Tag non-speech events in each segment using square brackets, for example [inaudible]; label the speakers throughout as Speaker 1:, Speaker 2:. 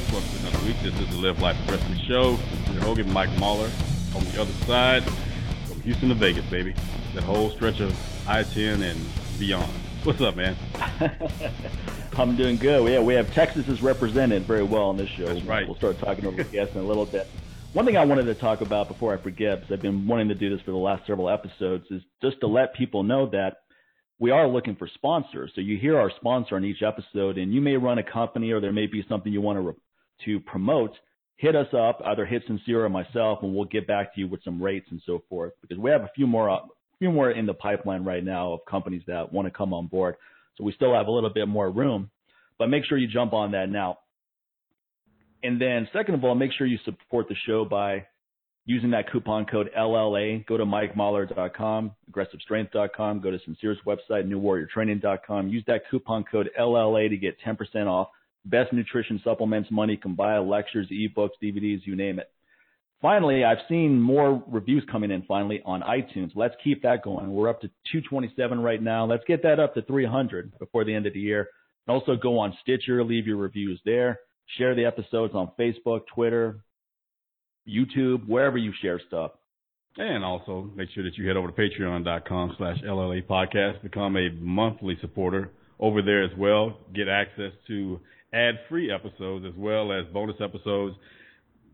Speaker 1: folks. Welcome to another week. This is the Live Life Wrestling Show. Is Hogan, Mike Mahler. On the other side, from Houston to Vegas, baby. That whole stretch of I-10 and beyond. What's up, man? [laughs]
Speaker 2: I'm doing good. Yeah, we have Texas is represented very well on this show.
Speaker 1: That's right.
Speaker 2: We'll start talking over the guests in a little bit. One thing I wanted to talk about before I forget, because I've been wanting to do this for the last several episodes, is just to let people know that we are looking for sponsors. So you hear our sponsor on each episode, and you may run a company or there may be something you want to to promote. Hit us up, either hit Sincere or myself, and we'll get back to you with some rates and so forth. Because we have a few more, a few more in the pipeline right now of companies that want to come on board. So we still have a little bit more room, but make sure you jump on that now. And then second of all, make sure you support the show by using that coupon code LLA. Go to MikeMahler.com, AggressiveStrength.com, go to Sincere's website, NewWarriorTraining.com. Use that coupon code LLA to get 10% off. Best nutrition supplements money can buy, lectures, ebooks, DVDs, you name it. Finally, I've seen more reviews coming in finally on iTunes. Let's keep that going. We're up to 227 right now. Let's get that up to 300 before the end of the year. And also go on Stitcher, leave your reviews there. Share the episodes on Facebook, Twitter, YouTube, wherever you share stuff.
Speaker 1: And also make sure that you head over to patreon.com slash LLA podcast, become a monthly supporter over there as well. Get access to ad free episodes as well as bonus episodes.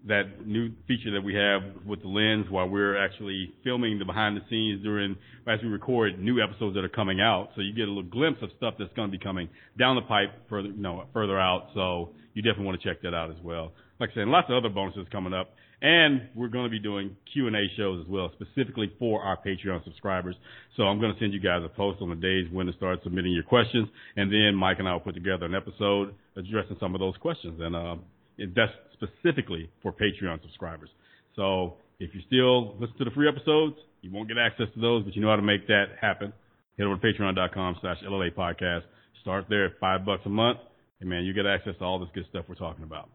Speaker 1: That new feature that we have with the lens while we're actually filming the behind the scenes during as we record new episodes that are coming out. So you get a little glimpse of stuff that's going to be coming down the pipe further, you know, further out. So you definitely want to check that out as well. Like I said, lots of other bonuses coming up. And we're going to be doing Q&A shows as well, specifically for our Patreon subscribers. So I'm going to send you guys a post on the days when to start submitting your questions. And then Mike and I will put together an episode addressing some of those questions. And uh, that's specifically for Patreon subscribers. So if you still listen to the free episodes, you won't get access to those, but you know how to make that happen. Head over to patreon.com slash LLA podcast. Start there at five bucks a month. And man, you get access to all this good stuff we're talking about.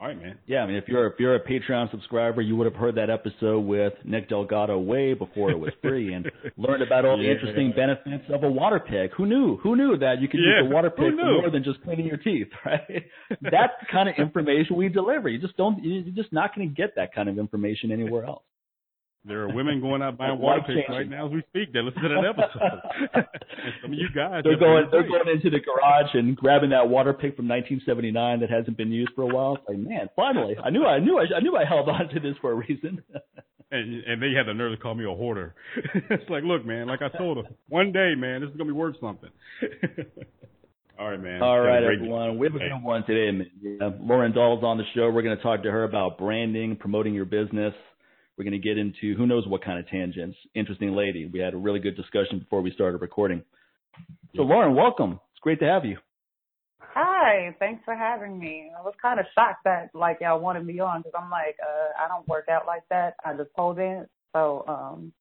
Speaker 1: All right, man.
Speaker 2: Yeah, I mean, if you're if you're a Patreon subscriber, you would have heard that episode with Nick Delgado way before it was free, and [laughs] learned about all
Speaker 1: yeah.
Speaker 2: the interesting benefits of a water pick. Who knew? Who knew that you could
Speaker 1: Yeah,
Speaker 2: use a water pick for more than just cleaning your teeth, [laughs] right? That's the kind of information we deliver. You just don't. You're just not going to get that kind of information anywhere else.
Speaker 1: There are women going out buying [laughs] water picks right now as we speak. They listen to that episode. [laughs] some of you guys,
Speaker 2: They're going. They're
Speaker 1: great.
Speaker 2: going into the garage and grabbing that water pick from 1979 that hasn't been used for a while. It's like, man, finally, I knew, I knew, I, I knew, I held on to this for a reason. [laughs]
Speaker 1: and and they had the nerve to call me a hoarder. it's like, look, man, like I told them, one day, man, this is gonna be worth something. All right, man.
Speaker 2: All right,
Speaker 1: Have a
Speaker 2: right,
Speaker 1: great day.
Speaker 2: everyone. We have a good one today. man. Yeah, Lauren Dahl's on the show. We're going to talk to her about branding, promoting your business. We're going to get into who knows what kind of tangents. Interesting lady. We had a really good discussion before we started recording. So, Lauren, welcome. It's great to have you.
Speaker 3: Hi, thanks for having me. I was kind of shocked that like y'all wanted me on because I'm like, uh, I don't work out like that. I just hold in. So, um,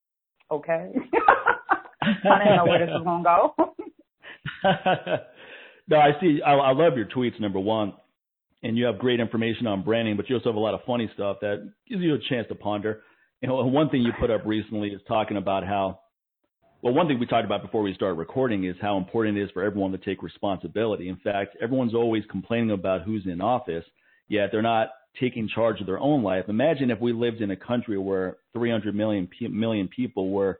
Speaker 3: okay. [laughs] I didn't know where this was gonna go. [laughs]
Speaker 2: no, I see. I, I love your tweets. Number one, and you have great information on branding, but you also have a lot of funny stuff that gives you a chance to ponder. You know, one thing you put up recently is talking about how. Well, one thing we talked about before we started recording is how important it is for everyone to take responsibility. In fact, everyone's always complaining about who's in office, yet they're not taking charge of their own life. Imagine if we lived in a country where 300 million people were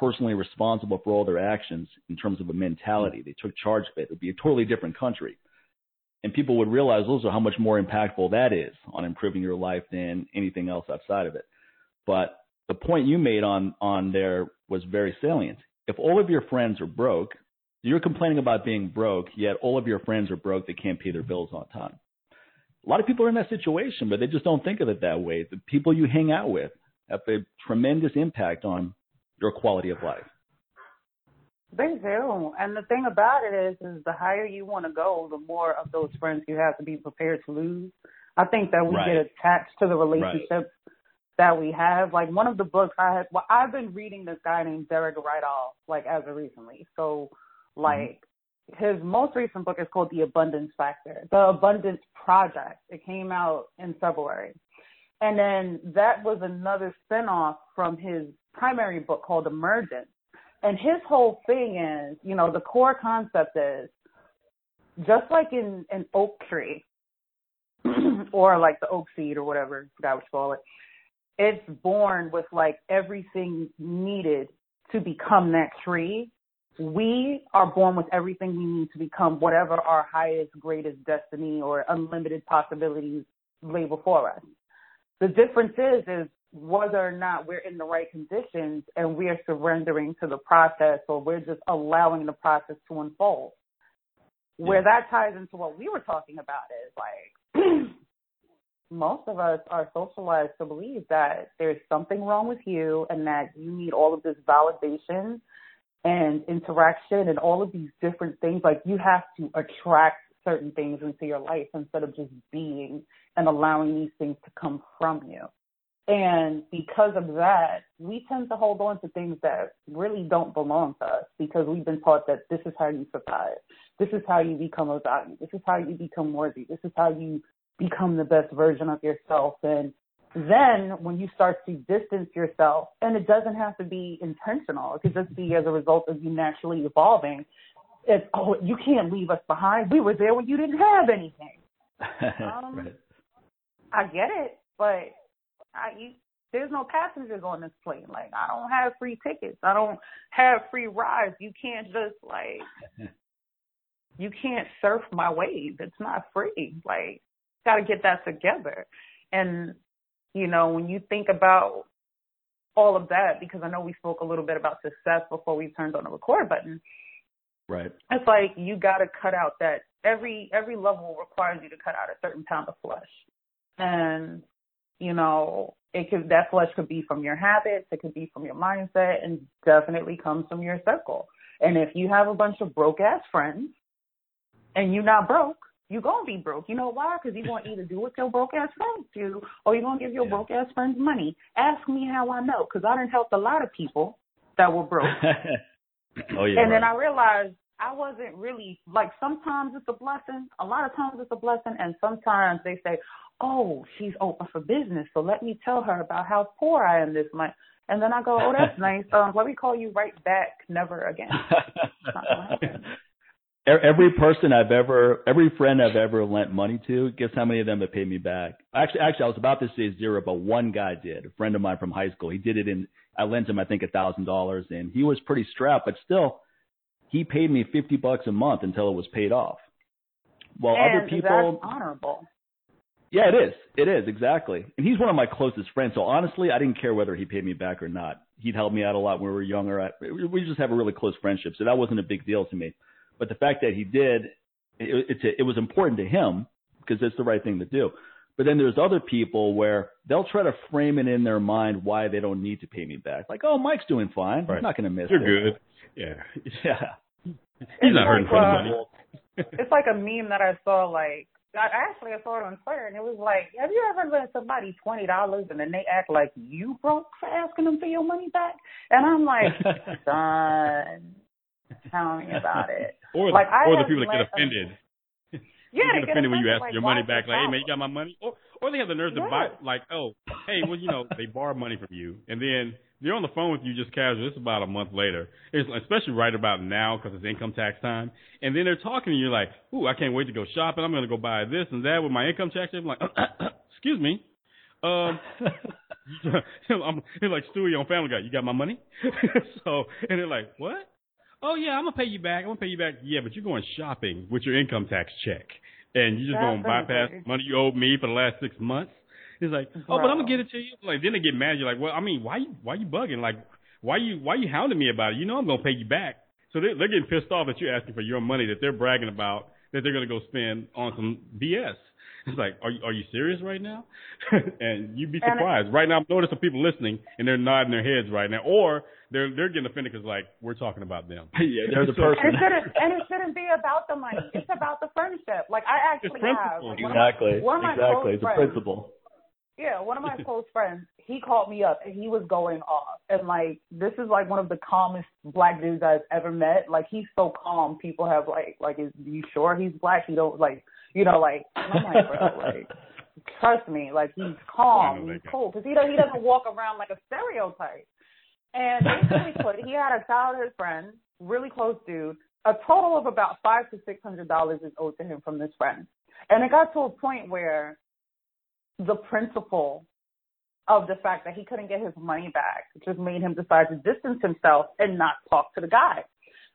Speaker 2: personally responsible for all their actions in terms of a mentality. They took charge of it. It would be a totally different country. And people would realize also how much more impactful that is on improving your life than anything else outside of it. But the point you made on, on there was very salient. If all of your friends are broke, you're complaining about being broke, yet all of your friends are broke, they can't pay their bills on time. A lot of people are in that situation, but they just don't think of it that way. The people you hang out with have a tremendous impact on your quality of life.
Speaker 3: they do, and the thing about it is, is the higher you want to go, the more of those friends you have to be prepared to lose. I think that we
Speaker 2: Right.
Speaker 3: get attached to the relationship that we have. Like one of the books I had, well, I've been reading this guy named Derek Rydall, like as of recently. So, mm-hmm. like his most recent book is called The Abundance Factor, The Abundance Project. It came out in February, and then that was another spinoff from his primary book called Emergence. And his whole thing is, you know, the core concept is just like in an oak tree, [clears throat] or like the oak seed or whatever, forgot what you call it. It's born with like everything needed to become that tree. We are born with everything we need to become whatever our highest, greatest destiny or unlimited possibilities lay before us. The difference is, is whether or not we're in the right conditions and we are surrendering to the process or we're just allowing the process to unfold. Where that ties into what we were talking about is like [clears throat] most of us are socialized to believe that there's something wrong with you and that you need all of this validation and interaction and all of these different things. Like you have to attract certain things into your life instead of just being and allowing these things to come from you. And because of that, we tend to hold on to things that really don't belong to us because we've been taught that this is how you survive. This is how you become a value. This is how you become worthy. This is how you become the best version of yourself. And then when you start to distance yourself, and it doesn't have to be intentional, it could just be as a result of you naturally evolving. It's, oh, you can't leave us behind. We were there when you didn't have anything. [laughs] Um, right. I get it, but I, you, there's no passengers on this plane. Like I don't have free tickets. I don't have free rides. You can't just like [laughs] you can't surf my wave. It's not free. Like got to get that together. And you know, when you think about all of that, because I know we spoke a little bit about success before we turned on the record button.
Speaker 2: Right.
Speaker 3: It's like you got to cut out that every every level requires you to cut out a certain pound of flesh, and you know, it could that flesh could be from your habits, it could be from your mindset, and definitely comes from your circle. And if you have a bunch of broke ass friends, and you're not broke, you're gonna be broke. You know why? Because you're gonna either do what your broke ass friends do, or you're gonna give your yeah. broke ass friends money. Ask me how I know, because I didn't help a lot of people that were broke. [laughs]
Speaker 2: oh yeah.
Speaker 3: And
Speaker 2: right.
Speaker 3: then I realized I wasn't really like sometimes it's a blessing, a lot of times it's a blessing, and sometimes they say, oh, she's open for business, so let me tell her about how poor I am this month. And then I go, oh, that's [laughs] nice. Um, let me call you right back. Never again. [laughs]
Speaker 2: every person I've ever, every friend I've ever lent money to, guess how many of them have paid me back? Actually, actually, I was about to say zero, but one guy did. A friend of mine from high school. He did it in. I lent him, I think, a thousand dollars, and he was pretty strapped, but still, he paid me fifty bucks a month until it was paid off.
Speaker 3: And
Speaker 2: other people,
Speaker 3: that's honorable.
Speaker 2: Yeah, it is. It is exactly. And he's one of my closest friends. So honestly, I didn't care whether he paid me back or not. He'd helped me out a lot when we were younger. I, we just have a really close friendship, so that wasn't a big deal to me. But the fact that he did, it, it's a, it was important to him because it's the right thing to do. But then there's other people where they'll try to frame it in their mind why they don't need to pay me back. Like, oh, Mike's doing fine. Right. I'm not going to miss it.
Speaker 1: You're
Speaker 2: it.
Speaker 1: good. Yeah. [laughs]
Speaker 2: Yeah.
Speaker 1: He's it's not hurting
Speaker 3: like,
Speaker 1: for the money.
Speaker 3: Uh, it's like a meme that I saw like I actually I saw it on Twitter and it was like, have you ever lent somebody twenty dollars and then they act like you broke for asking them for your money back? And I'm like, [laughs] son, tell me about it.
Speaker 1: Or
Speaker 3: like
Speaker 1: the, or the people that get offended. [laughs]
Speaker 3: Yeah,
Speaker 1: get offended when you ask
Speaker 3: like,
Speaker 1: your money back, like, hey man, you got my money? Or or they have the nerve to
Speaker 3: yeah.
Speaker 1: buy like, oh, hey, well, you know, they borrow money from you and then they're on the phone with you just casual. This is about a month later, it's, especially right about now because it's income tax time. And then they're talking, and you're like, "Ooh, I can't wait to go shopping. I'm going to go buy this and that with my income tax." I'm like, [clears throat] "Excuse me." Um, [laughs] [laughs] I'm they're like Stewie on Family Guy. You got my money? so, and they're like, "What?" Oh yeah, I'm gonna pay you back. I'm gonna pay you back. Yeah, but you're going shopping with your income tax check, and you're just
Speaker 3: That's
Speaker 1: gonna bypass money you owed me for the last six months. He's like, oh, but I'm gonna get it to you. Like then they get mad. You're like, well, I mean, why you why you bugging? Like, why you why you hounding me about it? You know I'm gonna pay you back. So they they're getting pissed off that you're asking for your money that they're bragging about that they're gonna go spend on some BS. It's like, are you are you serious right now? [laughs] and you'd be surprised. right now, I'm noticing people listening and they're nodding their heads right now, or they're they're getting offended because like we're talking about them. [laughs]
Speaker 2: yeah, they're the [laughs]
Speaker 1: So-
Speaker 3: And
Speaker 2: person.
Speaker 3: it shouldn't and it shouldn't be about the money. It's about the friendship. Like I actually have like, one of my-
Speaker 2: Exactly.
Speaker 3: one of my
Speaker 2: Exactly.
Speaker 3: close
Speaker 2: It's a principle.
Speaker 3: Yeah, one of my [laughs] close friends, he called me up and he was going off. And like this is like one of the calmest black dudes I've ever met. Like he's so calm. People have like like is you sure he's black? He don't like you know, like I'm like, bro, like trust me, like he's calm,
Speaker 1: that
Speaker 3: he's cool. Because he don't he doesn't walk around like a stereotype. And basically put he had a childhood friend, really close dude. A total of about five to six hundred dollars is owed to him from this friend. And it got to a point where the principle of the fact that he couldn't get his money back just made him decide to distance himself and not talk to the guy.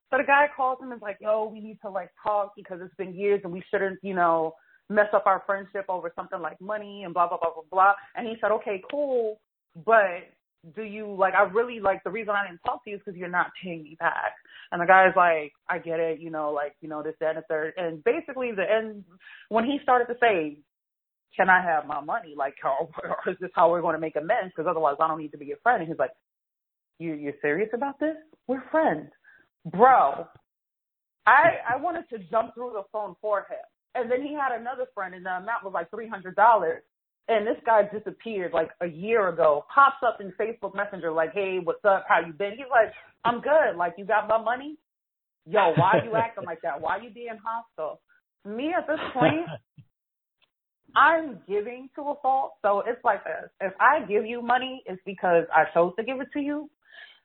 Speaker 3: So the guy calls him and is like, yo, we need to like talk because it's been years and we shouldn't, you know, mess up our friendship over something like money and blah, blah, blah, blah, blah. And he said, okay, cool. But do you like, I really like the reason I didn't talk to you is because you're not paying me back. And the guy's like, I get it, you know, like, you know, this, that, and the third. And basically the end, when he started to say, can I have my money? Like, how, or [laughs] is this how we're going to make amends? Because otherwise I don't need to be your friend. And he's like, you, you're serious about this? We're friends. Bro, I, I wanted to jump through the phone for him. And then he had another friend and the amount was like $300. And this guy disappeared like a year ago, pops up in Facebook Messenger like, hey, what's up? How you been? He's like, I'm good. Like, you got my money? Yo, why are you [laughs] acting like that? Why you being hostile? Me at this point, [laughs] I'm giving to a fault. So it's like this. If I give you money, it's because I chose to give it to you,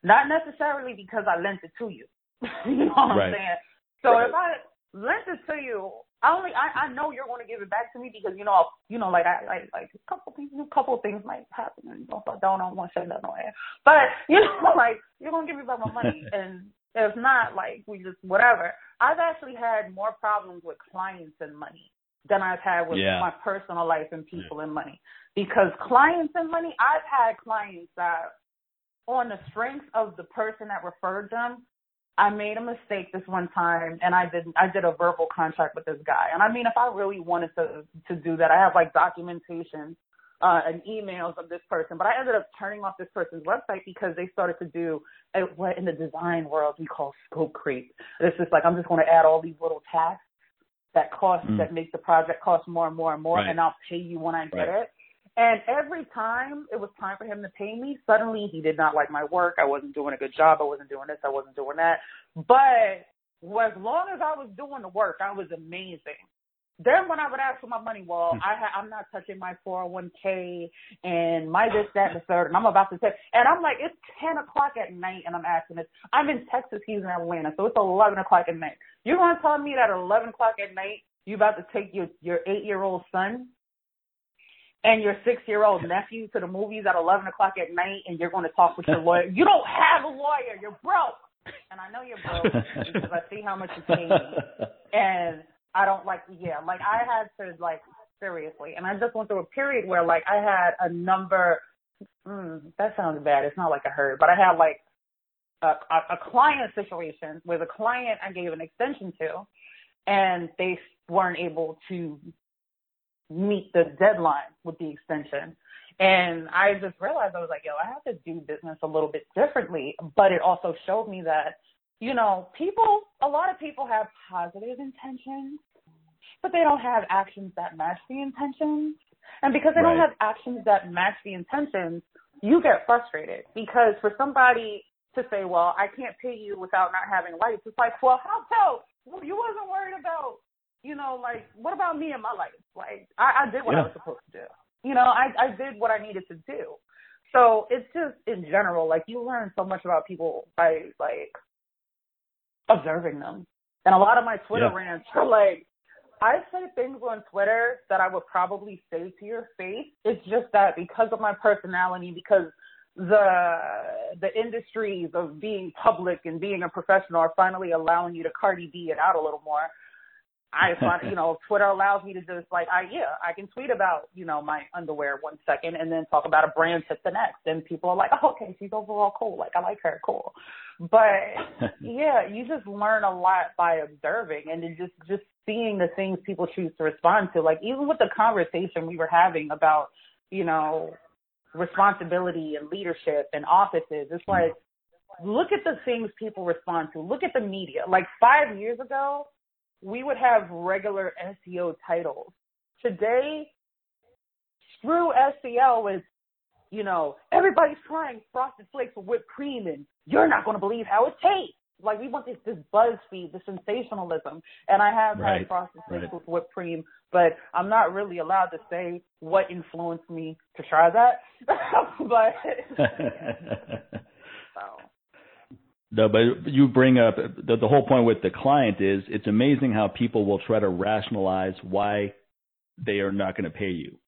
Speaker 3: not necessarily because I lent it to you. [laughs] you know what right. I'm saying? So right. if I lent it to you, only I, I know you're going to give it back to me because you know you know like I like like a couple things a couple things might happen and if I don't I don't want to say that no air. But you [laughs] know like you're gonna give me back my money [laughs] and if not like we just whatever. I've actually had more problems with clients and money than I've had with yeah. my personal life and people yeah. and money. Because clients and money, I've had clients that on the strength of the person that referred them, I made a mistake this one time and I did I did a verbal contract with this guy. And I mean if I really wanted to to do that, I have like documentation uh and emails of this person. But I ended up turning off this person's website because they started to do a, what in the design world we call scope creep. It's just like I'm just gonna add all these little tasks that cost mm. that make the project cost more and more and more right. and I'll pay you when I get right. it. And every time it was time for him to pay me, suddenly he did not like my work. I wasn't doing a good job. I wasn't doing this. I wasn't doing that. But as long as I was doing the work, I was amazing. Then when I would ask for my money, well, hmm. I ha- I'm not touching my 401k and my this, that, and the third, and I'm about to take, and I'm like, it's 10 o'clock at night, and I'm asking this. I'm in Texas, he's in Atlanta, so it's 11 o'clock at night. You're gonna tell me that at 11 o'clock at night, you about to take your your eight year old son and your six year old nephew to the movies at 11 o'clock at night and you're going to talk with your lawyer. You don't have a lawyer. You're broke. And I know you're broke because I see how much you pay me. [laughs] And I don't like, yeah, like I had to like, seriously. And I just went through a period where like I had a number, mm, that sounds bad. It's not like I heard, but I had like a, a, a client situation where the client I gave an extension to and they weren't able to meet the deadline with the extension. And I just realized I was like, yo, I have to do business a little bit differently. But it also showed me that, you know, people, a lot of people have positive intentions, but they don't have actions that match the intentions. And because they right. don't have actions that match the intentions, you get frustrated because for somebody to say, well, I can't pay you without not having lights, it's like, well, how so? Well, you wasn't worried about you know, like what about me and my life? Like I, I did what yeah. I was supposed to do. You know, I I did what I needed to do. So it's just in general, like you learn so much about people by like observing them. And a lot of my Twitter yeah. rants are like I say things on Twitter that I would probably say to your face. It's just that because of my personality, because the the industries of being public and being a professional are finally allowing you to Cardi B it out a little more. I find, you [laughs] know, Twitter allows me to just like, I, yeah, I can tweet about, you know, my underwear one second and then talk about a brand tip the next. And people are like, oh, okay, she's overall cool. Like, I like her. Cool. But [laughs] yeah, you just learn a lot by observing and then just, just seeing the things people choose to respond to. Like, even with the conversation we were having about, you know, responsibility and leadership and offices, it's mm-hmm. like, look at the things people respond to. Look at the media. Like five years ago, we would have regular SEO titles. Today, screw SEO is, you know, everybody's trying frosted flakes with whipped cream and you're not going to believe how it tastes. Like we want this, this BuzzFeed, the sensationalism. And I have right. had frosted flakes right. with whipped cream, but I'm not really allowed to say what influenced me to try that. [laughs] but, [laughs] so.
Speaker 2: No, but you bring up the, the whole point with the client is it's amazing how people will try to rationalize why they are not going to pay you.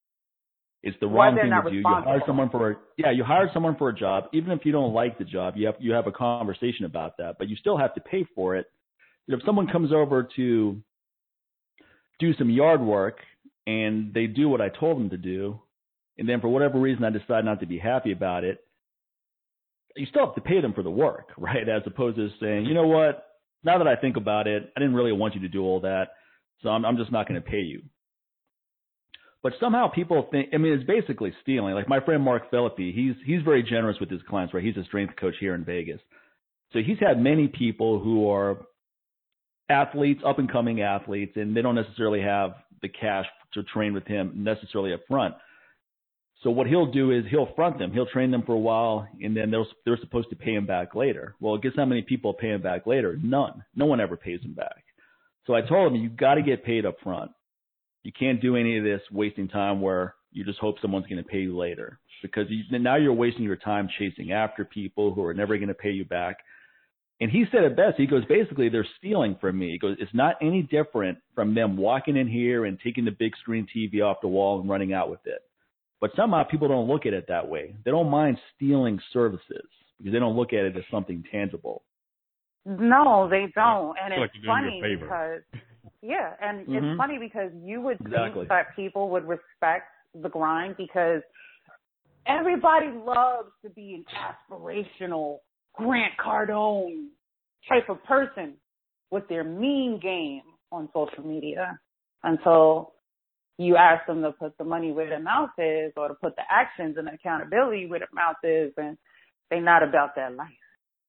Speaker 2: It's the wrong thing to do. You hire someone for a, yeah, you hire someone for a job, even if you don't like the job, you have you have a conversation about that, but you still have to pay for it. If someone comes over to do some yard work and they do what I told them to do, and then for whatever reason I decide not to be happy about it, you still have to pay them for the work, [laughs] right? As opposed to saying, you know what, now that I think about it, I didn't really want you to do all that, so I'm, I'm just not going to pay you. But somehow people think, I mean, it's basically stealing. Like my friend Mark Philippi, he's he's very generous with his clients, right? He's a strength coach here in Vegas, so he's had many people who are athletes, up and coming athletes, and they don't necessarily have the cash to train with him necessarily up front. So what he'll do is he'll front them. He'll train them for a while, and then they're they're supposed to pay him back later. Well, guess how many people pay him back later? None. No one ever pays him back. So I told him you got to get paid up front. You can't do any of this wasting time where you just hope someone's going to pay you later because you, now you're wasting your time chasing after people who are never going to pay you back. And he said it best. He goes, basically, they're stealing from me. He goes, it's not any different from them walking in here and taking the big screen TV off the wall and running out with it. But somehow people don't look at it that way. They don't mind stealing services because they don't look at it as something tangible.
Speaker 3: No, they don't. And it's funny because yeah, and mm-hmm. it's funny because you would
Speaker 2: exactly.
Speaker 3: think that people would respect the grind because everybody loves to be an aspirational Grant Cardone type of person with their mean game on social media until you ask them to put the money where their mouth is or to put the actions and accountability where their mouth is and they're not about that life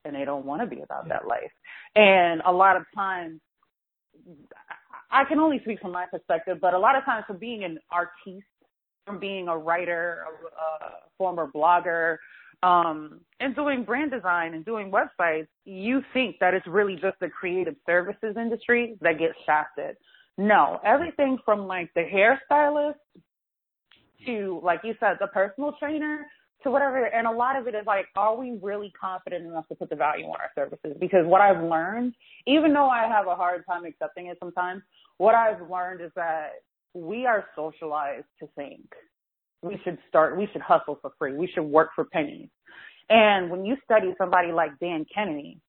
Speaker 3: and they don't want to be about that life. And a lot of times, I can only speak from my perspective, but a lot of times from being an artiste, from being a writer, a, a former blogger, um, and doing brand design and doing websites, you think that it's really just the creative services industry that gets shafted. No, everything from like the hairstylist to, like you said, the personal trainer to whatever. And a lot of it is like, are we really confident enough to put the value on our services? Because what I've learned, even though I have a hard time accepting it sometimes, what I've learned is that we are socialized to think we should start, we should hustle for free. We should work for pennies. And when you study somebody like Dan Kennedy,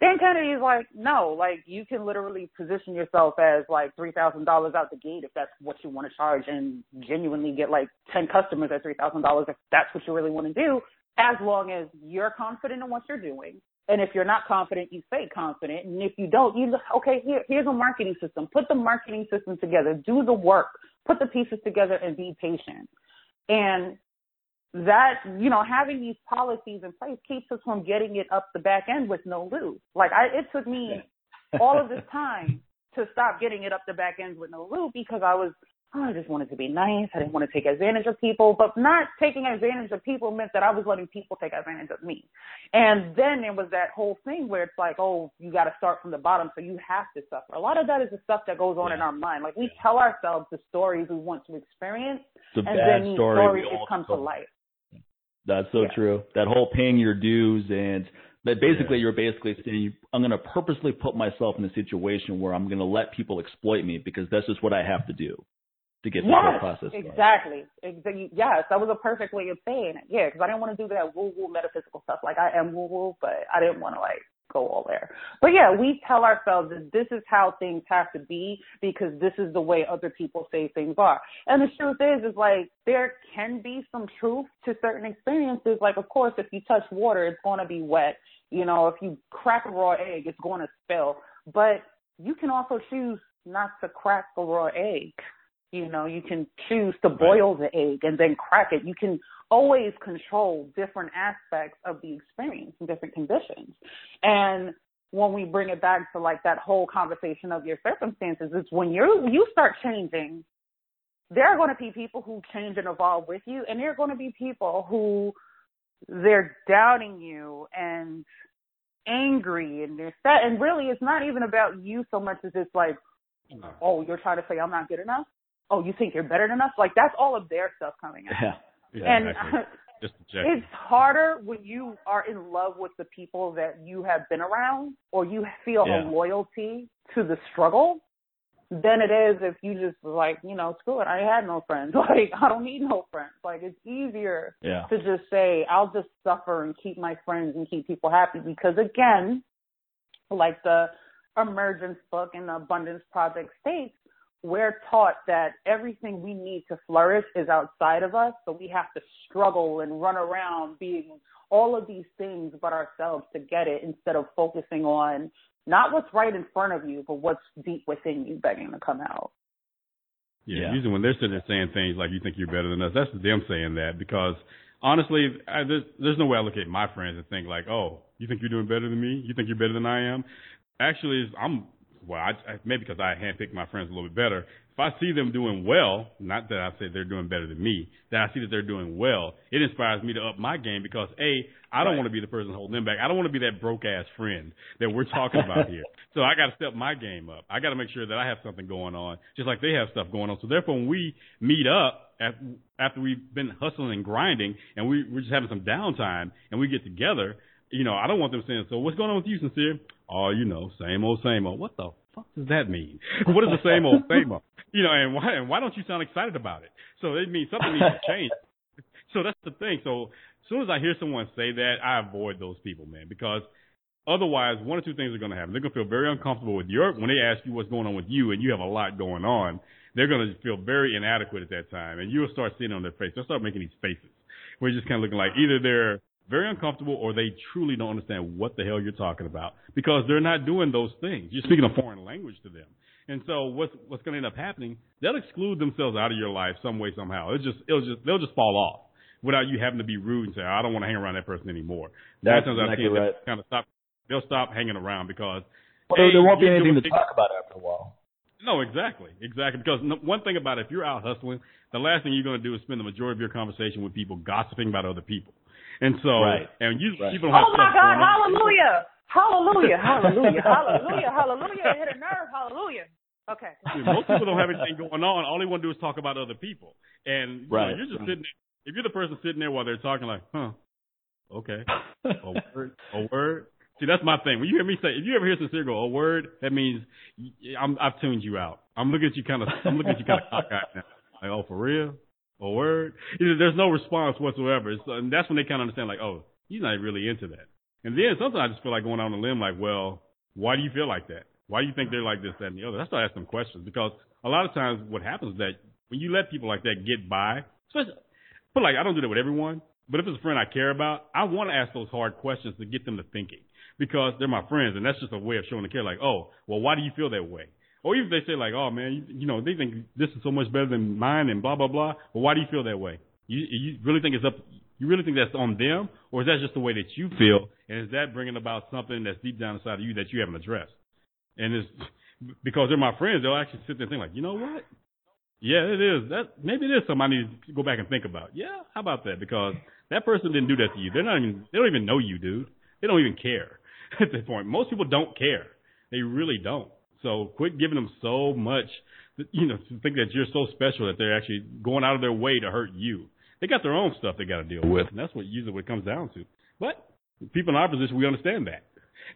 Speaker 3: Dan Kennedy is like, no, like you can literally position yourself as like three thousand dollars out the gate if that's what you want to charge, and genuinely get like ten customers at three thousand dollars if that's what you really want to do. As long as you're confident in what you're doing, and if you're not confident, you stay confident, and if you don't, you look, okay. Here, here's a marketing system. Put the marketing system together. Do the work. Put the pieces together, and be patient. And that you know having these policies in place keeps us from getting it up the back end with no lube. Like I, it took me all of [laughs] this time to stop getting it up the back end with no lube because I was oh, I just wanted to be nice. I didn't want to take advantage of people, but not taking advantage of people meant that I was letting people take advantage of me. And then there was that whole thing where it's like, oh, you got to start from the bottom, so you have to suffer. A lot of that is the stuff that goes on yeah. in our mind. Like we tell ourselves the stories we want to experience,
Speaker 2: and
Speaker 3: then these
Speaker 2: story
Speaker 3: stories just come to life.
Speaker 2: That's so yeah. true. That whole paying your dues and that basically yeah. you're basically saying I'm going to purposely put myself in a situation where I'm going to let people exploit me because that's just what I have to do to get
Speaker 3: yes,
Speaker 2: the whole process.
Speaker 3: Exactly. exactly. Yes, that was a perfect way of saying it. Yeah, because I didn't want to do that woo woo metaphysical stuff. Like I am woo woo, but I didn't want to like go all there. But yeah, we tell ourselves that this is how things have to be because this is the way other people say things are. And the truth is, is like there can be some truth to certain experiences. Like, of course, if you touch water, it's going to be wet. You know, if you crack a raw egg, it's going to spill. But you can also choose not to crack a raw egg. You know, you can choose to boil the egg and then crack it. You can always control different aspects of the experience and different conditions. And when we bring it back to like that whole conversation of your circumstances, it's when you you start changing, there are going to be people who change and evolve with you, and there are going to be people who they're doubting you and angry and they're sad. And really, it's not even about you so much as it's like, oh, you're trying to say I'm not good enough. Oh, you think you're better than us? Like that's all of their stuff coming out.
Speaker 2: Yeah.
Speaker 1: Yeah,
Speaker 3: and
Speaker 1: exactly. [laughs] Just
Speaker 3: it's harder when you are in love with the people that you have been around or you feel
Speaker 2: yeah.
Speaker 3: a loyalty to the struggle than it is if you just like, you know, screw it, I had no friends. [laughs] Like I don't need no friends. Like it's easier
Speaker 2: yeah.
Speaker 3: to just say, I'll just suffer and keep my friends and keep people happy because again, like the emergence book and the abundance project states, we're taught that everything we need to flourish is outside of us, so we have to struggle and run around being all of these things but ourselves to get it instead of focusing on not what's right in front of you, but what's deep within you begging to come out.
Speaker 1: Yeah, yeah. usually when they're sitting there saying things like you think you're better than us, that's them saying that because honestly, I, there's, there's no way I look at my friends and think like, oh, you think you're doing better than me? You think you're better than I am? Actually, I'm well, I, I, maybe because I handpick my friends a little bit better. If I see them doing well, not that I say they're doing better than me, that I see that they're doing well, it inspires me to up my game because a, I don't right. want to be the person holding them back. I don't want to be that broke ass friend that we're talking about [laughs] here. So I got to step my game up. I got to make sure that I have something going on, just like they have stuff going on. So therefore, when we meet up after, after we've been hustling and grinding, and we, we're just having some downtime, and we get together, you know, I don't want them saying, "So what's going on with you, sincere?" Oh, you know, same old, same old. What the fuck does that mean? [laughs] what is the same old, same old? You know, and why and why don't you sound excited about it? So it means something needs to change. [laughs] So that's the thing. So as soon as I hear someone say that, I avoid those people, man, because otherwise, one or two things are going to happen. They're going to feel very uncomfortable with your when they ask you what's going on with you, and you have a lot going on. They're going to feel very inadequate at that time, and you'll start seeing on their face. They'll start making these faces. We're just kind of looking like either they're very uncomfortable or they truly don't understand what the hell you're talking about because they're not doing those things. You're speaking a foreign language to them. And so what's what's going to end up happening? They'll exclude themselves out of your life some way somehow. It's just it'll just they'll just fall off without you having to be rude and say I don't want to hang around that person anymore.
Speaker 2: That's exactly right.
Speaker 1: Kind of stop. They'll stop hanging around because
Speaker 2: well, hey, there won't be anything to talk about after a while.
Speaker 1: No, exactly, exactly. Because one thing about it, if you're out hustling, the last thing you're going to do is spend the majority of your conversation with people gossiping about other people. And so,
Speaker 2: right.
Speaker 1: and you,
Speaker 2: right.
Speaker 1: people have
Speaker 3: Oh my God! [laughs] Hallelujah! Hallelujah! Hallelujah! Hallelujah! Hallelujah! Hit a nerve. Hallelujah. Okay.
Speaker 1: See, most people don't have anything going on. All they want to do is talk about other people. And you
Speaker 2: right.
Speaker 1: know, you're just sitting there. If you're the person sitting there while they're talking, like, huh, okay, a [laughs] word, a word. See, that's my thing. When you hear me say, if you ever hear sincere go, a word, that means I'm, I've tuned you out. I'm looking at you kind of, I'm looking at you kind of cockeyed now. Like, oh, for real? A word? There's no response whatsoever. It's, and that's when they kind of understand, like, oh, he's not really into that. And then sometimes I just feel like going out on a limb, like, well, why do you feel like that? Why do you think they're like this, that, and the other? That's why I ask them questions because a lot of times what happens is that when you let people like that get by, especially, but like I don't do that with everyone, but if it's a friend I care about, I want to ask those hard questions to get them to thinking because they're my friends, and that's just a way of showing the care. Like, oh, well, why do you feel that way? Or even if they say like, oh man, you, you know, they think this is so much better than mine and blah blah blah. Well, why do you feel that way? You you really think it's up? You really think that's on them, or is that just the way that you feel? And is that bringing about something that's deep down inside of you that you haven't addressed? And it's because they're my friends, they'll actually sit there and think like, you know what? Yeah, it is. That maybe it is something I need to go back and think about. Yeah, how about that? Because that person didn't do that to you. They're not even. They don't even know you, dude. They don't even care [laughs] at this point. Most people don't care. They really don't. So quit giving them so much, you know, to think that you're so special that they're actually going out of their way to hurt you. They got their own stuff they got to deal with, and that's what usually what it comes down to. But people in our position, we understand that.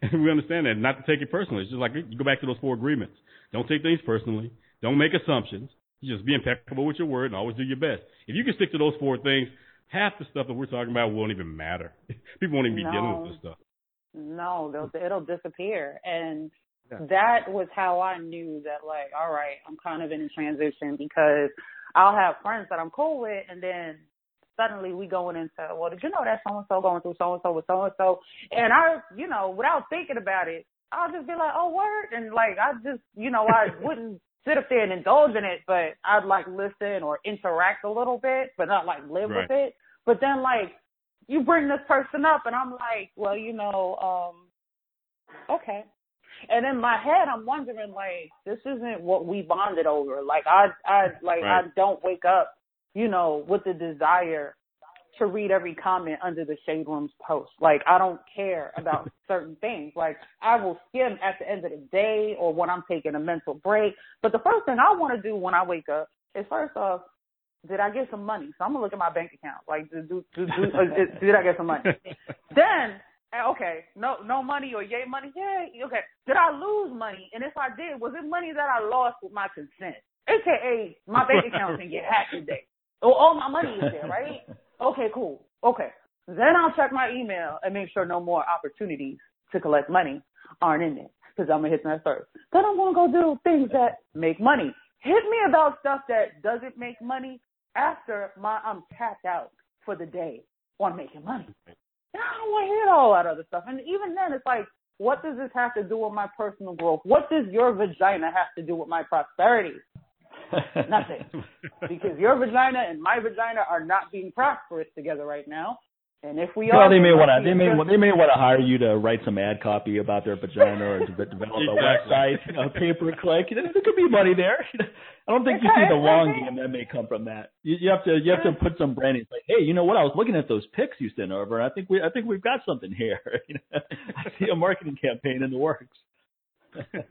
Speaker 1: And [laughs] we understand that not to take it personally. It's just like you go back to those four agreements. Don't take things personally. Don't make assumptions. You just be impeccable with your word and always do your best. If you can stick to those four things, half the stuff that we're talking about won't even matter. [laughs] People won't even be
Speaker 3: no.
Speaker 1: dealing with this stuff.
Speaker 3: No, it'll disappear. And yeah. that was how I knew that like, all right, I'm kind of in a transition because I'll have friends that I'm cool with and then suddenly we going into, well, did you know that so and so going through so and so with so and so? And I, you know, without thinking about it, I'll just be like, oh, word. And like, I just, you know, I [laughs] wouldn't sit up there and indulge in it, but I'd like listen or interact a little bit, but not like live
Speaker 1: right.
Speaker 3: with it. But then like, you bring this person up and I'm like, well, you know, um, okay. And in my head, I'm wondering, like, this isn't what we bonded over. Like, I, I, like,
Speaker 1: right.
Speaker 3: I don't wake up, you know, with the desire to read every comment under the shade room's post. Like, I don't care about [laughs] certain things. Like, I will skim at the end of the day or when I'm taking a mental break. But the first thing I want to do when I wake up is first off, did I get some money? So I'm gonna look at my bank account. Like, do, do, do, do, uh, did I get some money? [laughs] then Okay, no, no money or yay money? yay, okay. Did I lose money? And if I did, was it money that I lost with my consent? AKA, my bank account can get hacked today. Oh, all my money is there, right? [laughs] Okay, cool. Okay. Then I'll check my email and make sure no more opportunities to collect money aren't in there because I'm gonna hit that first. Then I'm gonna go do things that make money. Hit me about stuff that doesn't make money after my I'm tapped out for the day on making money. I don't want to hear all that other stuff. And even then, it's like, what does this have to do with my personal growth? What does your vagina have to do with my prosperity? Nothing. [laughs] because your vagina and my vagina are not being prosperous together right now. And if we
Speaker 2: well,
Speaker 3: are,
Speaker 2: they may want to they may they may want to hire you to write some ad copy about their vagina or to develop a website, a pay per click. There could be money there. [laughs] I don't think you see the long game that may come from that. You, you have to you have to put some branding. Like, hey, you know what? I was looking at those pics you sent over, and I think we I think we've got something here. [laughs] [laughs] I see a marketing campaign in the works.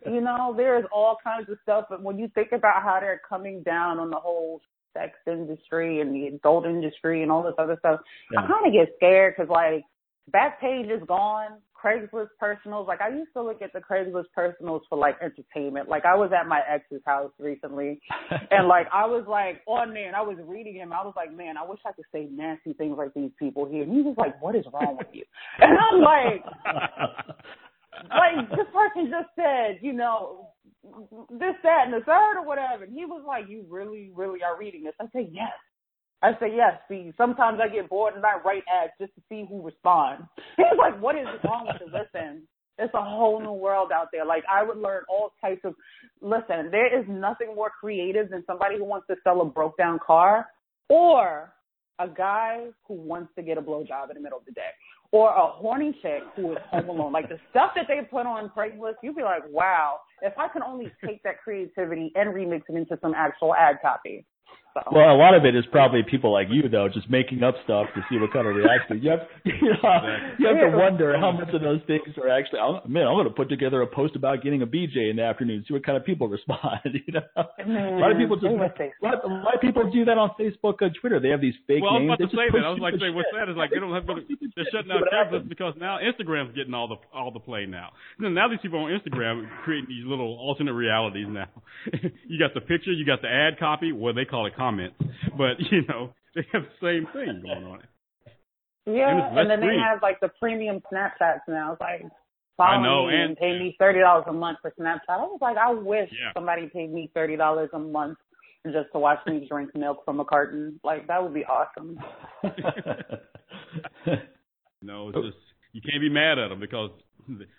Speaker 3: you know, there's all kinds of stuff, but when you think about how they're coming down on the whole sex industry and the adult industry and all this other stuff, yeah. I kind of get scared because like Backpage is gone. Craigslist personals, like I used to look at the Craigslist personals for like entertainment. Like I was at my ex's house recently, [laughs] and like I was like on there and I was reading him. I was like, man, I wish I could say nasty things like these people here. And he was like, what is wrong with you? [laughs] And I'm like, like this person just said, you know, this, that, and the third or whatever. And he was like, you really, really are reading this? I said, yes. I say, yes. See, sometimes I get bored and I write ads just to see who responds. [laughs] He's like, what is wrong with you? Listen, it's a whole new world out there. Like I would learn all types of, listen, there is nothing more creative than somebody who wants to sell a broke down car or a guy who wants to get a blowjob in the middle of the day or a horny chick who is home alone. Like the stuff that they put on Craigslist, you'd be like, wow, if I can only take that creativity and remix it into some actual ad copy. So.
Speaker 2: Well, a lot of it is probably people like you though, just making up stuff to see what kind of reaction. You have, [laughs] you, know, you have to wonder how much of those things are actually. Oh, man, I'm going to put together a post about getting a BJ in the afternoon, and see what kind of people [laughs] respond. [laughs] You know,
Speaker 3: a
Speaker 2: lot of people just. A lot, a lot of people do that on Facebook and Twitter. They have these fake
Speaker 1: well,
Speaker 2: names.
Speaker 1: Well, I was about to say that. I was like, say, what's that? Is like they don't have to. They're shutting down Craigslist because now Instagram's getting all the all the play now. Now these people on Instagram creating these little alternate realities now. you got the picture, you got the ad copy. Well, they call it comments but you know they have the same thing going on.
Speaker 3: Yeah, and, and then free. they have like the premium Snapchats now. It's like follow
Speaker 1: I know,
Speaker 3: me
Speaker 1: and,
Speaker 3: and pay me thirty dollars a month for Snapchat. I was like, I wish
Speaker 1: yeah.
Speaker 3: somebody paid me thirty dollars a month just to watch me drink milk from a carton. Like that would be awesome. [laughs]
Speaker 1: no, it's just you can't be mad at them because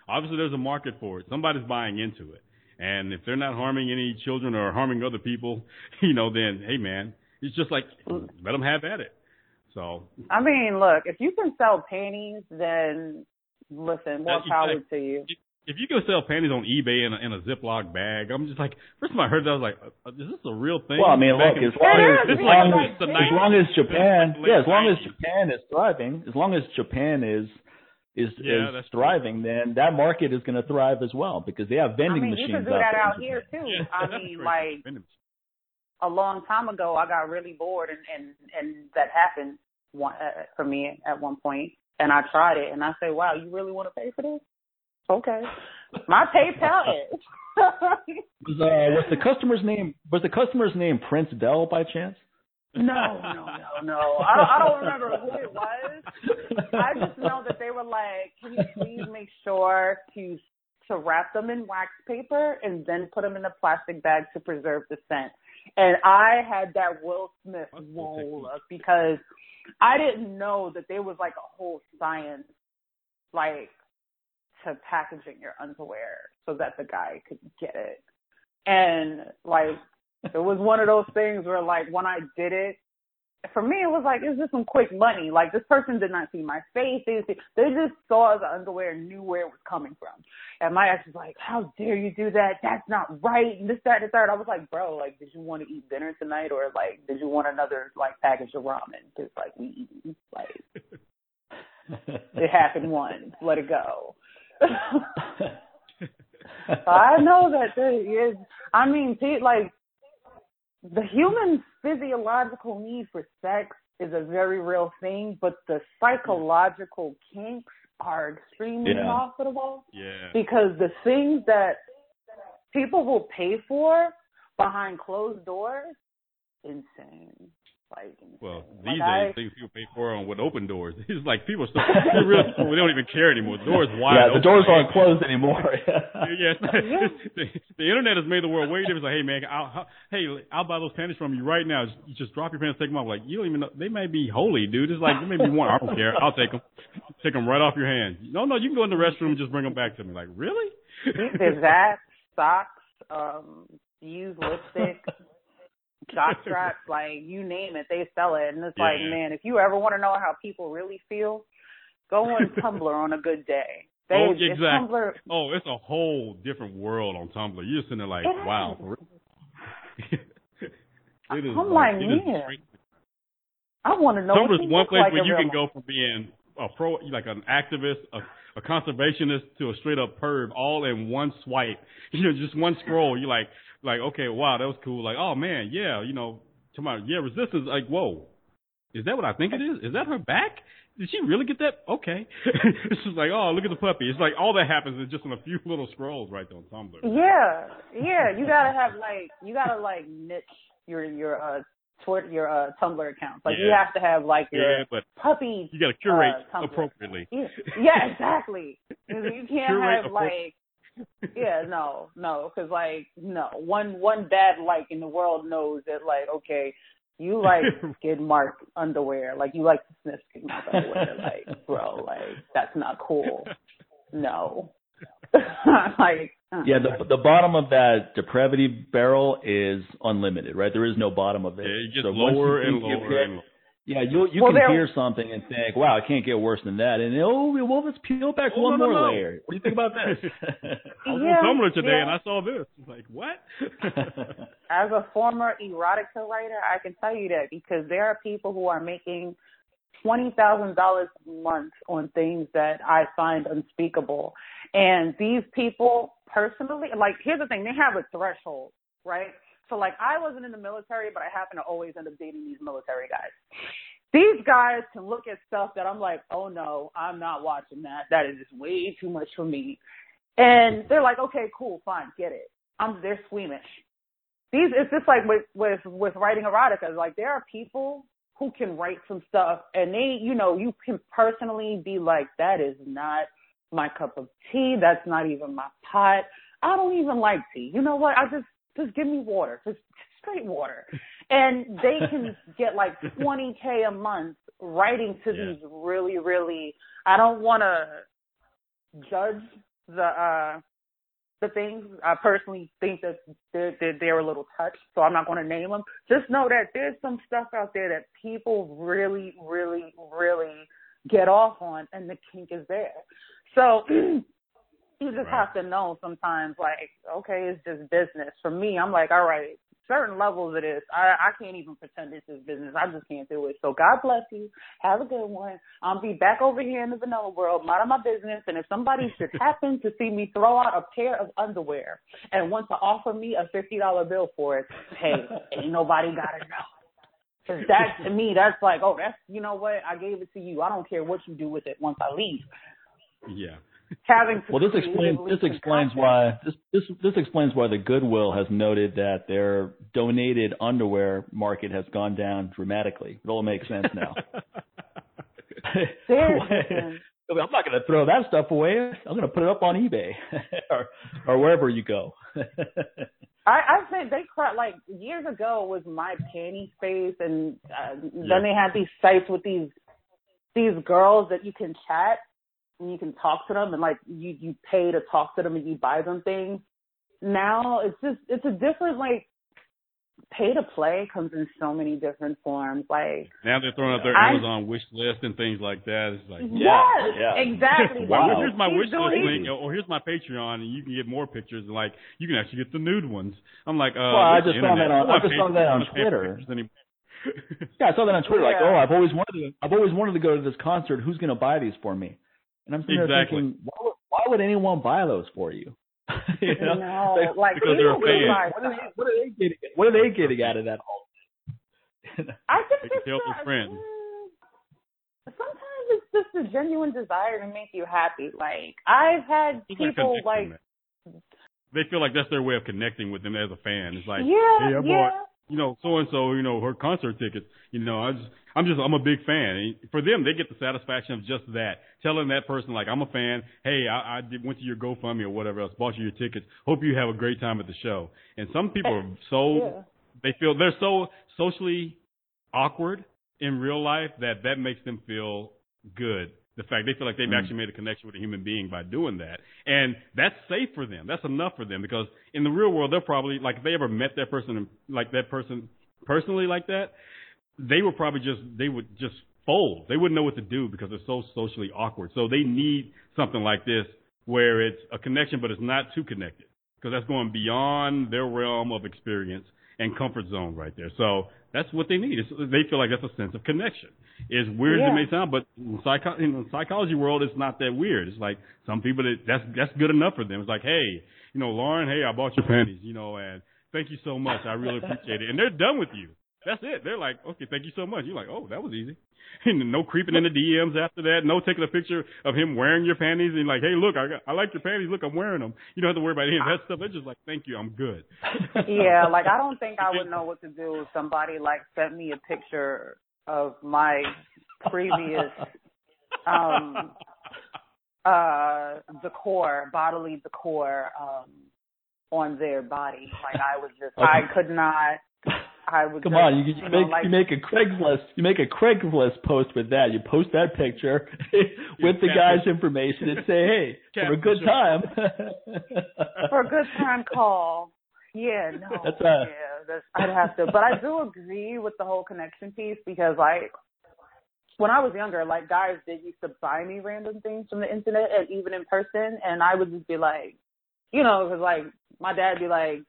Speaker 1: obviously there's a market for it. Somebody's buying into it. And if they're not harming any children or harming other people, [laughs] you know, then hey man, it's just like let them have at it. So
Speaker 3: I mean, look, if you can sell panties, then listen, more power to you.
Speaker 1: If you go sell panties on eBay in a, in a Ziploc bag, I'm just like, first time I heard that, I was like, uh, is this a real thing?
Speaker 2: Well, I mean, look, as long as, as, long as, as long as Japan, yeah, as long as Japan is thriving, as long as Japan is is
Speaker 1: yeah,
Speaker 2: is thriving, true. then that market is going to thrive as well because they have vending
Speaker 3: I mean,
Speaker 2: machines.
Speaker 3: You can do that out here too.
Speaker 1: Yeah,
Speaker 3: I [laughs] mean, like a long time ago, I got really bored, and and and that happened one, uh, for me at one point, and I tried it, and I said, "Wow, you really want to pay for this? Okay, my PayPal is." [laughs]
Speaker 2: was, uh, was the customer's name was the customer's name Prince Dell by chance?
Speaker 3: No, no, no, no. I don't, I don't remember who it was. I just know that they were like, "Can you please make sure to to wrap them in wax paper and then put them in a plastic bag to preserve the scent?" And I had that Will Smith look because I didn't know that there was like a whole science, like to packaging your underwear so that the guy could get it. And like it was one of those things where like when I did it, for me it was like it's just some quick money. Like this person did not see my face. They see, they just saw the underwear and knew where it was coming from. And my ex was like, How dare you do that? That's not right and this, that, and the third. I was like, Bro, like did you want to eat dinner tonight or like did you want another like package of ramen? Because like we eat like it happened once. Let it go. [laughs] [laughs] I know that there is. I mean, like the human physiological need for sex is a very real thing, but the psychological kinks are extremely
Speaker 2: Yeah.
Speaker 3: profitable
Speaker 1: Yeah.
Speaker 3: because the things that people will pay for behind closed doors, insane. Like, insane.
Speaker 1: Well,
Speaker 3: Like,
Speaker 1: these
Speaker 3: I-
Speaker 1: days things people pay for on with open doors. [laughs] It's like people still [laughs] they really they don't even care anymore. The doors wide.
Speaker 2: yeah, the
Speaker 1: open.
Speaker 2: doors aren't closed anymore. [laughs]
Speaker 1: Yeah, it's not- the, the internet has made the world way different. Like, hey man, I'll, I'll, hey, I'll buy those panties from you right now. Just, you just drop your pants, take them off. Like you don't even know they may be holy, dude. It's like they may be one. I don't care. I'll take them. Take them right off your hand. No, no, you can go in the restroom and just bring them back to me. Like really?
Speaker 3: There's that, socks, um, used lipstick, jock [laughs] straps, like you name it, they sell it. And it's like, man, if you ever want to know how people really feel, go on [laughs] Tumblr on a good day. They,
Speaker 1: Oh, exactly.
Speaker 3: Tumblr,
Speaker 1: Oh, it's a whole different world on Tumblr. You're just sitting there like,
Speaker 3: It
Speaker 1: wow. [laughs] It is
Speaker 3: I'm
Speaker 1: like,
Speaker 3: like,
Speaker 1: it is
Speaker 3: man, I want to know.
Speaker 1: Tumblr's one place
Speaker 3: like
Speaker 1: where you can go from being a pro, like an activist, a, a conservationist, to a straight up perv, all in one swipe. You know, just one scroll. You're like, like, okay, wow, that was cool. Like, oh man, yeah, you know, to my yeah, resistance. Like, whoa, is that what I think it is? Is that her back? Did she really get that? Okay. [laughs] it's just like, oh, look at the puppy. It's like all that happens is just in a few [laughs] little scrolls right there on Tumblr.
Speaker 3: Yeah, yeah. You gotta have like you gotta like niche your your uh Twitter your uh Tumblr account. Like you have to have like your
Speaker 1: Yeah, but
Speaker 3: puppy.
Speaker 1: you got to curate
Speaker 3: uh,
Speaker 1: appropriately.
Speaker 3: Yeah, yeah, exactly. You can't [laughs]
Speaker 1: Curate
Speaker 3: have like yeah, no, no, because like no one one bad like in the world knows that like okay, you like [laughs] skid mark underwear, like you like to sniff skid mark underwear, like bro, like that's not cool. No, [laughs] like uh,
Speaker 2: yeah, the the bottom of that depravity barrel is unlimited, right? There is no bottom of it.
Speaker 1: Yeah, it gets
Speaker 2: So once
Speaker 1: lower and
Speaker 2: think
Speaker 1: lower and lower.
Speaker 2: Yeah, you you
Speaker 3: Well,
Speaker 2: can hear something and think, "Wow, it can't get worse than that." And oh, well, let's peel back
Speaker 1: Oh,
Speaker 2: one
Speaker 1: no, no,
Speaker 2: more
Speaker 1: no.
Speaker 2: layer. What do you think about this? [laughs]
Speaker 1: I was
Speaker 3: Yeah,
Speaker 1: on Tumblr today
Speaker 3: yeah.
Speaker 1: and I saw this. It's like, what? [laughs]
Speaker 3: as a former erotica writer, I can tell you that because there are people who are making twenty thousand dollars a month on things that I find unspeakable. And these people personally like here's the thing, they have a threshold, right? So like I wasn't in the military, but I happen to always end up dating these military guys. These guys can look at stuff that I'm like, oh no, I'm not watching that. That is just way too much for me. And they're like, okay, cool, fine, get it. I'm they're squeamish these it's just like with with with writing erotica like there are people who can write some stuff and they you know you can personally be like that is not my cup of tea that's not even my pot i don't even like tea you know what i just just give me water just straight water and they can [laughs] get like 20k a month writing to
Speaker 1: Yeah.
Speaker 3: these really really i don't want to judge the uh the things I personally think that they're, they're, they're a little touched, so I'm not going to name them. Just know that there's some stuff out there that people really, really, really get off on, and the kink is there. So [clears throat] you just
Speaker 1: Right.
Speaker 3: have to know sometimes, like, okay, it's just business. For me, I'm like, all right, certain levels of this, I, I can't even pretend this is business. I just can't do it. So God bless you. Have a good one. I'll be back over here in the vanilla world, minding my business. And if somebody should [laughs] happen to see me throw out a pair of underwear and want to offer me a fifty dollar bill for it, hey, ain't nobody gotta know. Cause that to me, that's like, oh, that's you know what? I gave it to you. I don't care what you do with it once I leave.
Speaker 1: yeah.
Speaker 3: Having
Speaker 2: well, this explains this explains
Speaker 3: concoct
Speaker 2: why this this this explains why the Goodwill has noted that their donated underwear market has gone down dramatically. It all makes sense now. [laughs]
Speaker 3: There's [laughs]
Speaker 2: I'm not going to throw that stuff away. I'm going to put it up on eBay [laughs] or or wherever you go.
Speaker 3: I, I think they cry like years ago was my panty space, and uh,
Speaker 1: Yeah.
Speaker 3: then they had these sites with these these girls that you can chat and you can talk to them, and like you you pay to talk to them and you buy them things. Now it's just it's a different like pay to play comes in so many different forms. Like
Speaker 1: now they're throwing out their
Speaker 3: I-
Speaker 1: Amazon wish list and things like that. It's like,
Speaker 2: Yeah,
Speaker 3: yes,
Speaker 2: yeah.
Speaker 3: exactly.
Speaker 2: Wow.
Speaker 1: Well, here's my
Speaker 3: He's
Speaker 1: wish list link, or here's my Patreon, and you can get more pictures. And like, you can actually get the nude ones. I'm like, uh,
Speaker 2: Well, I just saw that on-
Speaker 1: I'm
Speaker 2: I just saw that on
Speaker 1: not paying for
Speaker 2: Twitter. Yeah, I saw that on Twitter. Like,
Speaker 3: Yeah.
Speaker 2: oh, I've always wanted to. I've always wanted to go to this concert. Who's going to buy these for me? And I'm sitting there
Speaker 1: Exactly.
Speaker 2: thinking, why would, why would anyone buy those for you? [laughs] you know?
Speaker 3: No,
Speaker 2: Like,
Speaker 3: like
Speaker 1: because they're a fan.
Speaker 2: what, are they, what are they getting? What are they getting out of that whole? [laughs]
Speaker 3: I think
Speaker 1: They can
Speaker 3: it's
Speaker 1: tell
Speaker 3: not-
Speaker 1: their friends.
Speaker 3: mm, Sometimes it's just a genuine desire to make you happy. Like I've had people like
Speaker 1: they feel like that's their way of connecting with them as a fan. It's like,
Speaker 3: yeah,
Speaker 1: hey, I
Speaker 3: yeah.
Speaker 1: bought, you know, so and so, you know, her concert tickets. You know, I just, I'm just, I'm a big fan. And for them, they get the satisfaction of just that, telling that person like, I'm a fan. Hey, I, I did, went to your GoFundMe or whatever else, bought you your tickets. Hope you have a great time at the show. And some people are so,
Speaker 3: Yeah.
Speaker 1: they feel they're so socially awkward in real life that that makes them feel good. The fact they feel like they've
Speaker 2: Mm.
Speaker 1: actually made a connection with a human being by doing that, and that's safe for them. That's enough for them because in the real world, they're probably like if they ever met that person like that person personally like that, they would probably just they would just fold. They wouldn't know what to do because they're so socially awkward. So they need something like this where it's a connection, but it's not too connected because that's going beyond their realm of experience and comfort zone right there. So that's what they need. It's, they feel like that's a sense of connection. As weird as it may sound, but in, psycho- in the psychology world, it's not that weird. It's like some people that that's that's good enough for them. It's like, hey, you know, Lauren, hey, I bought your panties, you know, and thank you so much. I really appreciate it. And they're done with you. That's it. They're like, okay, thank you so much. You're like, oh, that was easy. [laughs] And no creeping in the DMs after that. No taking a picture of him wearing your panties and like, hey, look, I got, I like your panties. Look, I'm wearing them. You don't have to worry about any of that stuff. They're just like, thank you, I'm good. [laughs]
Speaker 3: yeah, like I don't think I would know what to do if somebody like sent me a picture of my previous um [laughs] uh decor, bodily decor, um on their body. Like I was just I could not I would
Speaker 2: Come
Speaker 3: just,
Speaker 2: on, you, you,
Speaker 3: you know,
Speaker 2: make
Speaker 3: like
Speaker 2: you make a Craigslist you make a Craigslist post with that. You post that picture [laughs] with the guy's information and say, "Hey, [laughs] for a good
Speaker 1: picture.
Speaker 2: time." [laughs]
Speaker 3: for a good time call. Yeah, no.
Speaker 2: That's a-
Speaker 3: yeah, that's, I'd have to. But I do agree with the whole connection piece because, like, when I was younger, like, guys did used to buy me random things from the internet and even in person, and I would just be like, you know, because, like, my dad would be like,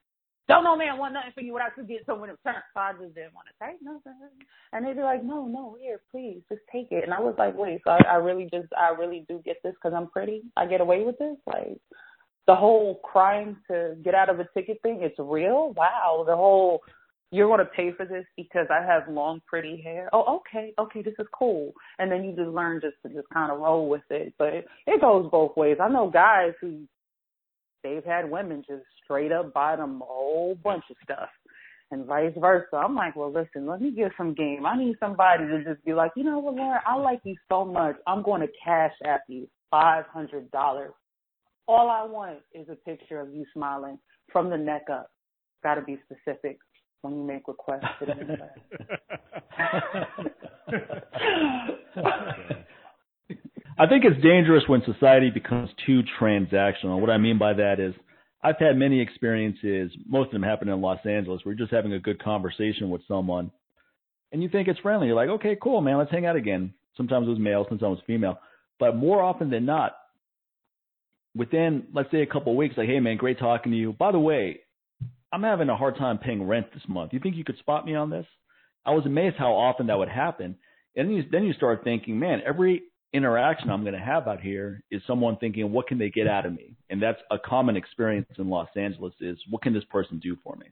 Speaker 3: don't no man want nothing for you without you get someone in return. So I just didn't want to take nothing. And they'd be like, no, no, here, please, just take it. And I was like, wait, so I, I really just, I really do get this because I'm pretty? I get away with this? Like, the whole crying to get out of a ticket thing, it's real? Wow. The whole, you're going to pay for this because I have long, pretty hair. Oh, okay, okay, this is cool. And then you just learn just to just kind of roll with it. But it, it goes both ways. I know guys who they've had women just straight up buy them a whole bunch of stuff and vice versa. I'm like, well, listen, let me get some game. I need somebody to just be like, you know what, Lauren, I like you so much. I'm going to cash app you $500. All I want is a picture of you smiling from the neck up. Got to be specific when you make requests to the [laughs] [laughs] [laughs]
Speaker 2: I think it's dangerous when society becomes too transactional. What I mean by that is I've had many experiences, most of them happen in Los Angeles, where you're just having a good conversation with someone and you think it's friendly. You're like, okay, cool, man, let's hang out again. Sometimes it was male, sometimes it was female. But more often than not, within, let's say, a couple of weeks, like, hey, man, great talking to you. By the way, I'm having a hard time paying rent this month. You think you could spot me on this? I was amazed how often that would happen. And then you, then you start thinking, man, every interaction I'm going to have out here is someone thinking, what can they get out of me? And that's a common experience in Los Angeles is what can this person do for me?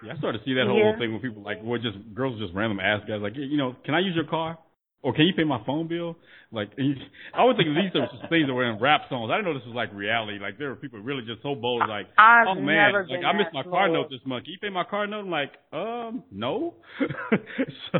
Speaker 1: Yeah, I started to see that whole
Speaker 3: Yeah.
Speaker 1: thing when people like well, just girls just random ask guys like, you know, can I use your car? Or can you pay my phone bill? Like, [laughs] I always think these are things that were in rap songs. I didn't know this was like reality. Like, there were people really just so bold, like,
Speaker 3: I've
Speaker 1: oh man, like I missed my car
Speaker 3: slow.
Speaker 1: note this month. Can you pay my car note? I'm like, um, no. [laughs] so,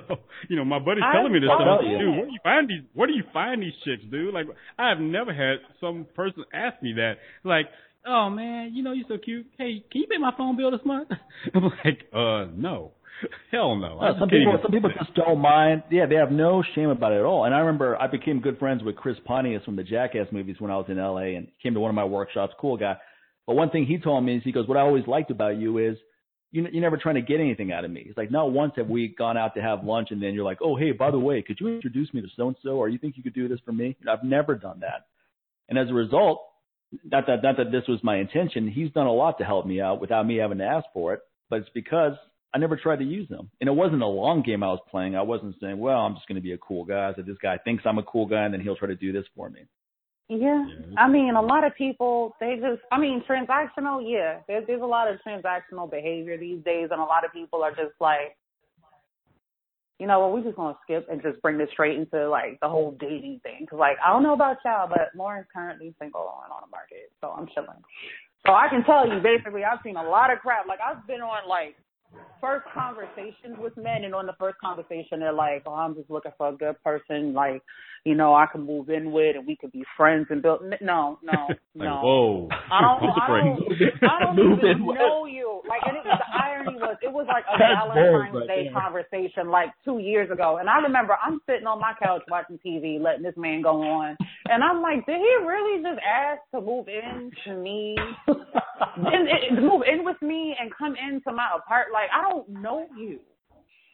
Speaker 1: you know, my buddy's telling me this stuff. Dude, where do you find these? Where do you find these chicks, dude? Like, I have never had some person ask me that. Like, oh man, you know you're so cute. Hey, can you pay my phone bill this month? [laughs] I'm like, uh, no, [laughs] hell no.
Speaker 2: Uh, some people, some people just don't mind. Yeah, they have no shame about it at all. And I remember I became good friends with Chris Pontius from the Jackass movies when I was in LA, and came to one of my workshops. Cool guy. But one thing he told me is he goes, "What I always liked about you is you you're never trying to get anything out of me. It's like not once have we gone out to have lunch and then you're like, oh hey, by the way, could you introduce me to so and so, or you think you could do this for me? I've never done that. And as a result, not that not that this was my intention, he's done a lot to help me out without me having to ask for it. But it's because I never tried to use them. And it wasn't a long game I was playing. I wasn't saying, well, I'm just going to be a cool guy. So this guy thinks I'm a cool guy and then he'll try to do this for me.
Speaker 3: Yeah. I mean, a lot of people, they just, I mean, transactional, yeah. There, there's a lot of transactional behavior these days, and a lot of people are just like, you know what, we're just gonna skip and just bring this straight into like the whole dating thing. Cause like I don't know about y'all, but Lauren's currently single and on the market, so I'm chilling. So I can tell you, basically, I've seen a lot of crap. Like I've been on like first conversations with men, and on the first conversation, they're like, "Oh, I'm just looking for a good person, like, you know, I can move in with, and we could be friends and build." No, no, [laughs]
Speaker 1: like,
Speaker 3: no.
Speaker 1: Whoa!
Speaker 3: I don't, I don't, I don't even know you. Like, and it, the irony was, it was like a
Speaker 2: That's
Speaker 3: Valentine's
Speaker 2: bold,
Speaker 3: Day
Speaker 2: there.
Speaker 3: conversation like two years ago, and I remember I'm sitting on my couch watching TV, letting this man go on, and I'm like, did he really just ask to move in to me? and, and move in with me and come into my apartment. Like I don't know you.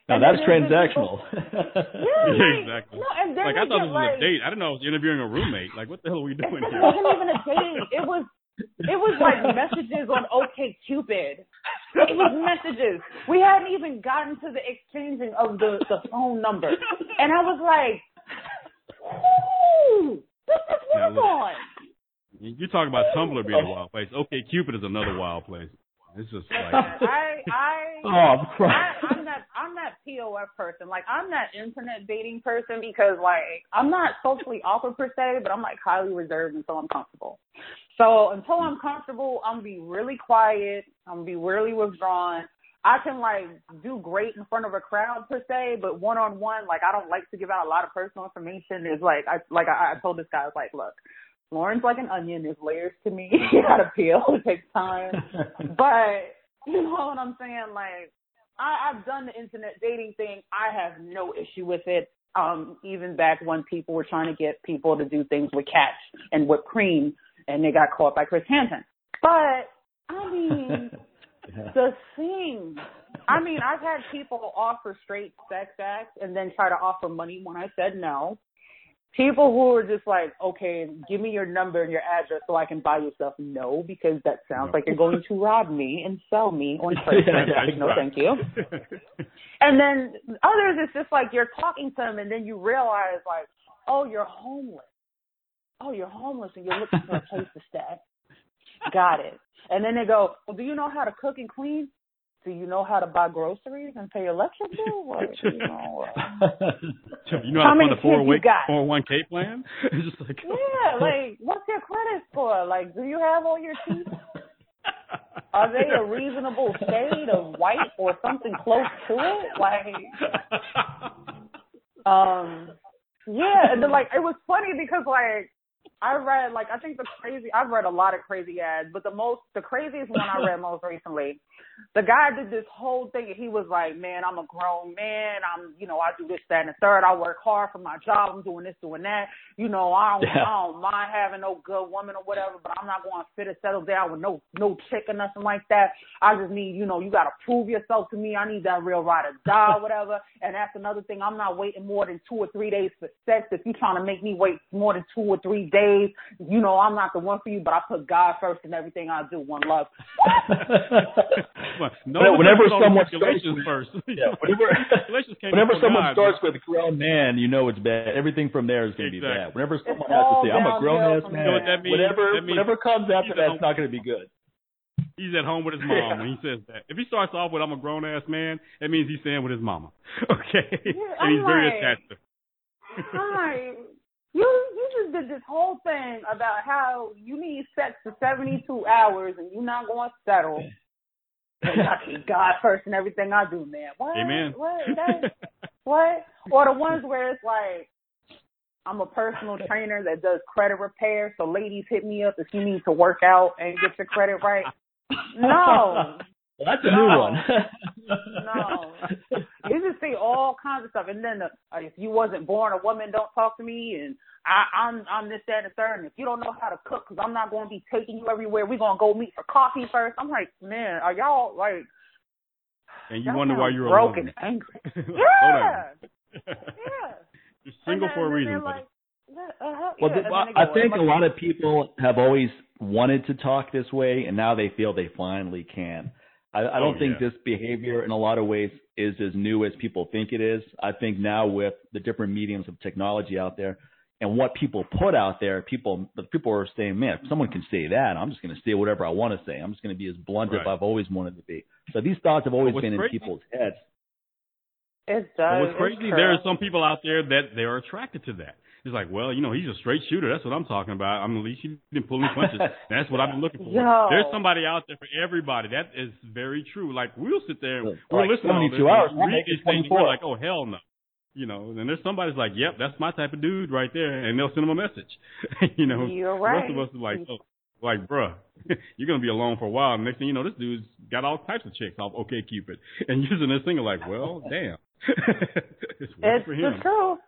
Speaker 2: Now
Speaker 3: And
Speaker 2: that's
Speaker 3: then there's this
Speaker 2: transactional.
Speaker 3: Yeah, [laughs]
Speaker 1: Yeah,
Speaker 3: like,
Speaker 1: exactly.
Speaker 3: No, and then
Speaker 1: Like I thought this was
Speaker 3: like,
Speaker 1: a date. I didn't know I was interviewing a roommate. Like what the hell are we doing
Speaker 3: It wasn't even a date. It was it was like messages on OK Cupid. It was messages. We hadn't even gotten to the exchanging of the the phone number, and I was like, "Ooh, this is
Speaker 1: Now,
Speaker 3: what's
Speaker 1: look.
Speaker 3: on."
Speaker 1: You talk about Tumblr being a wild place. OK Cupid is another wild place. It's just like
Speaker 3: I I
Speaker 2: oh, I'm
Speaker 3: I,
Speaker 2: crying.
Speaker 3: I'm that I'm that POF person. Like I'm that internet dating person because like I'm not socially awkward per se, but I'm like highly reserved until I'm comfortable. So until I'm comfortable, I'm gonna be really quiet. I'm gonna be really withdrawn. I can like do great in front of a crowd per se, but one on one, like I don't like to give out a lot of personal information. Is like I like I, I told this guy, I was like, look, Lauren's like an onion. There's layers to me. [laughs] you gotta peel. It takes time. [laughs] But you know what I'm saying? Like I, I've done the internet dating thing. I have no issue with it. Um, even back when people were trying to get people to do things with cats and whipped cream, and they got caught by Chris Hansen. But I mean, [laughs] the thing. I mean, I've had people offer straight sex acts and then try to offer money when I said no. People who are just like, okay, give me your number and your address so I can buy you stuff. No, because that sounds like you're going to rob me and sell me [laughs] on Craigslist.
Speaker 2: Yeah,
Speaker 3: no, thank you. And then others, it's just like you're talking to them and then you realize, like, oh, you're homeless. Oh, you're homeless and you're looking for a place to stay. Got it. And then they go, well, do you know how to cook and clean? Do you know how to buy groceries and pay your electric bill? [laughs] Like, you know, uh, [laughs]
Speaker 1: you know how,
Speaker 3: How
Speaker 1: to fund a
Speaker 3: kids
Speaker 1: four
Speaker 3: you
Speaker 1: week four one K plan? [laughs] It's just like
Speaker 3: yeah, like, what's your credit score? Like, do you have all your teeth? Are they a reasonable shade of white or something close to it? Like, um, yeah, and then like it was funny because like I read like I think the crazy I've read a lot of crazy ads, but the most the craziest one I read most recently, the guy did this whole thing and he was like, Man, I'm a grown man, I'm you know, I do this, that and the third, I work hard for my job, I'm doing this, doing that. You know, I don't
Speaker 2: Yeah.
Speaker 3: I don't mind having no good woman or whatever, but I'm not gonna fit to settle down with no no chick or nothing like that. I just need, you know, you gotta prove yourself to me. I need that real ride or die or whatever. And that's another thing, I'm not waiting more than two or three days for sex. If you're trying to make me wait more than two or three days, you know I'm not the one for you, but I put God first in everything I do. One love. [laughs]
Speaker 1: No,
Speaker 2: But whenever
Speaker 1: put all the
Speaker 2: someone
Speaker 1: regulations
Speaker 2: starts-
Speaker 1: first. [laughs]
Speaker 2: yeah, whenever [laughs] whenever someone
Speaker 1: God,
Speaker 2: starts with grown man, you know it's bad. Everything from there is going to be bad. Whenever someone
Speaker 3: It's
Speaker 2: has to say, "I'm a grown ass man,"
Speaker 1: You know what that means?
Speaker 2: whatever
Speaker 1: That means
Speaker 2: whatever comes after
Speaker 1: he's
Speaker 2: that's not going to be good.
Speaker 1: He's at home with his mom
Speaker 2: Yeah.
Speaker 1: when he says that. If he starts off with "I'm a grown ass man," that means he's staying with his mama. Okay,
Speaker 3: Yeah,
Speaker 1: and he's
Speaker 3: I'm
Speaker 1: very attached to. her.
Speaker 3: Hi. You you just did this whole thing about how you need sex for seventy two hours and you're not going to settle. I keep God first in everything I do, man. What?
Speaker 1: Amen.
Speaker 3: What? That, what? Or the ones where it's like, I'm a personal trainer that does credit repair, so ladies hit me up if you need to work out and get your credit right. No,
Speaker 2: Well, that's a new one. [laughs]
Speaker 3: no. [laughs] You just see all kinds of stuff, and then the, uh, if you wasn't born a woman, don't talk to me, and I, I'm I'm this, that, and the third. And if you don't know how to cook, because I'm not going to be taking you everywhere. We're gonna go meet for coffee first. I'm like, man, are y'all like?
Speaker 1: and you wonder why you're
Speaker 3: broke
Speaker 1: alone.
Speaker 3: and angry. [laughs]
Speaker 1: Slow
Speaker 3: Yeah,
Speaker 1: down.
Speaker 3: yeah.
Speaker 1: You're single
Speaker 3: And
Speaker 1: for a reason,
Speaker 3: and then
Speaker 1: buddy.
Speaker 3: Like, uh-huh,
Speaker 2: Well,
Speaker 3: yeah.
Speaker 2: th-
Speaker 3: and
Speaker 2: well, I think
Speaker 3: "Am
Speaker 2: a lot of people have always wanted to talk this way, and now they feel they finally can. I, I oh, don't
Speaker 1: Oh,
Speaker 2: think
Speaker 1: yeah.
Speaker 2: this behavior, in a lot of ways, is as new as people think it is. I think now with the different mediums of technology out there and what people put out there, people the people are saying, "Man, if someone can say that, I'm just going to say whatever I want to say. I'm just going to be as blunt as I've always wanted to be." So these thoughts have always
Speaker 1: What's
Speaker 2: been in people's heads.
Speaker 3: It does.
Speaker 1: what's crazy? There are some people out there that they are attracted to that. It's like, well, you know, he's a straight shooter. That's what I'm talking about. I'm at least he didn't pull any punches. [laughs] That's what I've been looking for.
Speaker 3: Yo.
Speaker 1: There's somebody out there for everybody. That is very true. Like we'll sit there, and we're
Speaker 2: Like
Speaker 1: listening to all this,
Speaker 2: 72 hours,
Speaker 1: and
Speaker 2: I'm
Speaker 1: read these things, and
Speaker 2: 24.
Speaker 1: we're like, oh hell no. You know, and there's somebody's like, yep, that's my type of dude right there, and they'll send him a message. [laughs] you know,
Speaker 3: You're right.
Speaker 1: most
Speaker 3: right.
Speaker 1: of us are like, oh, like, bruh, [laughs] you're gonna be alone for a while. And next thing you know, this dude's got all types of chicks off OK Cupid, and using this thing like, well, damn, it's
Speaker 3: It's
Speaker 1: for
Speaker 3: the
Speaker 1: him.
Speaker 3: truth.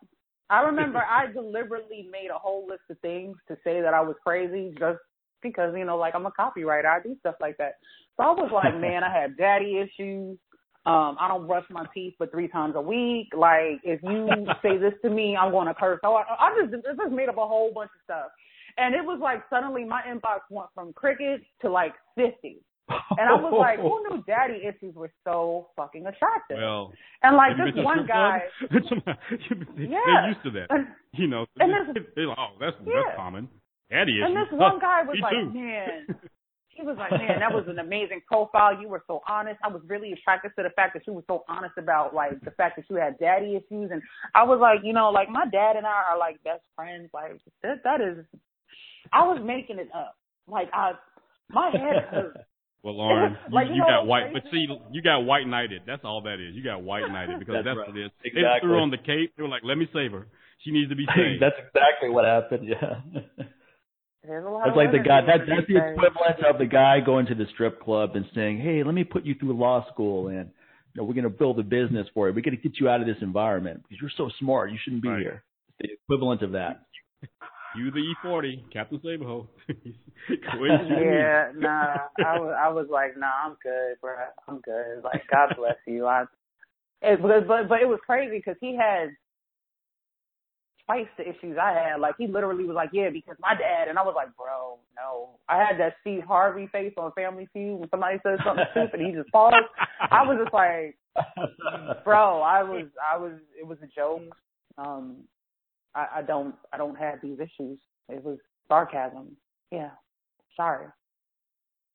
Speaker 3: I remember I deliberately made a whole list of things to say that I was crazy just because, you know, like I'm a copywriter. I do stuff like that. So I was like, man, I have daddy issues. Um, I don't brush my teeth but three times a week. Like, if you say [laughs] this to me, I'm going to curse. So I, I just, I just made up a whole bunch of stuff. And it was like suddenly my inbox went from crickets to like 50. And I was [laughs] like, who knew daddy issues were so fucking attractive?
Speaker 1: Well,
Speaker 3: and like this one guy? [laughs] [laughs] Yeah.
Speaker 1: They're used to that. You know,
Speaker 3: And this-
Speaker 1: they're like, oh, that's
Speaker 3: Yeah.
Speaker 1: that's common. Daddy issues.
Speaker 3: and this one guy was like,
Speaker 1: too.
Speaker 3: man, he was like, man, that was an amazing profile. You were so honest. I was really attracted to the fact that you were so honest about like the fact that you had daddy issues. And I was like, you know, like my dad and I are like best friends. Like that, that is, I was making it up. Like I, my head hurt.
Speaker 1: Well, [laughs] Lauren,
Speaker 3: Like,
Speaker 1: you,
Speaker 3: you
Speaker 1: you
Speaker 3: know
Speaker 1: got
Speaker 3: what's
Speaker 1: white, but see, you got white knighted. That's all that is. You got white knighted [laughs] because
Speaker 2: That's
Speaker 1: that's,
Speaker 2: right.
Speaker 1: what it is. They threw on the cape. They were like, "Let me save her. She needs to be [laughs] saved."
Speaker 2: That's exactly what happened. Yeah.
Speaker 3: There's a lot
Speaker 2: That's
Speaker 3: of
Speaker 2: like the guy.
Speaker 3: doing
Speaker 2: That, that's the
Speaker 3: days.
Speaker 2: equivalent of the guy going to the strip club and saying, "Hey, let me put you through law school, and you know, we're going to build a business for you. We're going to get you out of this environment because you're so smart. You shouldn't be
Speaker 1: Right.
Speaker 2: here." It's the equivalent of that.
Speaker 1: You the E-40, Captain Save-a-Ho. [laughs]
Speaker 3: Yeah, nah. I was, I was like, nah, I'm good, bro. I'm good. Like, God bless you. I, it, but, but, but it was crazy because he had twice the issues I had. Like, he literally was like, yeah, because my dad, and I was like, bro, no. I had that Steve Harvey face on Family Feud when somebody said something stupid. He just paused. I was just like, bro, I was, I was, it was a joke. Um, I, I don't, I don't have these issues. It was sarcasm. Yeah, sorry.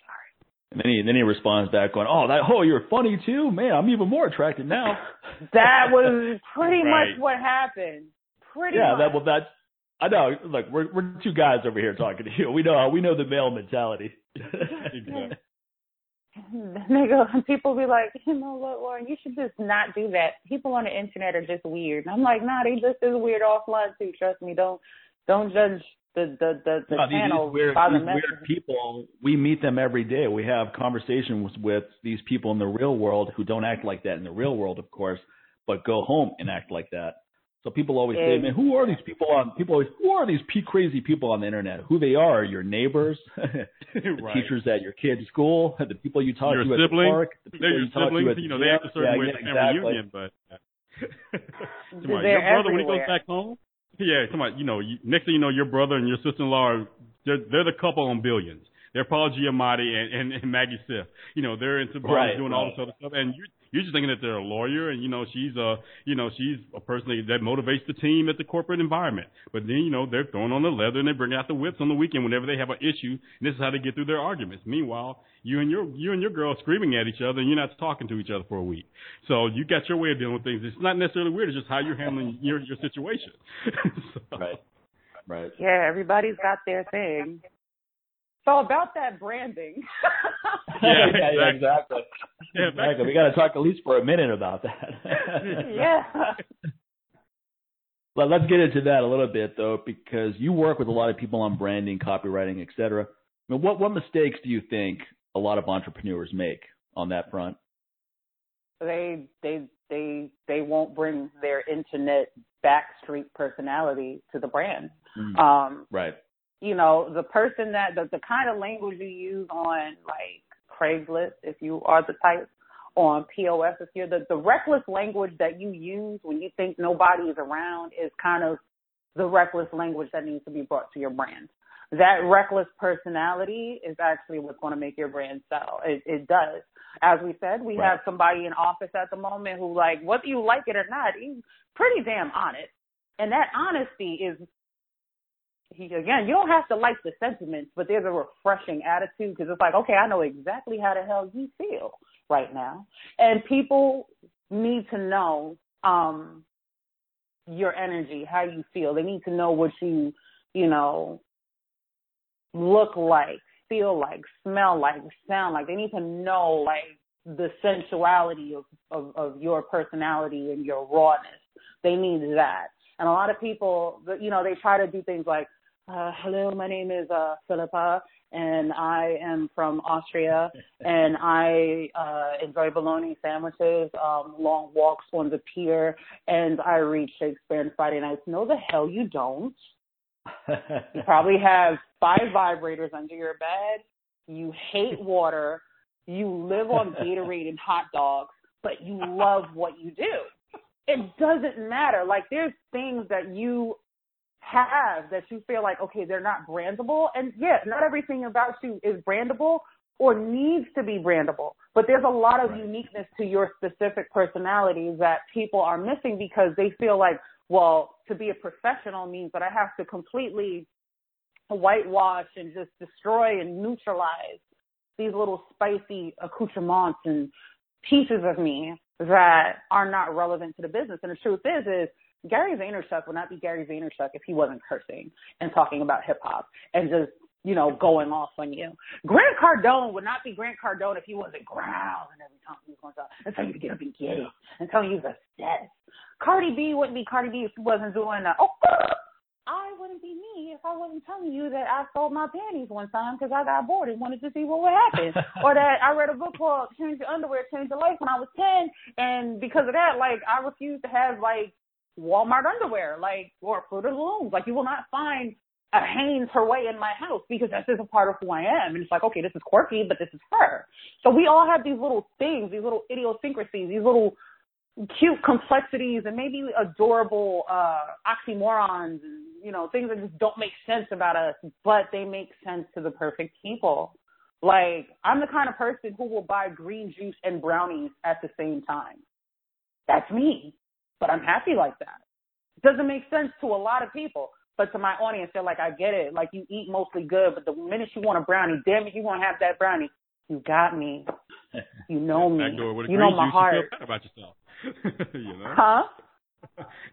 Speaker 3: Sorry.
Speaker 2: And then he then he responds back going, "Oh, that oh, you're funny too, man. I'm even more attracted now." [laughs]
Speaker 3: That was pretty
Speaker 1: Right.
Speaker 3: much what happened. Pretty
Speaker 2: yeah,
Speaker 3: much.
Speaker 2: that well, that's I know. Look, we're we're two guys over here talking to you. We know we know the male mentality. [laughs]
Speaker 1: Exactly.
Speaker 3: Nigga, [laughs] people be like, you know what, Lauren, you should just not do that. People on the internet are just weird. And I'm like, nah, they just as weird offline too. Trust me. Don't don't judge the the the, the
Speaker 2: No,
Speaker 3: channel
Speaker 2: these weird,
Speaker 3: by the
Speaker 2: these
Speaker 3: message.
Speaker 2: weird people, we meet them every day. We have conversations with these people in the real world who don't act like that in the real world, of course, but go home and act like that. So people always say, man, who are these people on, people always, who are these p- crazy people on the internet? Who they are, your neighbors, [laughs] the
Speaker 1: right.
Speaker 2: teachers at your kid's school, the people you talk
Speaker 1: Your
Speaker 2: to at
Speaker 1: sibling.
Speaker 2: the park, the people
Speaker 1: They're your
Speaker 2: you talk
Speaker 1: siblings.
Speaker 2: to at the
Speaker 1: You know,
Speaker 2: gym.
Speaker 1: they act a certain
Speaker 2: yeah,
Speaker 1: way
Speaker 2: yeah,
Speaker 1: at the
Speaker 2: exactly.
Speaker 1: reunion, but. [laughs] Come on, your brother when he goes back home. Yeah, come on. You know, you, next thing you know, your brother and your sister-in-law are they're they're the couple on Billions. They're Paul Giamatti and, and, and Maggie Siff. You know, they're into bars
Speaker 2: Right,
Speaker 1: doing all this other stuff, and you you're just thinking that they're a lawyer, and you know she's a you know she's a person that, that motivates the team at the corporate environment. But then you know they're throwing on the leather and they bring out the whips on the weekend whenever they have an issue, and this is how they get through their arguments. Meanwhile, you and your you and your girl screaming at each other, and you're not talking to each other for a week. So you got your way of dealing with things. It's not necessarily weird. It's just how you're handling [laughs] your your situation. [laughs] so,
Speaker 2: Right. Right.
Speaker 3: Yeah, everybody's got their thing. So about that branding. [laughs]
Speaker 1: Yeah,
Speaker 2: yeah,
Speaker 1: exactly.
Speaker 2: exactly.
Speaker 1: Yeah,
Speaker 2: Exactly. We got to talk at least for a minute about that. [laughs]
Speaker 3: yeah. [laughs]
Speaker 2: Well, let's get into that a little bit though, because you work with a lot of people on branding, copywriting, et cetera. I mean, what what mistakes do you think a lot of entrepreneurs make on that front?
Speaker 3: they they they they won't bring their internet backstreet personality to the brand.
Speaker 2: Mhm.
Speaker 3: Um,
Speaker 2: Right.
Speaker 3: You know, the person that the, the kind of language you use on like Craigslist, if you are the type, on POF, if you're the the reckless language that you use when you think nobody is around is kind of the reckless language that needs to be brought to your brand. That reckless personality is actually what's going to make your brand sell. It, it does. As we said, we
Speaker 2: Right.
Speaker 3: have somebody in office at the moment who, like, whether you like it or not, he's pretty damn honest. And that honesty is he, again, you don't have to like the sentiments, but there's a refreshing attitude because it's like, okay, I know exactly how the hell you feel right now. And people need to know um your energy, how you feel. They need to know what you, you know, look like, feel like, smell like, sound like. They need to know like the sensuality of, of, of your personality and your rawness. They need that. And a lot of people, you know, they try to do things like, uh, hello, my name is uh, Philippa, and I am from Austria, [laughs] and I uh, enjoy bologna sandwiches, um, long walks on the pier, and I read Shakespeare on Friday nights. No, the hell you don't. [laughs] you probably have five vibrators under your bed. You hate water. You live on Gatorade and hot dogs, but you love what you do. It doesn't matter. Like there's things that you have that you feel like, okay, they're not brandable. And yeah, not everything about you is brandable or needs to be brandable. But there's a lot of right. uniqueness to your specific personality that people are missing because they feel like, well, to be a professional means that I have to completely whitewash and just destroy and neutralize these little spicy accoutrements and pieces of me that are not relevant to the business. And the truth is, is Gary Vaynerchuk would not be Gary Vaynerchuk if he wasn't cursing and talking about hip hop and just, you know, going off on you. Grant Cardone would not be Grant Cardone if he wasn't growling every time he was going to and telling you to get up and get it and telling you the steps. Cardi B wouldn't be Cardi B if he wasn't doing that. Oh, I wouldn't be me if I wasn't telling you that I sold my panties one time because I got bored and wanted to see what would happen. [laughs] or that I read a book called Change Your Underwear, Change Your Life when I was 10. And because of that, like, I refused to have, like, Walmart underwear, like, or Fruit of the Looms. Like, you will not find a Hanes her way in my house because this is a part of who I am. And it's like, okay, this is quirky, but this is her. So we all have these little things, these little idiosyncrasies, these little cute complexities and maybe adorable uh oxymorons and you know things that just don't make sense about us but they make sense to the perfect people like i'm the kind of person who will buy green juice and brownies at the same time that's me but I'm happy like that. It doesn't make sense to a lot of people, but to my audience, they're like, I get it. Like you eat mostly good, but the minute you want a brownie, damn it, you want to have that brownie. You got me. You [laughs] know me. you know my
Speaker 1: juice,
Speaker 3: heart.
Speaker 1: You feel better about yourself. [laughs] you know?
Speaker 3: Huh?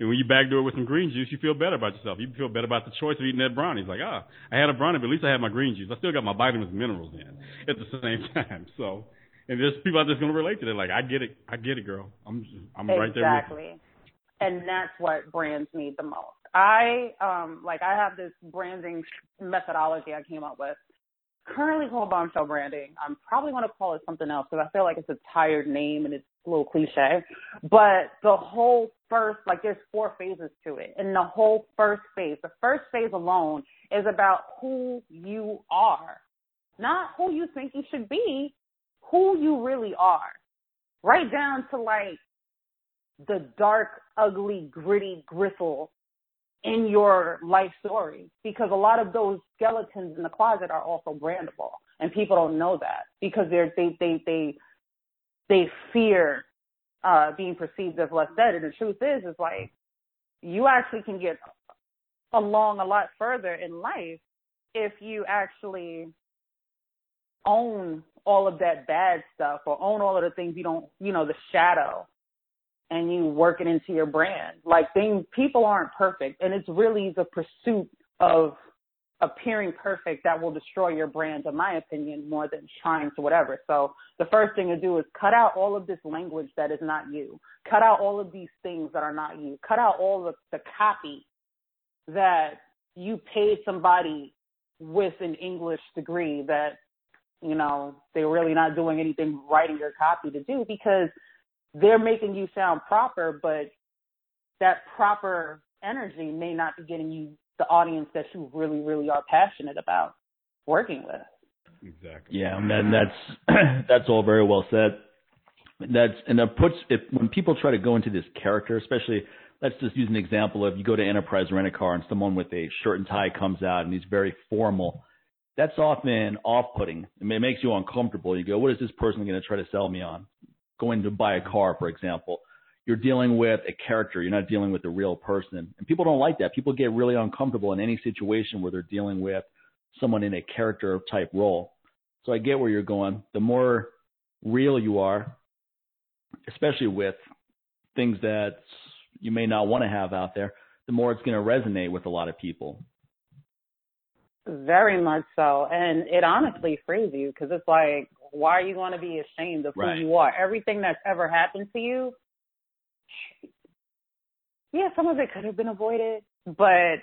Speaker 1: and [laughs] when you backdoor with some green juice, you feel better about yourself. You feel better about the choice of eating that brownie. It's like, ah, I had a brownie, but at least I had my green juice. I still got my vitamins and minerals in at the same time. So, and there's people out there that's going to relate to that. Like, I get it. I get it, girl. I'm, I'm
Speaker 3: exactly.
Speaker 1: right there with
Speaker 3: you. And that's what brands need the most. I um like I have this branding methodology I came up with. Currently called bombshell branding. I'm probably going to call it something else because I feel like it's a tired name and it's a little cliche. But the whole first, like there's four phases to it. And the whole first phase, the first phase alone is about who you are. Not who you think you should be, who you really are. Right down to like the dark, ugly, gritty gristle in your life story because a lot of those skeletons in the closet are also brandable and people don't know that because they're they they they they fear uh being perceived as less dead and the truth is is like you actually can get along a lot further in life if you actually own all of that bad stuff or own all of the things you don't you know the shadow and you work it into your brand. Like things, people aren't perfect, and it's really the pursuit of appearing perfect that will destroy your brand, in my opinion, more than trying to whatever. So the first thing to do is cut out all of this language that is not you. Cut out all of these things that are not you. Cut out all the, the copy that you paid somebody with an English degree that, you know, they're really not doing anything writing your copy to do because they're making you sound proper, but that proper energy may not be getting you the audience that you really, really are passionate about working with.
Speaker 1: Exactly.
Speaker 2: Yeah, and that's [clears throat] that's all very well said. That's and that puts if when people try to go into this character, especially let's just use an example of you go to Enterprise rent a car and someone with a shirt and tie comes out and he's very formal. That's often off-putting. I mean, it makes you uncomfortable. You go, what is this person going to try to sell me on? Going to buy a car, for example, you're dealing with a character. You're not dealing with a real person. And people don't like that. People get really uncomfortable in any situation where they're dealing with someone in a character type role. So I get where you're going. The more real you are, especially with things that you may not want to have out there, the more it's going to resonate with a lot of people.
Speaker 3: Very much so. And it honestly frees you because it's like, why are you going to be ashamed of
Speaker 2: right.
Speaker 3: who you are? Everything that's ever happened to you, yeah, some of it could have been avoided, but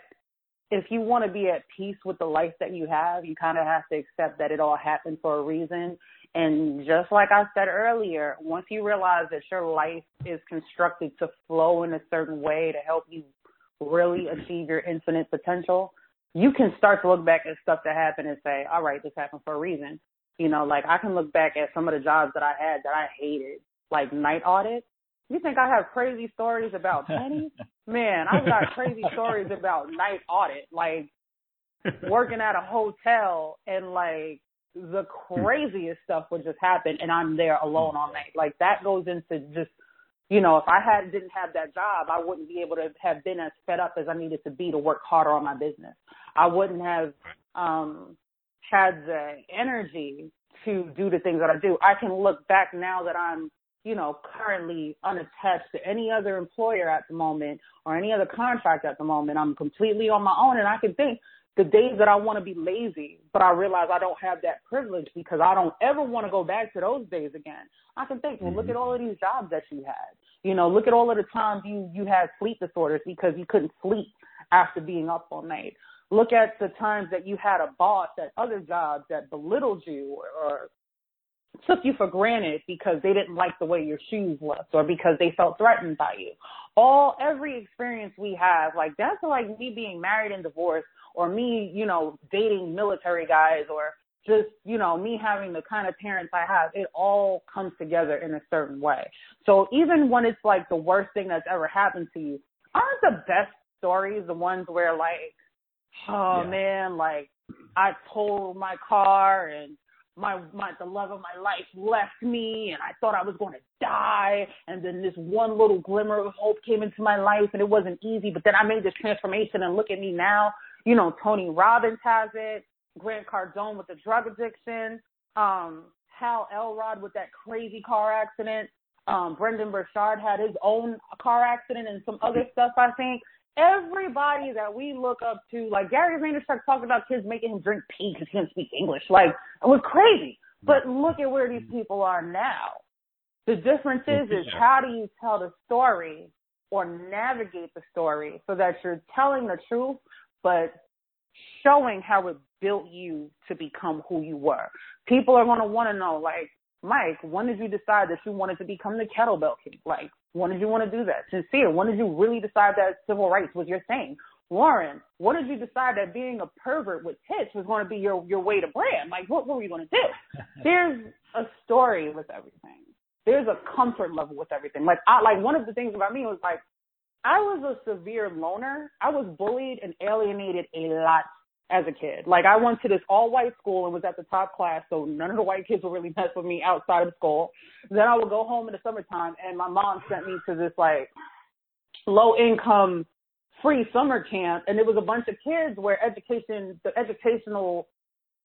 Speaker 3: if you want to be at peace with the life that you have, you kind of have to accept that it all happened for a reason. And just like I said earlier, once you realize that your life is constructed to flow in a certain way to help you really achieve your infinite potential, you can start to look back at stuff that happened and say, all right, this happened for a reason. You know, like I can look back at some of the jobs that I had that I hated, like night audit. You think I have crazy stories about [laughs] pennies? Man, I've got crazy stories about night audit, like [laughs] working at a hotel and like the craziest stuff would just happen and I'm there alone all night. Like that goes into just you know, if I had didn't have that job, I wouldn't be able to have been as fed up as I needed to be to work harder on my business. I wouldn't have um had the energy to do the things that I do. I can look back now that I'm, you know, currently unattached to any other employer at the moment or any other contract at the moment. I'm completely on my own and I can think the days that I want to be lazy, but I realize I don't have that privilege because I don't ever want to go back to those days again. I can think, well, look mm-hmm. at all of these jobs that you had. You know, look at all of the times you you had sleep disorders because you couldn't sleep after being up all night. Look at the times that you had a boss at other jobs that belittled you or, or took you for granted because they didn't like the way your shoes looked or because they felt threatened by you. All every experience we have, like that's like me being married and divorced or me, you know, dating military guys or just, you know, me having the kind of parents I have, it all comes together in a certain way. So even when it's like the worst thing that's ever happened to you, aren't the best stories the ones where like, oh yeah. man, like I totaled my car and my my the love of my life left me and I thought I was going to die. And then this one little glimmer of hope came into my life and it wasn't easy but then I made this transformation and look at me now. You know Tony Robbins has it Grant Cardone with the drug addiction um Hal Elrod with that crazy car accident um Brendon Burchard had his own car accident and some other stuff I think everybody that we look up to, like Gary Vaynerchuk talked about kids making him drink pee because he didn't speak English. Like, it was crazy. But look at where these people are now. The difference is, is how do you tell the story or navigate the story so that you're telling the truth, but showing how it built you to become who you were. People are going to want to know, like, Mike, when did you decide that you wanted to become the kettlebell king? Like, when did you want to do that? Sincere, when did you really decide that civil rights was your thing? Warren, when did you decide that being a pervert with tits was going to be your your way to brand? Like, what, what were you going to do? [laughs] There's a story with everything. There's a comfort level with everything. Like, I like one of the things about me was like, I was a severe loner. I was bullied and alienated a lot as a kid. Like I went to this all white school and was at the top class, so none of the white kids would really mess with me outside of school. Then I would go home in the summertime and my mom sent me to this like low income free summer camp and it was a bunch of kids where education the educational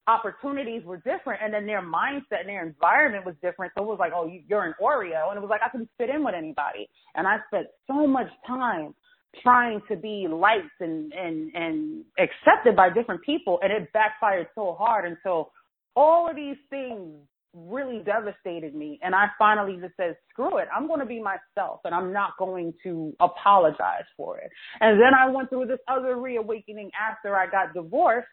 Speaker 3: opportunities were different and then their mindset and their environment was different. So it was like, oh, you're an Oreo. And it was like, I couldn't fit in with anybody. And I spent so much time trying to be liked and and and accepted by different people and it backfired so hard. Until all of these things really devastated me and I finally just said screw it. I'm going to be myself and I'm not going to apologize for it. And then I went through this other reawakening after I got divorced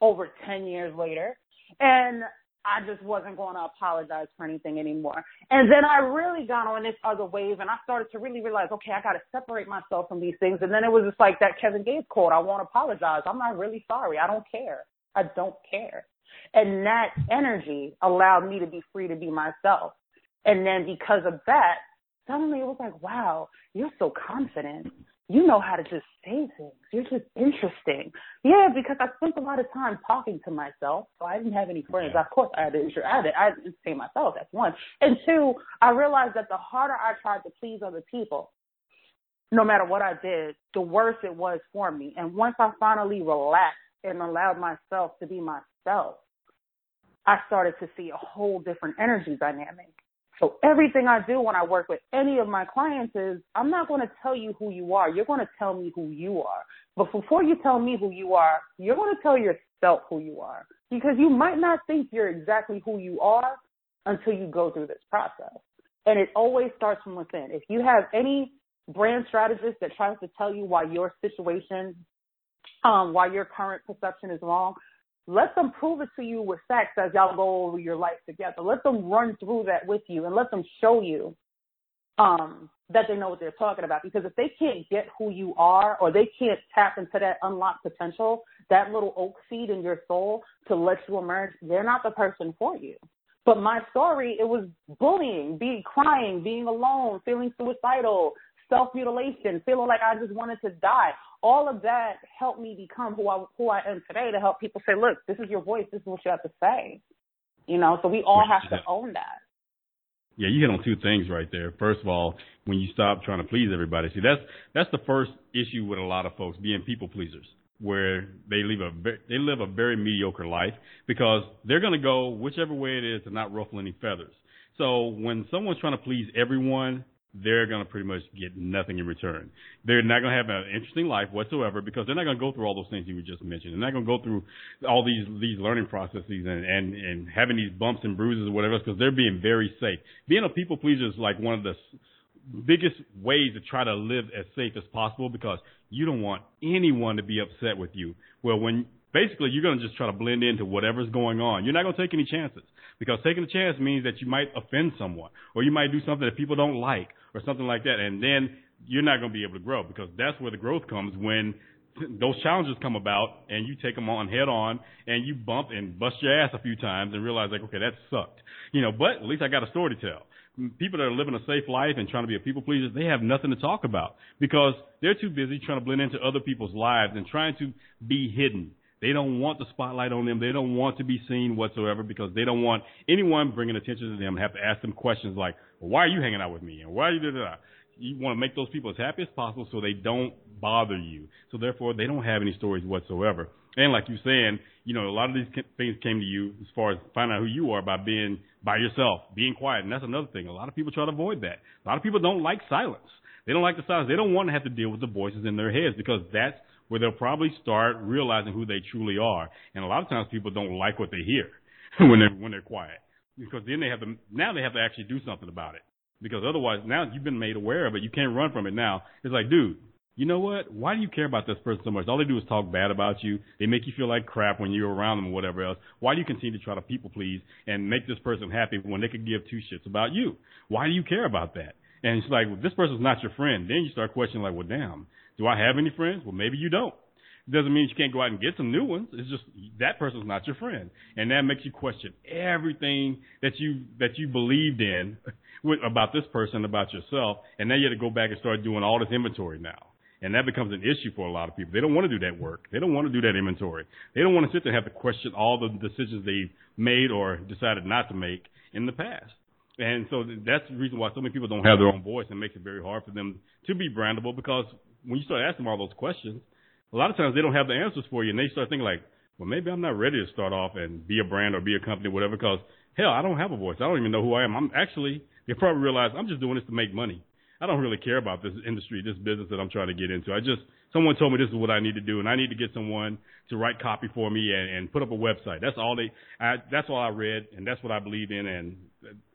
Speaker 3: over 10 years later. And I just wasn't going to apologize for anything anymore. And then I really got on this other wave and I started to really realize, okay, I got to separate myself from these things. And then it was just like that Kevin Gates quote, I won't apologize. I'm not really sorry. I don't care. I don't care. And that energy allowed me to be free to be myself. And then because of that, suddenly it was like, wow, you're so confident you know how to just say things. You're just interesting. Yeah, because I spent a lot of time talking to myself, so I didn't have any friends. Of course, I had to, I had to, I had to entertain myself. That's one. And two, I realized that the harder I tried to please other people, no matter what I did, the worse it was for me. And once I finally relaxed and allowed myself to be myself, I started to see a whole different energy dynamic So everything I do when I work with any of my clients is I'm not going to tell you who you are. You're going to tell me who you are. But before you tell me who you are, you're going to tell yourself who you are because you might not think you're exactly who you are until you go through this process. And it always starts from within. If you have any brand strategist that tries to tell you why your situation, um, why your current perception is wrong, let them prove it to you with facts as y'all go over your life together. Let them run through that with you and let them show you um, that they know what they're talking about. Because if they can't get who you are or they can't tap into that unlocked potential, that little oak seed in your soul to let you emerge, they're not the person for you. But my story, it was bullying, being crying, being alone, feeling suicidal, self mutilation, feeling like I just wanted to die. All of that helped me become who I who I am today to help people say, look, this is your voice, this is what you have to say. You know, so we all have to own that.
Speaker 1: Yeah, you hit on two things right there. First of all, when you stop trying to please everybody, see that's that's the first issue with a lot of folks being people pleasers, where they live a they live a very mediocre life because they're going to go whichever way it is to not ruffle any feathers. So when someone's trying to please everyone, they're going to pretty much get nothing in return. They're not going to have an interesting life whatsoever because they're not going to go through all those things you just mentioned. They're not going to go through all these these learning processes and and and having these bumps and bruises or whatever because they're being very safe. Being a people pleaser is like one of the biggest ways to try to live as safe as possible because you don't want anyone to be upset with you. Well, when basically you're going to just try to blend into whatever's going on. You're not going to take any chances because taking a chance means that you might offend someone or you might do something that people don't like or something like that. And then you're not going to be able to grow because that's where the growth comes when those challenges come about and you take them on head on and you bump and bust your ass a few times and realize like, okay, that sucked. You know, but at least I got a story to tell. People that are living a safe life and trying to be a people pleaser, they have nothing to talk about because they're too busy trying to blend into other people's lives and trying to be hidden they don't want the spotlight on them. They don't want to be seen whatsoever because they don't want anyone bringing attention to them and have to ask them questions like, why are you hanging out with me? And why are you, da, da, da. You want to make those people as happy as possible so they don't bother you. So therefore, they don't have any stories whatsoever. And like you're saying, you know, a lot of these things came to you as far as finding out who you are by being by yourself, being quiet. And that's another thing. A lot of people try to avoid that. A lot of people don't like silence. They don't like the silence. They don't want to have to deal with the voices in their heads because that's where they'll probably start realizing who they truly are. And a lot of times people don't like what they hear [laughs] when they're when they're quiet because then they have to now they have to actually do something about it because otherwise now you've been made aware of it. You can't run from it now. It's like, dude, you know what? Why do you care about this person so much? All they do is talk bad about you. They make you feel like crap when you're around them or whatever else. Why do you continue to try to people please and make this person happy when they could give two shits about you? Why do you care about that? And it's like, well, this person's not your friend. Then you start questioning like, well, damn, do I have any friends? Well, maybe you don't. Doesn't mean you can't go out and get some new ones. It's just that person's not your friend, and that makes you question everything that you that you believed in [laughs] with, about this person, about yourself, and now you have to go back and start doing all this inventory now. And that becomes an issue for a lot of people. They don't want to do that work. They don't want to do that inventory. They don't want to sit there and have to question all the decisions they've made or decided not to make in the past. And so that's the reason why so many people don't have their own voice and makes it very hard for them to be brandable because when you start asking all those questions, a lot of times they don't have the answers for you, and they start thinking like, well, maybe I'm not ready to start off and be a brand or be a company, or whatever. Because hell, I don't have a voice. I don't even know who I am. I'm actually they probably realize I'm just doing this to make money. I don't really care about this industry, this business that I'm trying to get into. I just someone told me this is what I need to do, and I need to get someone to write copy for me and, and put up a website. That's all they. I, that's all I read, and that's what I believe in. And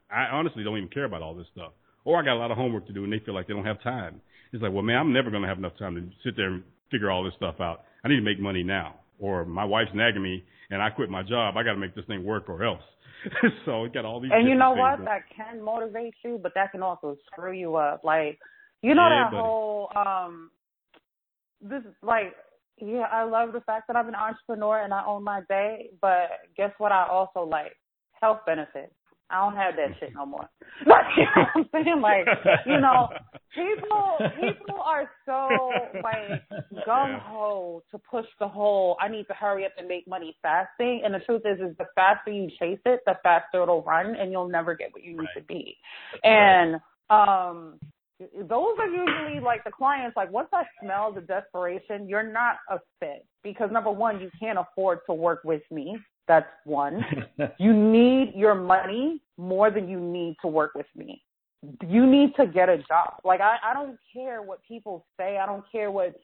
Speaker 1: I honestly don't even care about all this stuff. Or I got a lot of homework to do, and they feel like they don't have time. It's like, well, man, I'm never going to have enough time to sit there and figure all this stuff out. I need to make money now. Or my wife's nagging me, and I quit my job. I got to make this thing work, or else. [laughs] so we got all these.
Speaker 3: And you know what?
Speaker 1: Going.
Speaker 3: That can motivate you, but that can also screw you up. Like, you know
Speaker 1: yeah,
Speaker 3: that
Speaker 1: buddy.
Speaker 3: whole um, this like yeah, I love the fact that I'm an entrepreneur and I own my day, but guess what? I also like health benefits. I don't have that shit no more. [laughs] Like, you know what I'm saying? Like, you know, people people are so like [laughs] gung ho to push the whole I need to hurry up and make money fast thing. And the truth is is the faster you chase it, the faster it'll run and you'll never get what you need
Speaker 1: Right.
Speaker 3: to be. And um those are usually like the clients like once I smell the desperation, you're not a fit because number one, you can't afford to work with me. That's one. [laughs] you need your money more than you need to work with me. You need to get a job. Like I, I don't care what people say. I don't care what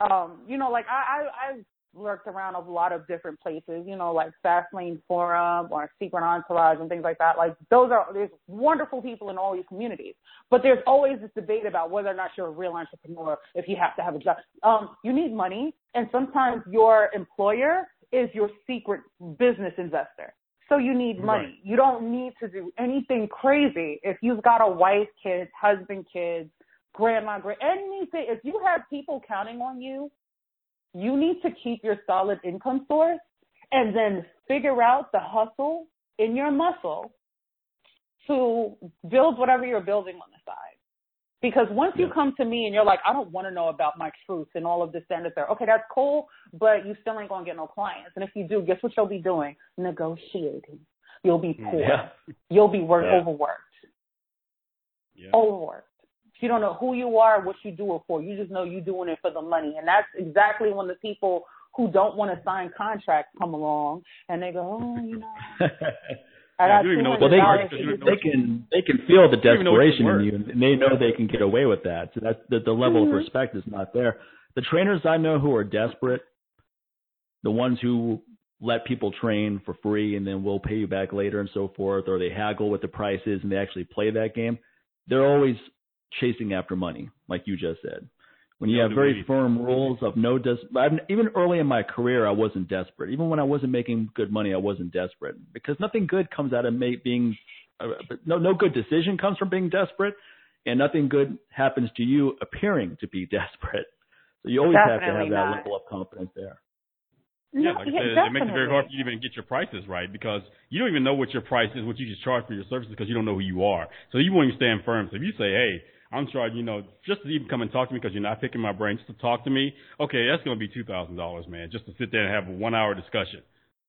Speaker 3: um, you know, like I, I I've lurked around a lot of different places, you know, like Fastlane Forum or Secret Entourage and things like that. Like those are there's wonderful people in all these communities. But there's always this debate about whether or not you're a real entrepreneur if you have to have a job. Um, you need money and sometimes your employer is your secret business investor. So you need money. Right. You don't need to do anything crazy. If you've got a wife, kids, husband, kids, grandma, grand anything, if you have people counting on you you need to keep your solid income source and then figure out the hustle in your muscle to build whatever you're building on the side. Because once you come to me and you're like, I don't want to know about my truth and all of this and there, okay, that's cool, but you still ain't gonna get no clients. And if you do, guess what you'll be doing? Negotiating. You'll be mm, poor. Yeah. You'll be work yeah. overworked. Yeah. Overworked. You don't know who you are, what you do it for. You just know you're doing it for the money. And that's exactly when the people who don't want to sign contracts come along and they go, oh, you know. [laughs] I got
Speaker 2: well, they, they can they can feel the desperation in you, and they know they can get away with that. So that's the, the level mm-hmm. of respect is not there. The trainers I know who are desperate, the ones who let people train for free and then we'll pay you back later and so forth, or they haggle with the prices and they actually play that game. They're always chasing after money, like you just said. When you no, have very firm rules of no des- I've, even early in my career, I wasn't desperate. Even when I wasn't making good money, I wasn't desperate because nothing good comes out of being uh, no no good decision comes from being desperate, and nothing good happens to you appearing to be [laughs] desperate. So you always
Speaker 3: Definitely
Speaker 2: have to have
Speaker 3: not.
Speaker 2: that level of confidence there.
Speaker 1: Yeah, like I said, it makes it very hard for you to even get your prices right because you don't even know what your price is, what you should charge for your services because you don't know who you are. So you won't even stand firm. So if you say, hey, I'm charging, you know, just to even come and talk to me because you're not picking my brain, just to talk to me. Okay, that's going to be two thousand dollars, man, just to sit there and have a one hour discussion.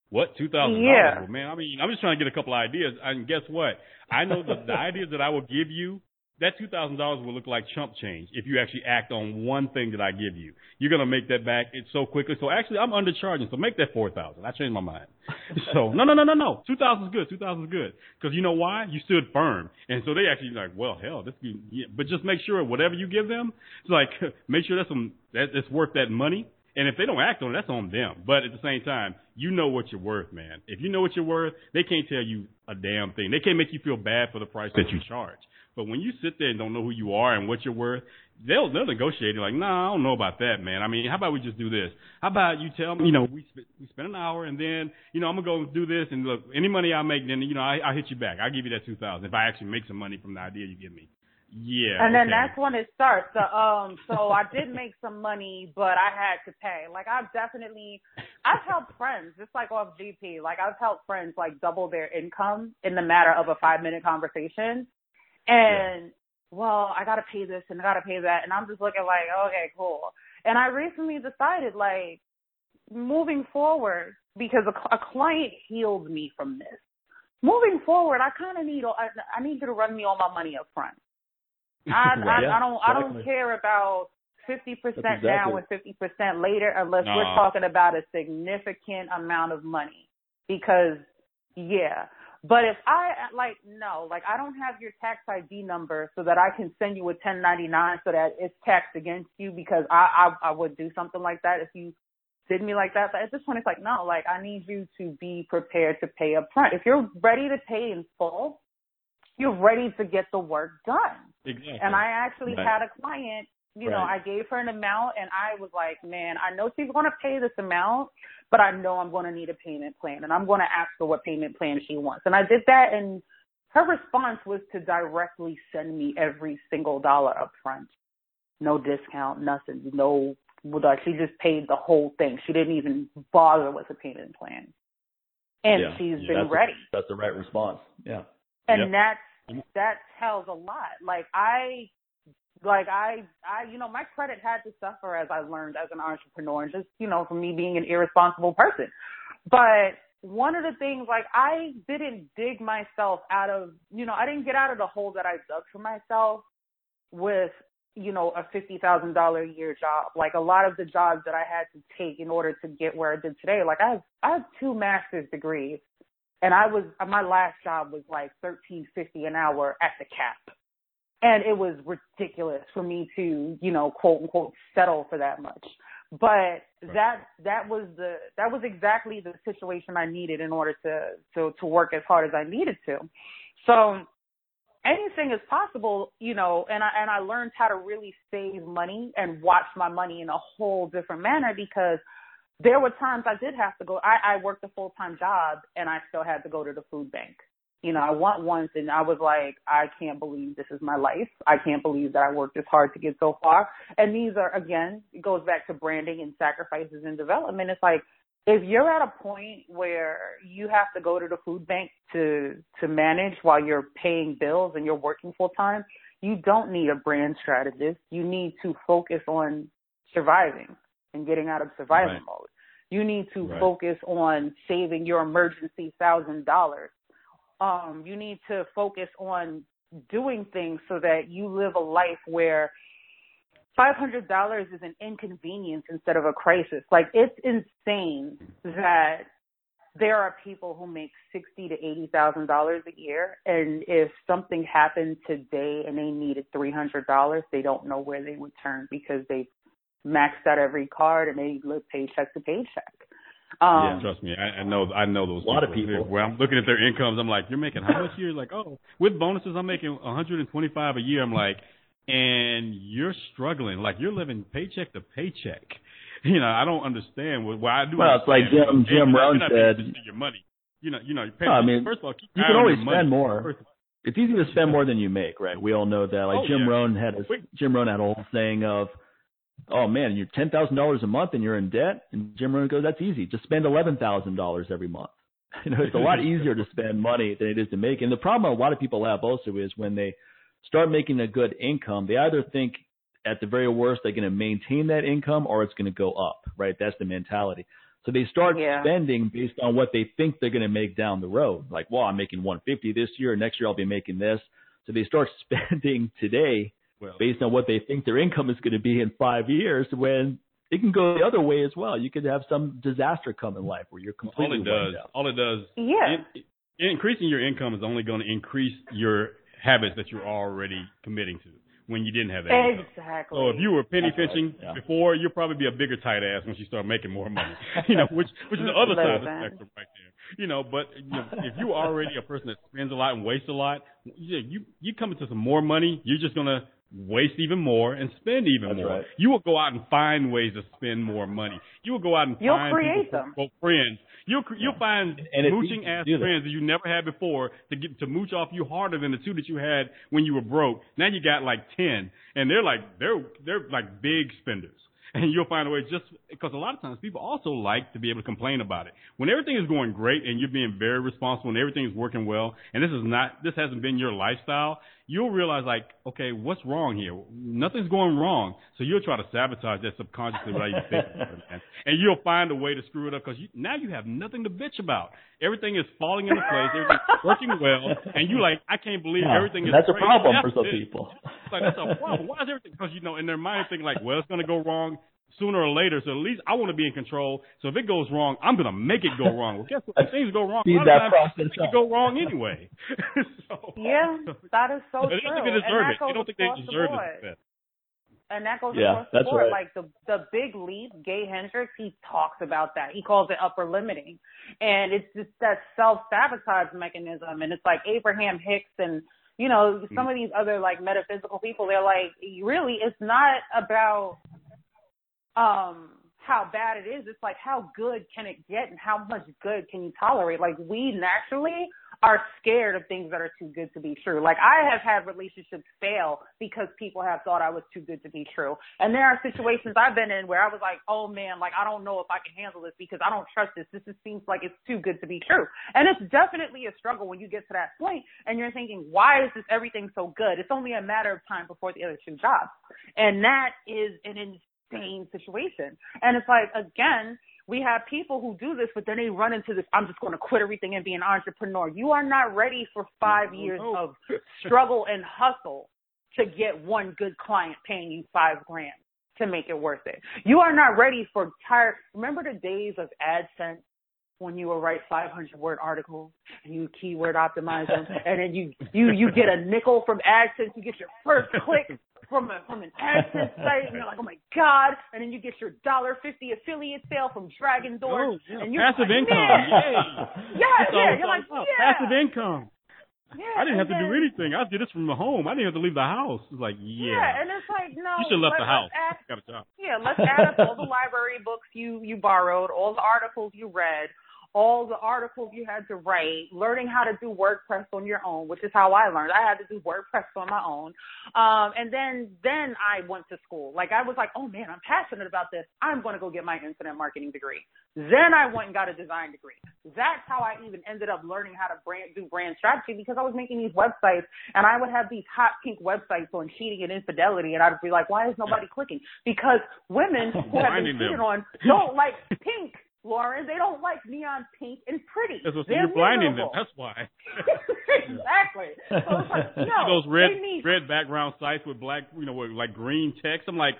Speaker 1: What two thousand
Speaker 3: yeah.
Speaker 1: dollars, man? I mean, I'm just trying to get a couple ideas. And guess what? I know the, the [laughs] ideas that I will give you that two thousand dollars will look like chump change if you actually act on one thing that I give you. You're gonna make that back it so quickly. So actually, I'm undercharging. So make that four thousand. I changed my mind. [laughs] so no, no, no, no, no. Two thousand is good. Two thousand is good because you know why? You stood firm, and so they actually like, well, hell, this. Be, yeah. But just make sure whatever you give them, it's like [laughs] make sure that's some that it's worth that money. And if they don't act on it, that's on them. But at the same time, you know what you're worth, man. If you know what you're worth, they can't tell you a damn thing. They can't make you feel bad for the price that you charge. But when you sit there and don't know who you are and what you're worth, they'll they'll negotiate. Like, nah, I don't know about that, man. I mean, how about we just do this? How about you tell me, you know, we sp- we spend an hour and then, you know, I'm gonna go do this and look, any money I make, then you know, I I hit you back. I'll give you that two thousand if I actually make some money from the idea you give me. Yeah.
Speaker 3: And then
Speaker 1: okay.
Speaker 3: that's when it starts. So, um, so I did make some money, but I had to pay. Like I've definitely, I've helped friends, just like off GP. Like I've helped friends like double their income in the matter of a five minute conversation. And yeah. well, I gotta pay this and I gotta pay that, and I'm just looking like, okay, cool. And I recently decided like moving forward because a, a client healed me from this. Moving forward, I kind of need I, I need you to run me all my money up front. [laughs] I, right. I, I don't I don't care about fifty percent exactly. now and fifty percent later unless we're talking about a significant amount of money. Because yeah, but if I like no, like I don't have your tax ID number so that I can send you a 1099 so that it's taxed against you because I I, I would do something like that if you did me like that. But at this point, it's like no, like I need you to be prepared to pay up front. If you're ready to pay in full, you're ready to get the work done.
Speaker 1: Exactly.
Speaker 3: And I actually right. had a client you right. know, I gave her an amount and I was like, man, I know she's going to pay this amount, but I know I'm going to need a payment plan and I'm going to ask her what payment plan she wants. And I did that and her response was to directly send me every single dollar up front. No discount, nothing, no, like she just paid the whole thing. She didn't even bother with a payment plan. And
Speaker 2: yeah.
Speaker 3: she's
Speaker 2: yeah,
Speaker 3: been
Speaker 2: that's
Speaker 3: ready.
Speaker 2: A, that's the right response. Yeah.
Speaker 3: And yep. that's, mm-hmm. that tells a lot. Like I like I, I, you know, my credit had to suffer as I learned as an entrepreneur, just you know, from me being an irresponsible person. But one of the things, like I didn't dig myself out of, you know, I didn't get out of the hole that I dug for myself with, you know, a fifty thousand dollar a year job. Like a lot of the jobs that I had to take in order to get where I did today. Like I have, I have two master's degrees, and I was my last job was like thirteen fifty an hour at the cap, and it was ridiculous for me to you know quote unquote settle for that much. But that that was the that was exactly the situation I needed in order to to to work as hard as I needed to. So anything is possible, you know, and I and I learned how to really save money and watch my money in a whole different manner because there were times I did have to go I, I worked a full time job and I still had to go to the food bank. You know, I went once and I was like, I can't believe this is my life. I can't believe that I worked this hard to get so far. And these are again, it goes back to branding and sacrifices and development. It's like if you're at a point where you have to go to the food bank to to manage while you're paying bills and you're working full time, you don't need a brand strategist. You need to focus on surviving and getting out of survival
Speaker 1: right.
Speaker 3: mode. You need to
Speaker 1: right.
Speaker 3: focus on saving your emergency thousand dollars. Um, you need to focus on doing things so that you live a life where $500 is an inconvenience instead of a crisis. Like it's insane that there are people who make sixty to eighty thousand dollars a year, and if something happened today and they needed three hundred dollars, they don't know where they would turn because they maxed out every card and they live paycheck to paycheck.
Speaker 1: Um, yeah, trust me, I, I know I know those.
Speaker 2: A lot of people.
Speaker 1: Where I'm looking at their incomes, I'm like, you're making how much a year? Like, oh, with bonuses, I'm making 125 a year. I'm like, and you're struggling, like you're living paycheck to paycheck. [laughs] You know, I don't understand what. Well, I do.
Speaker 2: Well, it's like Jim Jim Rohn said.
Speaker 1: Your money. You know, you know. Pay,
Speaker 2: no, I mean,
Speaker 1: first of all,
Speaker 2: you can always
Speaker 1: spend
Speaker 2: more. It's easy to spend more than you make, right? We all know that. Like
Speaker 1: oh,
Speaker 2: Jim
Speaker 1: yeah.
Speaker 2: Rohn had a Jim Rohn had a whole saying of, "Oh man, you're ten thousand dollars a month and you're in debt." And Jim Rohn goes, "That's easy. Just spend eleven thousand dollars every month." [laughs] You know, it's a lot easier to spend money than it is to make. And the problem a lot of people have also is when they start making a good income, they either think at the very worst they're going to maintain that income or it's going to go up, right? That's the mentality. So they start
Speaker 3: yeah.
Speaker 2: spending based on what they think they're going to make down the road. Like, well, I'm making 150 this year, next year I'll be making this. So they start [laughs] spending today
Speaker 1: well,
Speaker 2: based on what they think their income is going to be in five years when it can go the other way as well. You could have some disaster come in life where you're completely
Speaker 1: all it does,
Speaker 2: out.
Speaker 1: all it does,
Speaker 3: yeah.
Speaker 1: It, increasing your income is only going to increase your habits that you're already committing to when you didn't have that. Income.
Speaker 3: Exactly.
Speaker 1: So if you were penny
Speaker 2: That's right,
Speaker 1: pinching
Speaker 2: yeah.
Speaker 1: before, you'll probably be a bigger tight ass once you start making more money. [laughs] you know, which which is the other side of the spectrum right there. You know, but you know, if you're already a person that spends a lot and wastes a lot, you you, you come into some more money, you're just gonna waste even more and spend even
Speaker 2: That's
Speaker 1: more.
Speaker 2: right.
Speaker 1: You will go out and find ways to spend more money. You will go out and
Speaker 3: You'll
Speaker 1: find
Speaker 3: create
Speaker 1: people,
Speaker 3: them.
Speaker 1: quote, friends. You'll cre- you'll find
Speaker 2: And
Speaker 1: mooching ass
Speaker 2: to that.
Speaker 1: friends that you never had before to get to mooch off you harder than the two that you had when you were broke. Now you got like ten, and they're like they're they're like big spenders. [laughs] And you'll find a way just because a lot of times people also like to be able to complain about it. When everything is going great and you're being very responsible and everything is working well, and this is not this hasn't been your lifestyle, you'll realize like, okay, what's wrong here? Nothing's going wrong. So you'll try to sabotage that subconsciously without even thinking about it. [laughs] And you'll find a way to screw it up because you, now you have nothing to bitch about. Everything is falling into place. Everything's working well, and you like, I can't believe
Speaker 2: Yeah,
Speaker 1: everything is.
Speaker 2: that's a problem
Speaker 1: That's
Speaker 2: for some
Speaker 1: it.
Speaker 2: people.
Speaker 1: It's like that's a problem. Why is everything? Because you know, in their mind, thinking like, well, it's going to go wrong sooner or later. So at least I want to be in control. So if it goes wrong, I'm going to make it go wrong. Well, guess what? When things go wrong, a
Speaker 2: Speed
Speaker 1: lot
Speaker 2: that
Speaker 1: of times
Speaker 2: process
Speaker 1: it could
Speaker 2: up.
Speaker 1: go wrong anyway. [laughs] so,
Speaker 3: Yeah, that is so [laughs] true.
Speaker 1: they
Speaker 3: true.
Speaker 1: don't think they
Speaker 3: and
Speaker 1: deserve
Speaker 3: that
Speaker 1: it.
Speaker 3: goes
Speaker 1: They don't think they deserve
Speaker 3: board.
Speaker 1: the success.
Speaker 3: And that goes
Speaker 2: Yeah,
Speaker 3: across the board.
Speaker 2: right.
Speaker 3: Like the the big leap, Gay Hendricks, he talks about that. He calls it upper limiting. And it's just that self sabotage mechanism. And it's like Abraham Hicks and you know, some hmm. of these other like metaphysical people, they're like, really, it's not about um how bad it is. It's like how good can it get and how much good can you tolerate? Like we naturally are scared of things that are too good to be true. Like I have had relationships fail because people have thought I was too good to be true. And there are situations I've been in where I was like, oh man, like I don't know if I can handle this because I don't trust this. This just seems like it's too good to be true. And it's definitely a struggle when you get to that point and you're thinking, why is this everything so good? It's only a matter of time before the other two jobs. And that is an insane situation. And it's like, again, we have people who do this, but then they run into this, I'm just going to quit everything and be an entrepreneur. You are not ready for five years of [laughs] struggle and hustle to get one good client paying you five grand to make it worth it. You are not ready for tired. Remember the days of AdSense when you will write 500 word articles and you keyword optimize them, [laughs] and then you you you get a nickel from AdSense, you get your first click [laughs] from a from an [laughs] AdSense site, and you're like, oh my god, and then you get your dollar fifty affiliate sale from Dragon Door,
Speaker 1: oh, yeah.
Speaker 3: and you're
Speaker 1: passive
Speaker 3: like,
Speaker 1: income, [laughs]
Speaker 3: yeah,
Speaker 1: yeah,
Speaker 3: yeah, yeah. You're like, yeah,
Speaker 1: passive income.
Speaker 3: Yeah,
Speaker 1: I didn't have
Speaker 3: then,
Speaker 1: to do anything. I did this from the home. I didn't have to leave the house. It's like, yeah.
Speaker 3: Yeah, and it's like, no.
Speaker 1: You should have left the house.
Speaker 3: Add,
Speaker 1: Got a job.
Speaker 3: Yeah, let's add up all the [laughs] library books you you borrowed, all the articles you read, all the articles you had to write, learning how to do WordPress on your own, which is how I learned. I had to do WordPress on my own. Um, and then, then I went to school. Like I was like, oh man, I'm passionate about this. I'm going to go get my internet marketing degree. Then I went and got a design degree. That's how I even ended up learning how to brand, do brand strategy because I was making these websites and I would have these hot pink websites on cheating and infidelity and I'd be like, why is nobody clicking? Because women who have been cheated on don't like [laughs] pink Lauren. They don't like neon pink and pretty.
Speaker 1: That's what
Speaker 3: They're
Speaker 1: you're blinding them. That's why. [laughs] [laughs]
Speaker 3: exactly. So it's like, no,
Speaker 1: those red
Speaker 3: they need,
Speaker 1: red background sites with black, you know, with like green text. I'm like,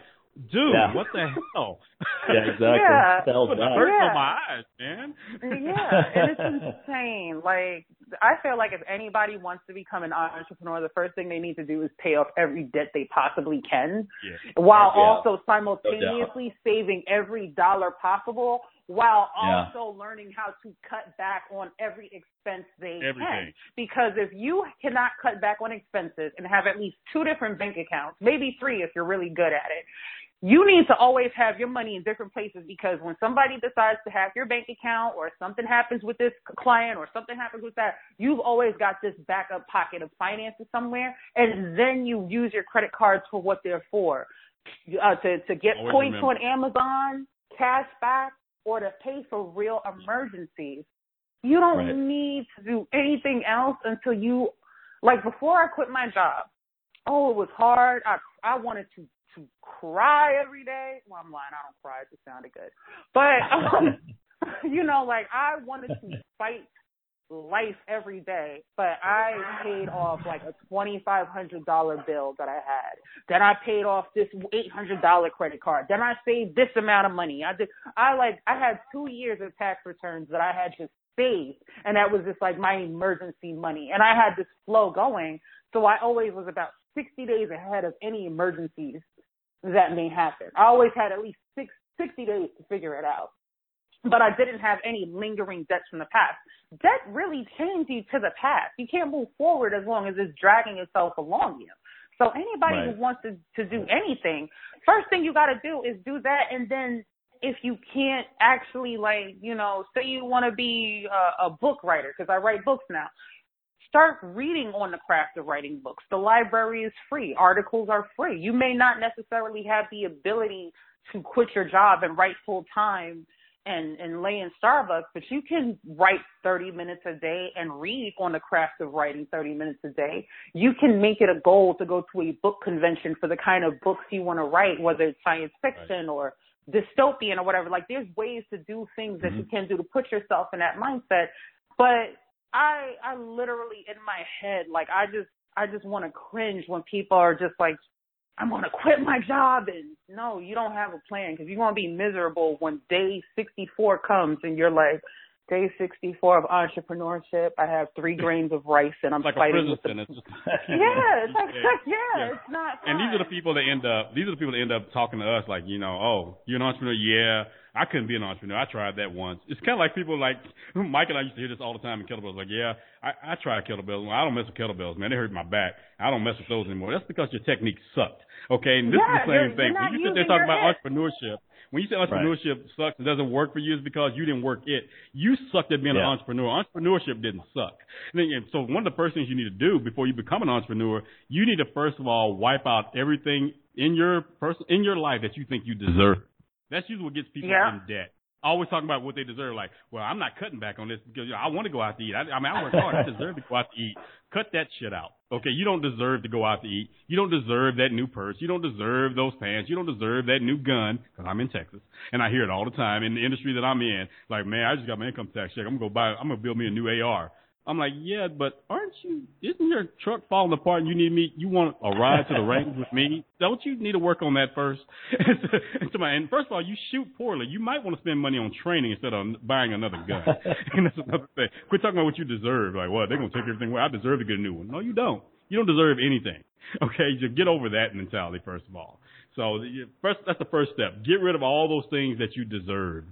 Speaker 1: dude,
Speaker 2: Yeah.
Speaker 1: what the hell? [laughs]
Speaker 2: Yeah, exactly.
Speaker 3: Yeah.
Speaker 2: What the hell's that?
Speaker 1: hurts
Speaker 3: Yeah.
Speaker 1: on my eyes, man.
Speaker 3: yeah, and it's insane. Like I feel like if anybody wants to become an entrepreneur, the first thing they need to do is pay off every debt they possibly can,
Speaker 1: Yeah.
Speaker 3: while
Speaker 2: Yeah.
Speaker 3: also simultaneously saving every dollar possible, while
Speaker 2: Yeah.
Speaker 3: also learning how to cut back on every expense they can. Because if you cannot cut back on expenses and have at least two different bank accounts, maybe three if you're really good at it, you need to always have your money in different places because when somebody decides to hack your bank account or something happens with this client or something happens with that, you've always got this backup pocket of finances somewhere and then you use your credit cards for what they're for. Uh, to, to get
Speaker 1: Always
Speaker 3: points
Speaker 1: remember.
Speaker 3: on Amazon, cash back, or to pay for real emergencies. You don't
Speaker 2: Right.
Speaker 3: need to do anything else until you, like before I quit my job. Oh, it was hard. I I wanted to to cry every day. Well, I'm lying. I don't cry. It just sounded good. But um, [laughs] [laughs] you know, like I wanted to [laughs] fight life every day, but I paid off like a twenty five hundred dollar bill that I had. Then I paid off this eight hundred dollar credit card. Then I saved this amount of money. I did I like I had two years of tax returns that I had to save and that was just like my emergency money. And I had this flow going. So I always was about sixty days ahead of any emergencies that may happen. I always had at least six, 60 days to figure it out. But I didn't have any lingering debts from the past. Debt really chains you to the past. You can't move forward as long as it's dragging itself along you. So anybody
Speaker 2: Right.
Speaker 3: who wants to, to do anything, first thing you got to do is do that. And then if you can't actually like, you know, say you want to be a, a book writer, because I write books now, start reading on the craft of writing books. The library is free. Articles are free. You may not necessarily have the ability to quit your job and write full time and, and lay in Starbucks, but you can write 30 minutes a day and read on the craft of writing 30 minutes a day. You can make it a goal to go to a book convention for the kind of books you want to write, whether it's science fiction or dystopian or whatever. Like there's ways to do things that you mm-hmm. can do to put yourself in that mindset. But I I literally in my head like I just I just want to cringe when people are just like I'm going to quit my job and no, you don't have a plan because you're going to be miserable when day 64 comes and you're like day 64 of entrepreneurship. I have 3 [laughs] grains of rice and I'm
Speaker 1: like
Speaker 3: fighting with the
Speaker 1: sentence. Just-
Speaker 3: Yeah, it's like
Speaker 1: Yeah.
Speaker 3: yeah,
Speaker 1: Yeah.
Speaker 3: it's not
Speaker 1: And these are the people that end up. These are the people that end up talking to us like, you know, oh, you're an entrepreneur. Yeah, I couldn't be an entrepreneur. I tried that once. It's kind of like people like [laughs] Mike and I used to hear this all the time in kettlebells. Like, yeah, I, I tried kettlebells. Well, I don't mess with kettlebells, man. They hurt my back. I don't mess with those anymore. That's because your technique sucked. Okay, and this
Speaker 3: Yeah,
Speaker 1: is the
Speaker 3: you're-
Speaker 1: same thing.
Speaker 3: you're not
Speaker 1: When you sit there talking about
Speaker 3: head.
Speaker 1: entrepreneurship, when you say entrepreneurship sucks and doesn't work for you, it's because you didn't work it. You sucked at being
Speaker 2: Yeah.
Speaker 1: an entrepreneur. Entrepreneurship didn't suck. And then, so one of the first things you need to do before you become an entrepreneur, you need to first of all wipe out everything in your person in your life that you think you deserve. That's usually what gets people
Speaker 3: Yeah.
Speaker 1: in debt. Always talking about what they deserve. Like, well, I'm not cutting back on this because you know, I want to go out to eat. I, I mean, I work hard. I deserve to go out to eat. Cut that shit out. Okay, you don't deserve to go out to eat. You don't deserve that new purse. You don't deserve those pants. You don't deserve that new gun. Because I'm in Texas, and I hear it all the time in the industry that I'm in. Like, man, I just got my income tax check. I'm gonna go buy. I'm gonna build me a new AR. I'm like, yeah, but aren't you? Isn't your truck falling apart? and You need me. You want a ride to the range with me? Don't you need to work on that first? and, [laughs] to my, and first of all, you shoot poorly. You might want to spend money on training instead of buying another gun. [laughs] [laughs] and that's another thing. Quit talking about what you deserve. Like, what? They're gonna take everything away. I deserve to get a new one. No, you don't. You don't deserve anything. Okay, just get over that mentality first of all. So first, that's the first step. Get rid of all those things that you deserve,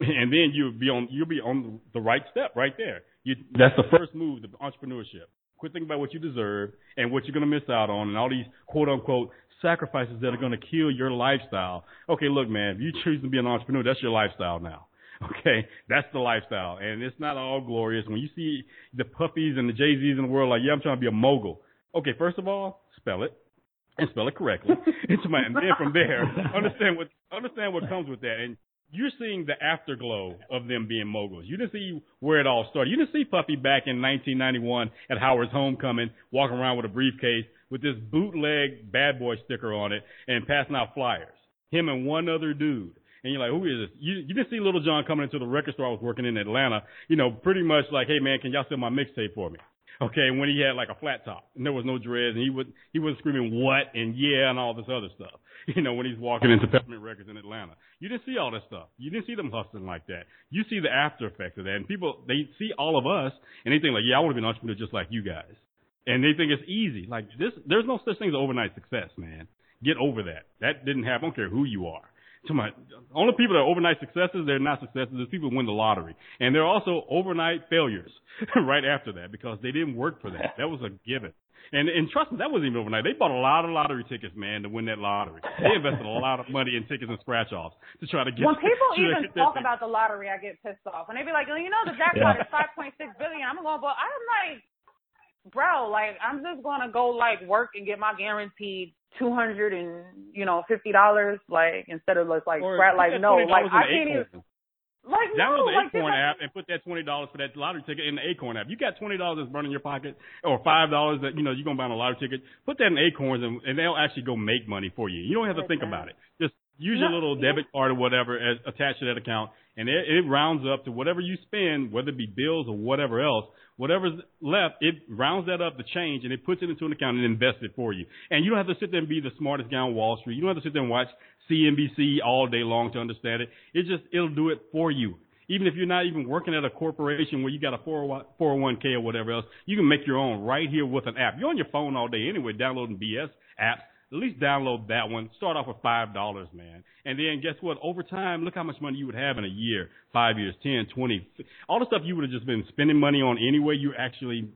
Speaker 1: and then you'll be on you'll be on the right step right there. You, that's the first move to entrepreneurship. Quit thinking about what you deserve and what you're going to miss out on, and all these quote unquote sacrifices that are going to kill your lifestyle. Okay, look, man, if you choose to be an entrepreneur, that's your lifestyle now. [laughs] Okay, that's the lifestyle, and it's not all glorious. When you see the Puffys and the Jay Z's in the world, like, yeah, I'm trying to be a mogul. Okay, first of all, spell it and spell it correctly. [laughs] and then from there, understand what understand what comes with that. And you're seeing the afterglow of them being moguls. You didn't see where it all started. You didn't see Puffy back in 1991 at Howard's homecoming, walking around with a briefcase with this bootleg bad boy sticker on it and passing out flyers. Him and one other dude. And you're like, who is this? You, you didn't see Lil Jon coming into the record store I was working in Atlanta, you know, pretty much like, hey man, can y'all sell my mixtape for me? Okay, when he had like a flat top and there was no dreads and he was he was screaming what and yeah and all this other stuff. [laughs] You know, when he's walking into Peppermint Records in Atlanta. You didn't see all this stuff. You didn't see them hustling like that. You see the after effects of that. And people they see all of us and they think like, Yeah, I want to be an entrepreneur just like you guys. And they think it's easy. Like this there's no such thing as overnight success, man. Get over that. That didn't happen. I don't care who you are to my only people that are overnight successes, they're not successes. There's people who win the lottery, and they're also overnight failures [laughs] right after that because they didn't work for that. [laughs] That was a given. And and trust me, that wasn't even overnight. They bought a lot of lottery tickets, man, to win that lottery. They invested a lot of money in tickets and scratch offs to try to get.
Speaker 3: When people [laughs] even talk thing. about the lottery, I get pissed off, and they be like, oh, you know, the jackpot yeah. is five point six billion. I'm going, but I'm like, bro, like I'm just gonna go like work and get my guaranteed two hundred and you know fifty dollars, like instead of like like like no, like I can't even. Like
Speaker 1: Download
Speaker 3: no,
Speaker 1: the
Speaker 3: like
Speaker 1: Acorn app and put that twenty dollars for that lottery ticket in the Acorn app. You got twenty dollars that's burning your pocket, or five dollars that you know you're gonna buy on a lottery ticket. Put that in Acorns and, and they'll actually go make money for you. You don't have to think about it. Just use no, your little debit card or whatever as, attached to that account, and it, it rounds up to whatever you spend, whether it be bills or whatever else whatever's left, it rounds that up to change and it puts it into an account and invests it for you. And you don't have to sit there and be the smartest guy on Wall Street. You don't have to sit there and watch CNBC all day long to understand it. It just, it'll do it for you. Even if you're not even working at a corporation where you got a 401k or whatever else, you can make your own right here with an app. You're on your phone all day anyway, downloading BS apps at least download that one. Start off with five dollars, man. And then guess what? Over time, look how much money you would have in a year, five years, ten, twenty, all the stuff you would have just been spending money on anyway. You actually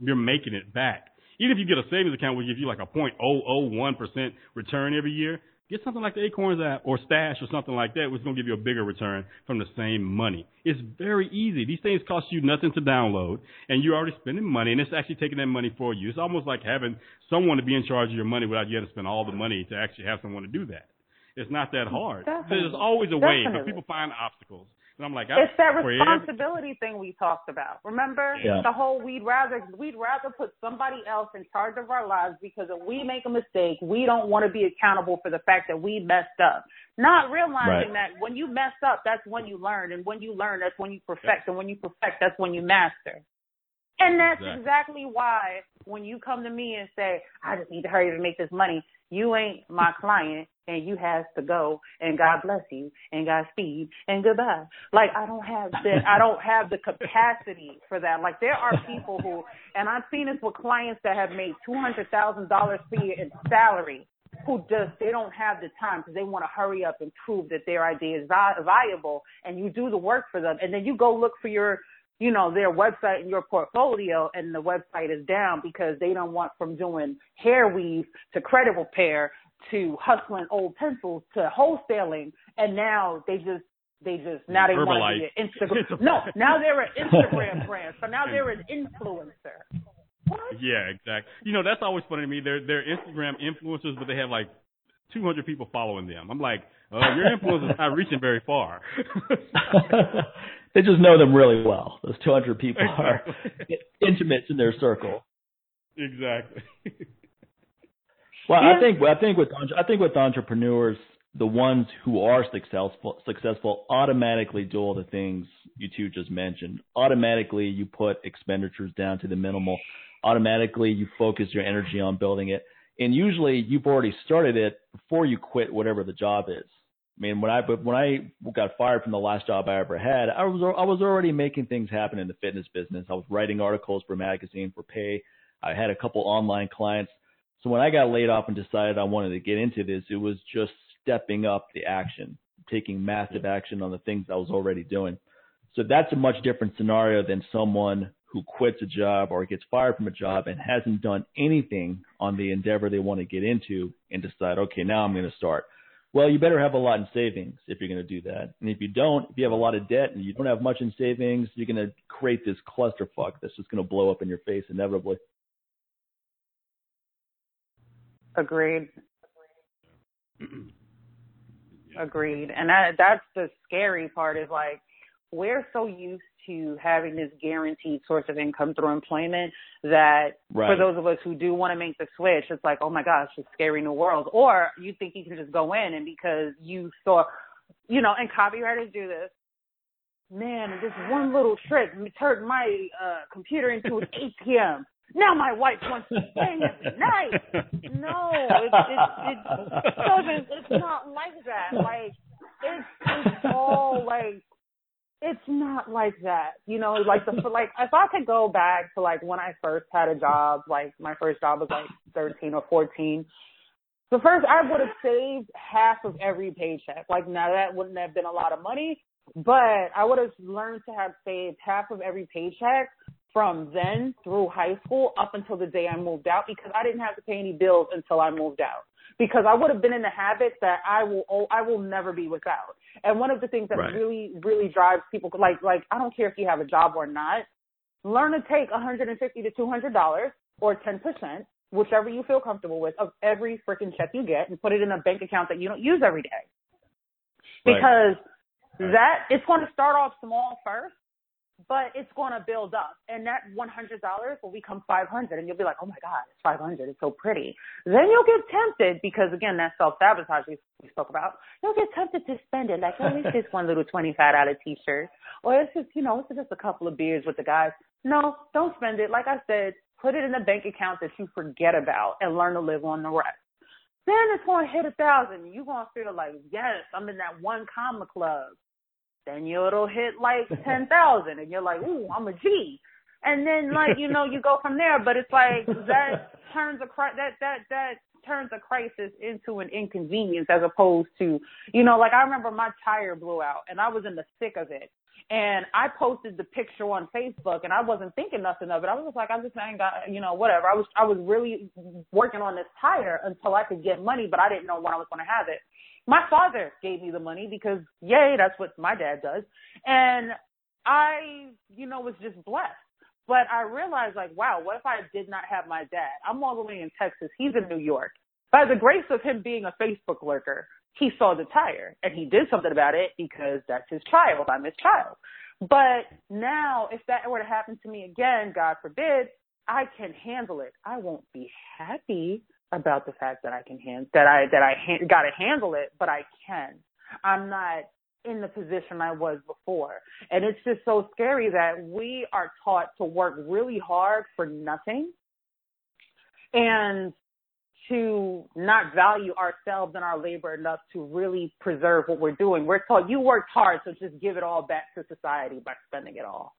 Speaker 1: you're making it back. Even if you get a savings account which gives you like a point oh oh one percent return every year, Get something like the Acorns app or Stash or something like that, which is going to give you a bigger return from the same money. It's very easy. These things cost you nothing to download, and you're already spending money, and it's actually taking that money for you. It's almost like having someone to be in charge of your money without you having to spend all the money to actually have someone to do that. It's not that hard.
Speaker 3: Definitely.
Speaker 1: There's always a way, but people find obstacles. And I'm like,
Speaker 3: it's that responsibility every... thing we talked about. Remember
Speaker 2: yeah.
Speaker 3: the whole we'd rather we'd rather put somebody else in charge of our lives because if we make a mistake, we don't want to be accountable for the fact that we messed up. Not realizing right. that when you mess up, that's when you learn, and when you learn, that's when you perfect, yeah. and when you perfect, that's when you master. And that's exactly. exactly why when you come to me and say, I just need to hurry to make this money, you ain't my client and you has to go and God bless you and God speed and goodbye. Like I don't have the I [laughs] don't have the capacity for that. Like there are people who and I've seen this with clients that have made two hundred thousand dollars per year in salary who just they don't have the time because they want to hurry up and prove that their idea is vi- viable and you do the work for them and then you go look for your you know, their website and your portfolio and the website is down because they don't want from doing hair weave to credit repair to hustling old pencils to wholesaling and now they just they just now they want to be an Instagram no [laughs] now they're an Instagram brand so now they're an influencer. What?
Speaker 1: Yeah, exactly. You know that's always funny to me. They're they're Instagram influencers, but they have like 200 people following them. I'm like, uh, your influence is not reaching very far. [laughs] [laughs]
Speaker 2: they just know them really well. Those 200 people [laughs] are intimates in their circle.
Speaker 1: Exactly. [laughs]
Speaker 2: well, yeah. I think I think with I think with entrepreneurs, the ones who are successful successful automatically do all the things you two just mentioned. Automatically, you put expenditures down to the minimal. Automatically, you focus your energy on building it, and usually you've already started it before you quit whatever the job is. I mean, when I when I got fired from the last job I ever had, I was I was already making things happen in the fitness business. I was writing articles for magazine for pay. I had a couple online clients. So when I got laid off and decided I wanted to get into this, it was just stepping up the action, taking massive action on the things I was already doing. So that's a much different scenario than someone who quits a job or gets fired from a job and hasn't done anything on the endeavor they want to get into and decide, okay, now I'm going to start. Well, you better have a lot in savings if you're going to do that. And if you don't, if you have a lot of debt and you don't have much in savings, you're going to create this clusterfuck that's just going to blow up in your face inevitably.
Speaker 3: Agreed. [clears throat] Agreed. And that that's the scary part is like we're so used to having this guaranteed source of income through employment that right. for those of us who do want to make the switch, it's like, oh my gosh, it's scary new world. Or you think you can just go in and because you saw, you know, and copywriters do this. Man, this one little trick turned my uh, computer into an ATM. Now my wife wants to stay every night. No, it, it, it doesn't. It's not like that. Like it's it's all like it's not like that. You know, like the like if I could go back to like when I first had a job, like my first job was like thirteen or fourteen. So first I would have saved half of every paycheck. Like now that wouldn't have been a lot of money, but I would have learned to have saved half of every paycheck from then through high school up until the day I moved out because I didn't have to pay any bills until I moved out. Because I would have been in the habit that I will oh, I will never be without. And one of the things that right. really really drives people like like I don't care if you have a job or not, learn to take 150 to 200 dollars or 10 percent, whichever you feel comfortable with, of every freaking check you get and put it in a bank account that you don't use every day. Because right. that it's going to start off small first but it's going to build up. And that $100 will become 500 and you'll be like, oh my God, it's 500. It's so pretty. Then you'll get tempted because again, that self-sabotage we, we spoke about. You'll get tempted to spend it like, oh, it's just one little $25 t-shirt or it's just, you know, it's just a couple of beers with the guys. No, don't spend it. Like I said, put it in a bank account that you forget about and learn to live on the rest. Then it's going to hit a thousand. You're going to feel like, yes, I'm in that one comma club then it'll hit like [laughs] ten thousand, and you're like, ooh, I'm a G. And then like you know you go from there, but it's like that [laughs] turns a cri- that that that turns a crisis into an inconvenience as opposed to you know like I remember my tire blew out and I was in the thick of it. And I posted the picture on Facebook, and I wasn't thinking nothing of it. I was just like, I just ain't got, you know, whatever. I was, I was really working on this tire until I could get money, but I didn't know when I was going to have it my father gave me the money because yay, that's what my dad does. And I, you know, was just blessed. But I realized like, wow, what if I did not have my dad? I'm all the way in Texas. He's in New York. By the grace of him being a Facebook lurker, he saw the tire and he did something about it because that's his child. I'm his child. But now if that were to happen to me again, God forbid, I can handle it. I won't be happy about the fact that I can hand that I that I ha- got to handle it, but I can. I'm not in the position I was before, and it's just so scary that we are taught to work really hard for nothing, and to not value ourselves and our labor enough to really preserve what we're doing. We're taught you worked hard, so just give it all back to society by spending it all.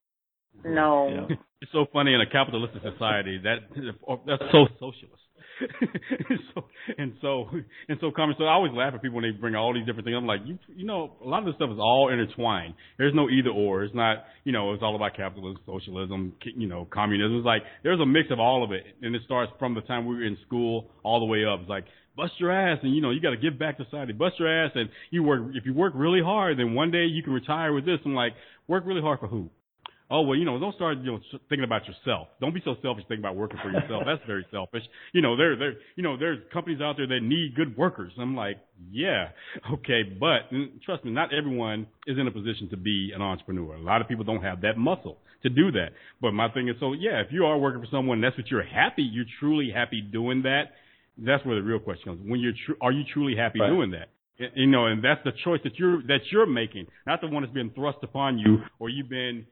Speaker 3: No,
Speaker 1: yeah. [laughs] it's so funny in a capitalistic society that [laughs] that's so socialist [laughs] so and so and so common. So I always laugh at people when they bring all these different things. I'm like, you you know, a lot of this stuff is all intertwined. There's no either or. It's not you know, it's all about capitalism, socialism, you know, communism. It's like there's a mix of all of it, and it starts from the time we were in school all the way up. It's like bust your ass and you know you got to give back to society bust your ass and you work if you work really hard then one day you can retire with this i'm like work really hard for who oh well, you know, don't start you know thinking about yourself. Don't be so selfish thinking about working for yourself. That's very selfish. You know, there there you know there's companies out there that need good workers. I'm like, yeah, okay, but trust me, not everyone is in a position to be an entrepreneur. A lot of people don't have that muscle to do that. But my thing is, so yeah, if you are working for someone, that's what you're happy. You're truly happy doing that. That's where the real question comes. When you're tr- are you truly happy right. doing that? You know, and that's the choice that you're that you're making, not the one that's been thrust upon you, or you've been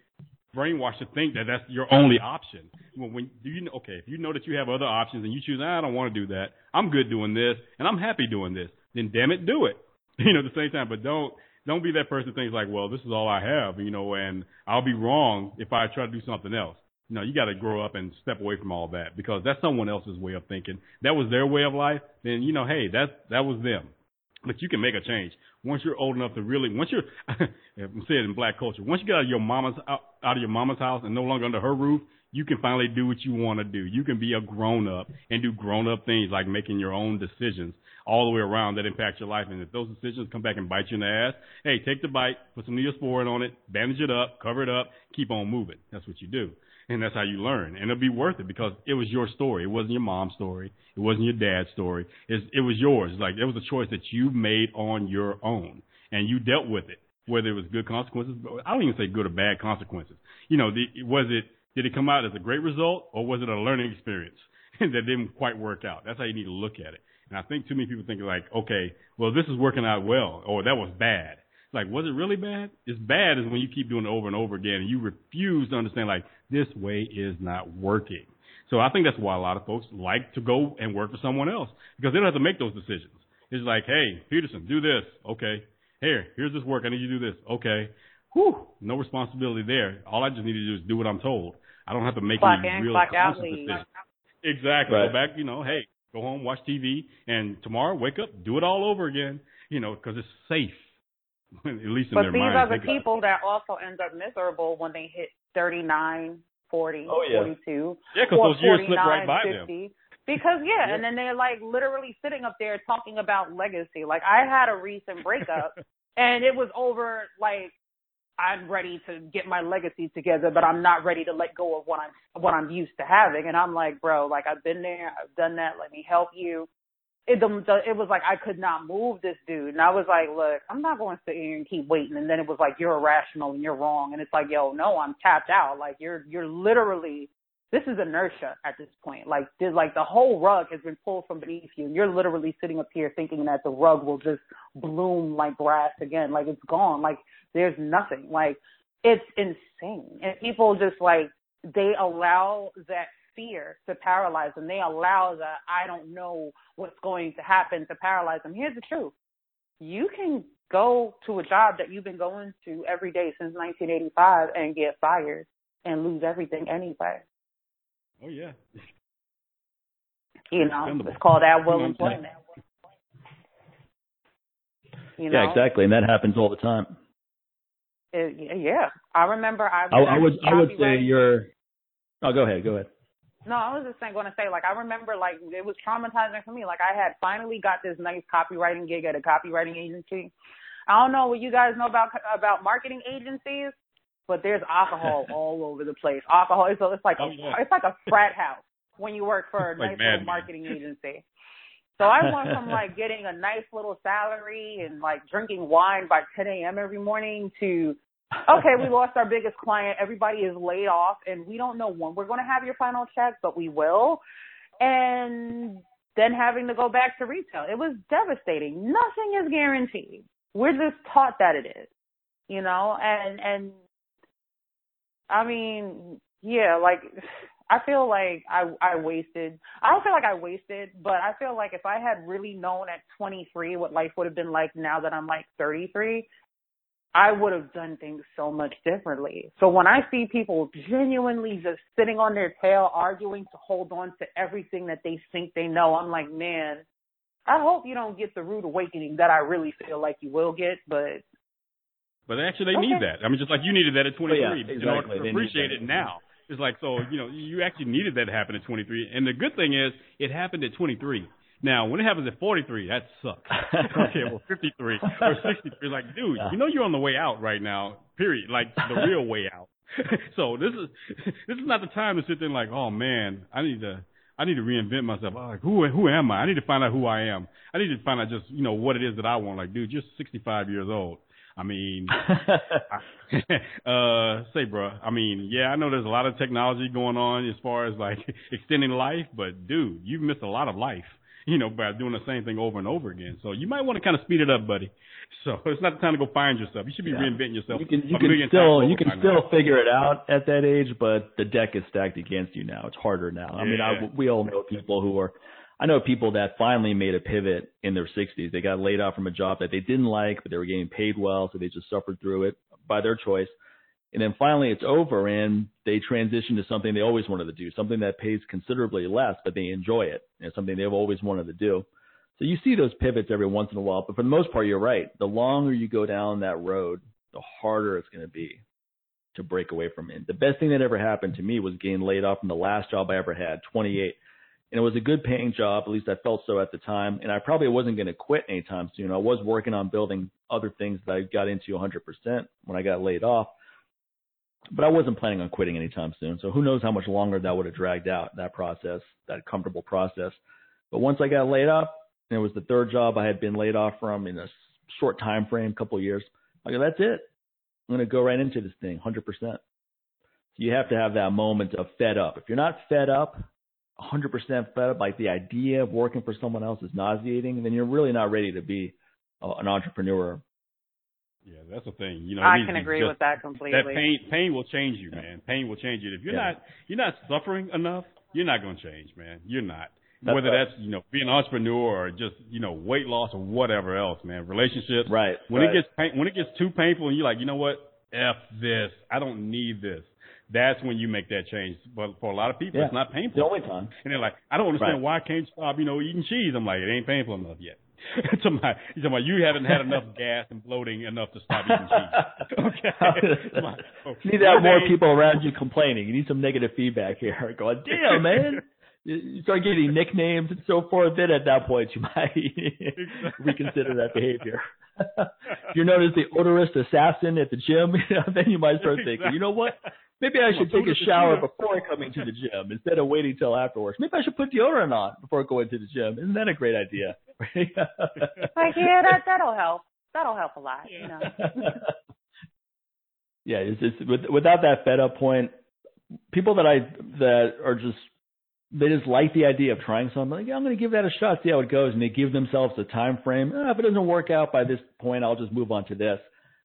Speaker 1: brainwashed to think that that's your only option. When, when do you know, okay, if you know that you have other options and you choose, ah, I don't want to do that. I'm good doing this, and I'm happy doing this. Then damn it, do it. [laughs] You know, at the same time, but don't don't be that person who thinks like, well, this is all I have, you know, and I'll be wrong if I try to do something else. No, you got to grow up and step away from all that because that's someone else's way of thinking. That was their way of life. Then you know, hey, that that was them. But you can make a change once you're old enough to really. Once you're, [laughs] I'm saying in black culture, once you get out of your mama's out, out of your mama's house and no longer under her roof, you can finally do what you want to do. You can be a grown up and do grown up things like making your own decisions all the way around that impact your life. And if those decisions come back and bite you in the ass, hey, take the bite, put some Neosporin on it, bandage it up, cover it up, keep on moving. That's what you do and that's how you learn. And it'll be worth it because it was your story. It wasn't your mom's story. It wasn't your dad's story. It's, it was yours. Like it was a choice that you made on your own, and you dealt with it. Whether it was good consequences, I don't even say good or bad consequences. You know, the, was it did it come out as a great result or was it a learning experience [laughs] that didn't quite work out? That's how you need to look at it. And I think too many people think like, okay, well this is working out well, or that was bad. Like, was it really bad? It's bad is when you keep doing it over and over again and you refuse to understand like this way is not working. So I think that's why a lot of folks like to go and work for someone else because they don't have to make those decisions. It's like, hey, Peterson, do this. Okay. Here, here's this work. I need you to do this. Okay. Whew, no responsibility there. All I just need to do is do what I'm told. I don't have to make
Speaker 3: clock
Speaker 1: any
Speaker 3: in,
Speaker 1: real
Speaker 3: clock
Speaker 1: conscious decisions. Exactly.
Speaker 2: Right.
Speaker 1: Go back, you know, hey, go home, watch TV, and tomorrow wake up, do it all over again, you know, because it's safe. [laughs] At least in
Speaker 3: But
Speaker 1: their
Speaker 3: these
Speaker 1: minds.
Speaker 3: are the
Speaker 1: they got-
Speaker 3: people that also end up miserable when they hit 39, 40,
Speaker 2: Oh, yeah.
Speaker 3: 42,
Speaker 1: Yeah, because
Speaker 3: or
Speaker 1: those years slip right by them.
Speaker 3: Because yeah,
Speaker 1: Yeah.
Speaker 3: and then they're like literally sitting up there talking about legacy. Like I had a recent breakup, [laughs] and it was over. Like I'm ready to get my legacy together, but I'm not ready to let go of what I'm what I'm used to having. And I'm like, bro, like I've been there, I've done that. Let me help you. It the, the, it was like I could not move this dude, and I was like, look, I'm not going to sit here and keep waiting. And then it was like you're irrational and you're wrong, and it's like, yo, no, I'm tapped out. Like you're you're literally this is inertia at this point. Like there's like the whole rug has been pulled from beneath you, and you're literally sitting up here thinking that the rug will just bloom like grass again. Like it's gone. Like there's nothing. Like it's insane, and people just like they allow that fear to paralyze them. They allow the I don't know what's going to happen to paralyze them. Here's the truth. You can go to a job that you've been going to every day since 1985 and get fired and lose everything anyway.
Speaker 1: Oh yeah.
Speaker 3: You know, it's called at will employment. You know,
Speaker 2: Yeah, exactly, and that happens all the time.
Speaker 3: It, yeah, I remember I.
Speaker 2: I, I would I would say you're. Oh, go ahead. Go ahead.
Speaker 3: No, I was just saying, going to say, like, I remember, like, it was traumatizing for me. Like, I had finally got this nice copywriting gig at a copywriting agency. I don't know what you guys know about about marketing agencies, but there's alcohol [laughs] all over the place. Alcohol, so it's like
Speaker 1: Oh,
Speaker 3: a,
Speaker 1: yeah.
Speaker 3: it's like a frat house when you work for a
Speaker 1: Like
Speaker 3: nice little marketing agency. So I went from like getting a nice little salary and like drinking wine by 10 a.m. every morning to okay, we lost our biggest client. Everybody is laid off, and we don't know when we're going to have your final check, but we will. And then having to go back to retail. It was devastating. Nothing is guaranteed. We're just taught that it is, you know. And and I mean, yeah, like I feel like I I wasted. I don't feel like I wasted, but I feel like if I had really known at 23 what life would have been like now that I'm like 33, I would have done things so much differently. So when I see people genuinely just sitting on their tail arguing to hold on to everything that they think they know, I'm like, man, I hope you don't get the rude awakening that I really feel like you will get, but
Speaker 1: But actually, they
Speaker 3: Okay.
Speaker 1: need that. I mean, just like you needed that at 23
Speaker 2: yeah,
Speaker 1: in order
Speaker 2: exactly.
Speaker 1: to
Speaker 2: They
Speaker 1: appreciate it now. It's like so, you know, you actually needed that to happen at 23. And the good thing is, it happened at 23. Now, when it happens at 43, that sucks. [laughs] okay, well, 53 or 63, like, dude, you know you're on the way out right now. Period. Like the real way out. [laughs] so this is this is not the time to sit there and like, oh man, I need to. I need to reinvent myself. Like, who who am I? I need to find out who I am. I need to find out just you know what it is that I want. Like, dude, you're 65 years old. I mean, [laughs] uh, say, bro. I mean, yeah, I know there's a lot of technology going on as far as like extending life, but dude, you've missed a lot of life. You know, by doing the same thing over and over again. So you might want to kind of speed it up, buddy. [laughs] So it's not the time to go find yourself. You should be yeah. reinventing yourself.
Speaker 2: You can, you can still you can still figure it out at that age, but the deck is stacked against you now. It's harder now. I mean, I, we all know people who are. I know people that finally made a pivot in their 60s. They got laid off from a job that they didn't like, but they were getting paid well, so they just suffered through it by their choice. And then finally it's over and they transition to something they always wanted to do, something that pays considerably less, but they enjoy it. And something they've always wanted to do. So you see those pivots every once in a while, but for the most part, you're right. The longer you go down that road, the harder it's going to be to break away from it. The best thing that ever happened to me was getting laid off from the last job I ever had, 28. And it was a good paying job, at least I felt so at the time. And I probably wasn't going to quit anytime soon. I was working on building other things that I got into 100% when I got laid off. But I wasn't planning on quitting anytime soon. So who knows how much longer that would have dragged out, that process, that comfortable process. But once I got laid off, and it was the third job I had been laid off from in a short time frame, couple of years. I go, that's it. I'm to go right into this thing, 100%. So you have to have that moment of fed up. If you're not fed up, 100% fed up, like the idea of working for someone else is nauseating, then you're really not ready to be uh, an entrepreneur.
Speaker 1: Yeah, that's the thing. You know,
Speaker 3: I can agree just, with that completely.
Speaker 1: That pain, pain will change you, man. Pain will change you. If you're yeah. not, you're not suffering enough, you're not going to change, man. You're not. That's Whether right. that's you know being an entrepreneur or just you know weight loss or whatever else, man. Relationships.
Speaker 2: Right.
Speaker 1: When
Speaker 2: right.
Speaker 1: it gets pain, when it gets too painful and you're like, you know what, f this, I don't need this. That's when you make that change. But for a lot of people,
Speaker 2: yeah.
Speaker 1: it's not painful.
Speaker 2: The only time.
Speaker 1: And they're like, I don't understand right. why I can't stop, you know, eating cheese. I'm like, it ain't painful enough yet. [laughs] to my, he's talking about you haven't had enough [laughs] gas and bloating enough to stop eating cheese. [laughs] okay.
Speaker 2: you need to have more people around you complaining. You need some negative feedback here. Going, damn man, you start getting nicknames and so forth, then at that point you [laughs] might reconsider that behavior. [laughs] if you're known as the odorous assassin at the gym, [laughs] you know, then you might start thinking, you know what? Maybe I should take a shower before coming to the gym instead of waiting till afterwards. Maybe I should put deodorant on before going to the gym. Isn't that a great idea?
Speaker 3: like, yeah, that that'll help. That'll help a lot, you know.
Speaker 2: yeah, it's just with, without that fed up point, people that I that are just they just like the idea of trying something. Like, yeah, I'm going to give that a shot, see how it goes, and they give themselves a time frame. Oh, if it doesn't work out by this point, I'll just move on to this.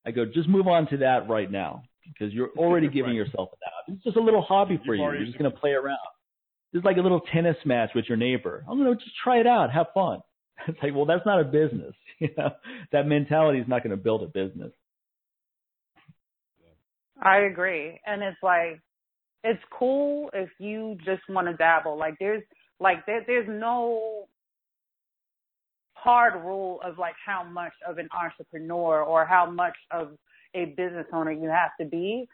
Speaker 2: I go, just move on to that right now because you're already giving right. yourself that. It's just a little hobby for you. You're just going to play around. It's like a little tennis match with your neighbor. I'm going to just try it out, have fun. [laughs] It's like, well, that's not a business. [laughs] You know, that mentality is not going to build a business.
Speaker 3: I agree, and it's like it's cool if you just want to dabble. Like there's like there, there's no hard rule of like how much of an entrepreneur or how much of a business owner you have to be,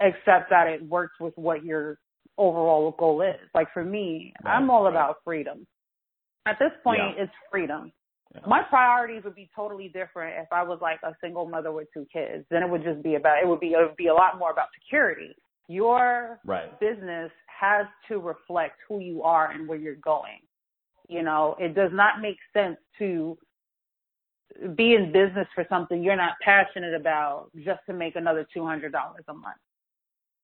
Speaker 3: except that it works with what your overall goal is. Like for me, right, I'm all right. about freedom. At this point, yeah. it's freedom. Yeah. My priorities would be totally different if I was like a single mother with two kids. Then it would just be about it would be it would be a lot more about security. Your
Speaker 2: right.
Speaker 3: business has to reflect who you are and where you're going. You know, it does not make sense to be in business for something you're not passionate about just to make another $200 a month.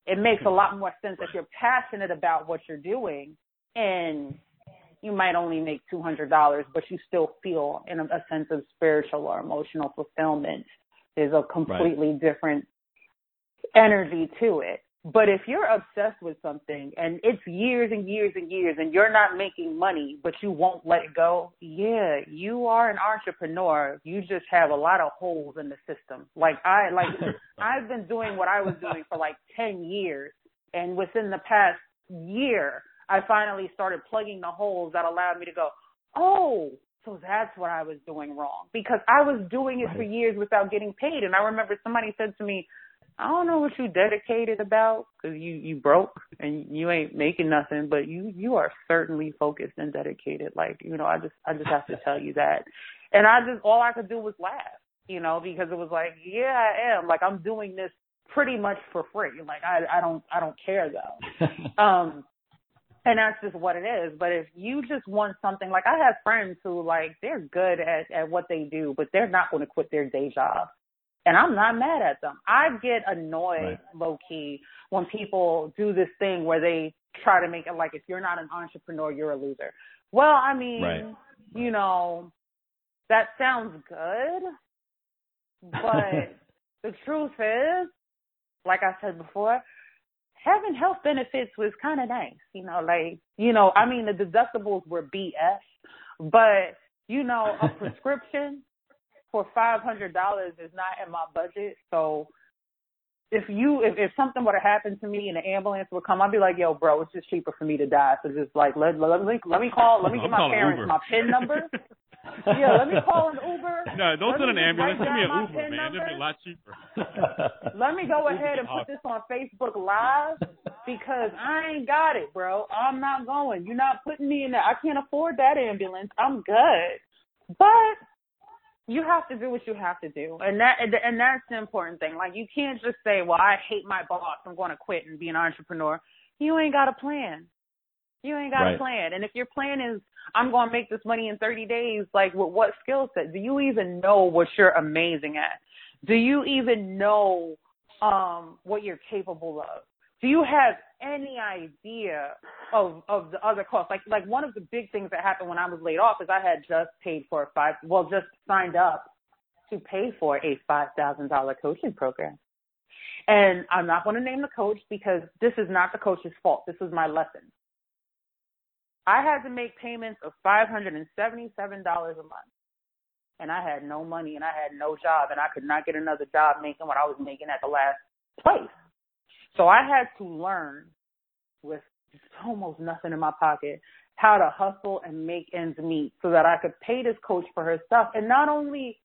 Speaker 3: It makes a lot more sense if you're passionate about what you're doing and you might only make $200, but you still feel in a, a sense of spiritual or emotional fulfillment. There's a completely right. different energy to it. But if you're obsessed with something and it's years and years and years and you're not making money, but you won't let it go, yeah, you are an entrepreneur. You just have a lot of holes in the system. Like I, like [laughs] I've been doing what I was doing for like 10 years. And within the past year, I finally started plugging the holes that allowed me to go, oh, so that's what I was doing wrong because I was doing it right. for years without getting paid. And I remember somebody said to me, I don't know what you dedicated about because you you broke and you ain't making nothing, but you you are certainly focused and dedicated. Like you know, I just I just have to tell you that, and I just all I could do was laugh, you know, because it was like, yeah, I am. Like I'm doing this pretty much for free. Like I I don't I don't care though. [laughs] um and that's just what it is. But if you just want something like I have friends who like they're good at at what they do, but they're not going to quit their day job and I'm not mad at them. I get annoyed, right. low key, when people do this thing where they try to make it like if you're not an entrepreneur, you're a loser. Well, I mean,
Speaker 2: right.
Speaker 3: you know, that sounds good, but [laughs] the truth is, like I said before, having health benefits was kind of nice. You know, like, you know, I mean, the deductibles were BS, but, you know, a [laughs] prescription for $500 is not in my budget. So if you if, if something would have happened to me and the ambulance would come, I'd be like, yo, bro, it's just cheaper for me to die. So just like let let me let me call let me get my parents my pin number. [laughs] yeah, let me call an Uber.
Speaker 1: No, don't
Speaker 3: let
Speaker 1: send an ambulance. Send me an
Speaker 3: Uber,
Speaker 1: man. It'd be a lot cheaper. [laughs]
Speaker 3: let me go ahead and put this on Facebook Live because I ain't got it, bro. I'm not going. You're not putting me in there. I can't afford that ambulance. I'm good. But you have to do what you have to do, and that and that's the important thing. Like you can't just say, "Well, I hate my boss. I'm going to quit and be an entrepreneur." You ain't got a plan. You ain't got
Speaker 2: right.
Speaker 3: a plan. And if your plan is, "I'm going to make this money in 30 days," like with what skill set? Do you even know what you're amazing at? Do you even know um what you're capable of? Do you have any idea of of the other costs? Like like one of the big things that happened when I was laid off is I had just paid for a five well just signed up to pay for a five thousand dollar coaching program. And I'm not going to name the coach because this is not the coach's fault. This was my lesson. I had to make payments of five hundred and seventy seven dollars a month. And I had no money and I had no job and I could not get another job making what I was making at the last place. So I had to learn with almost nothing in my pocket how to hustle and make ends meet so that I could pay this coach for her stuff. And not only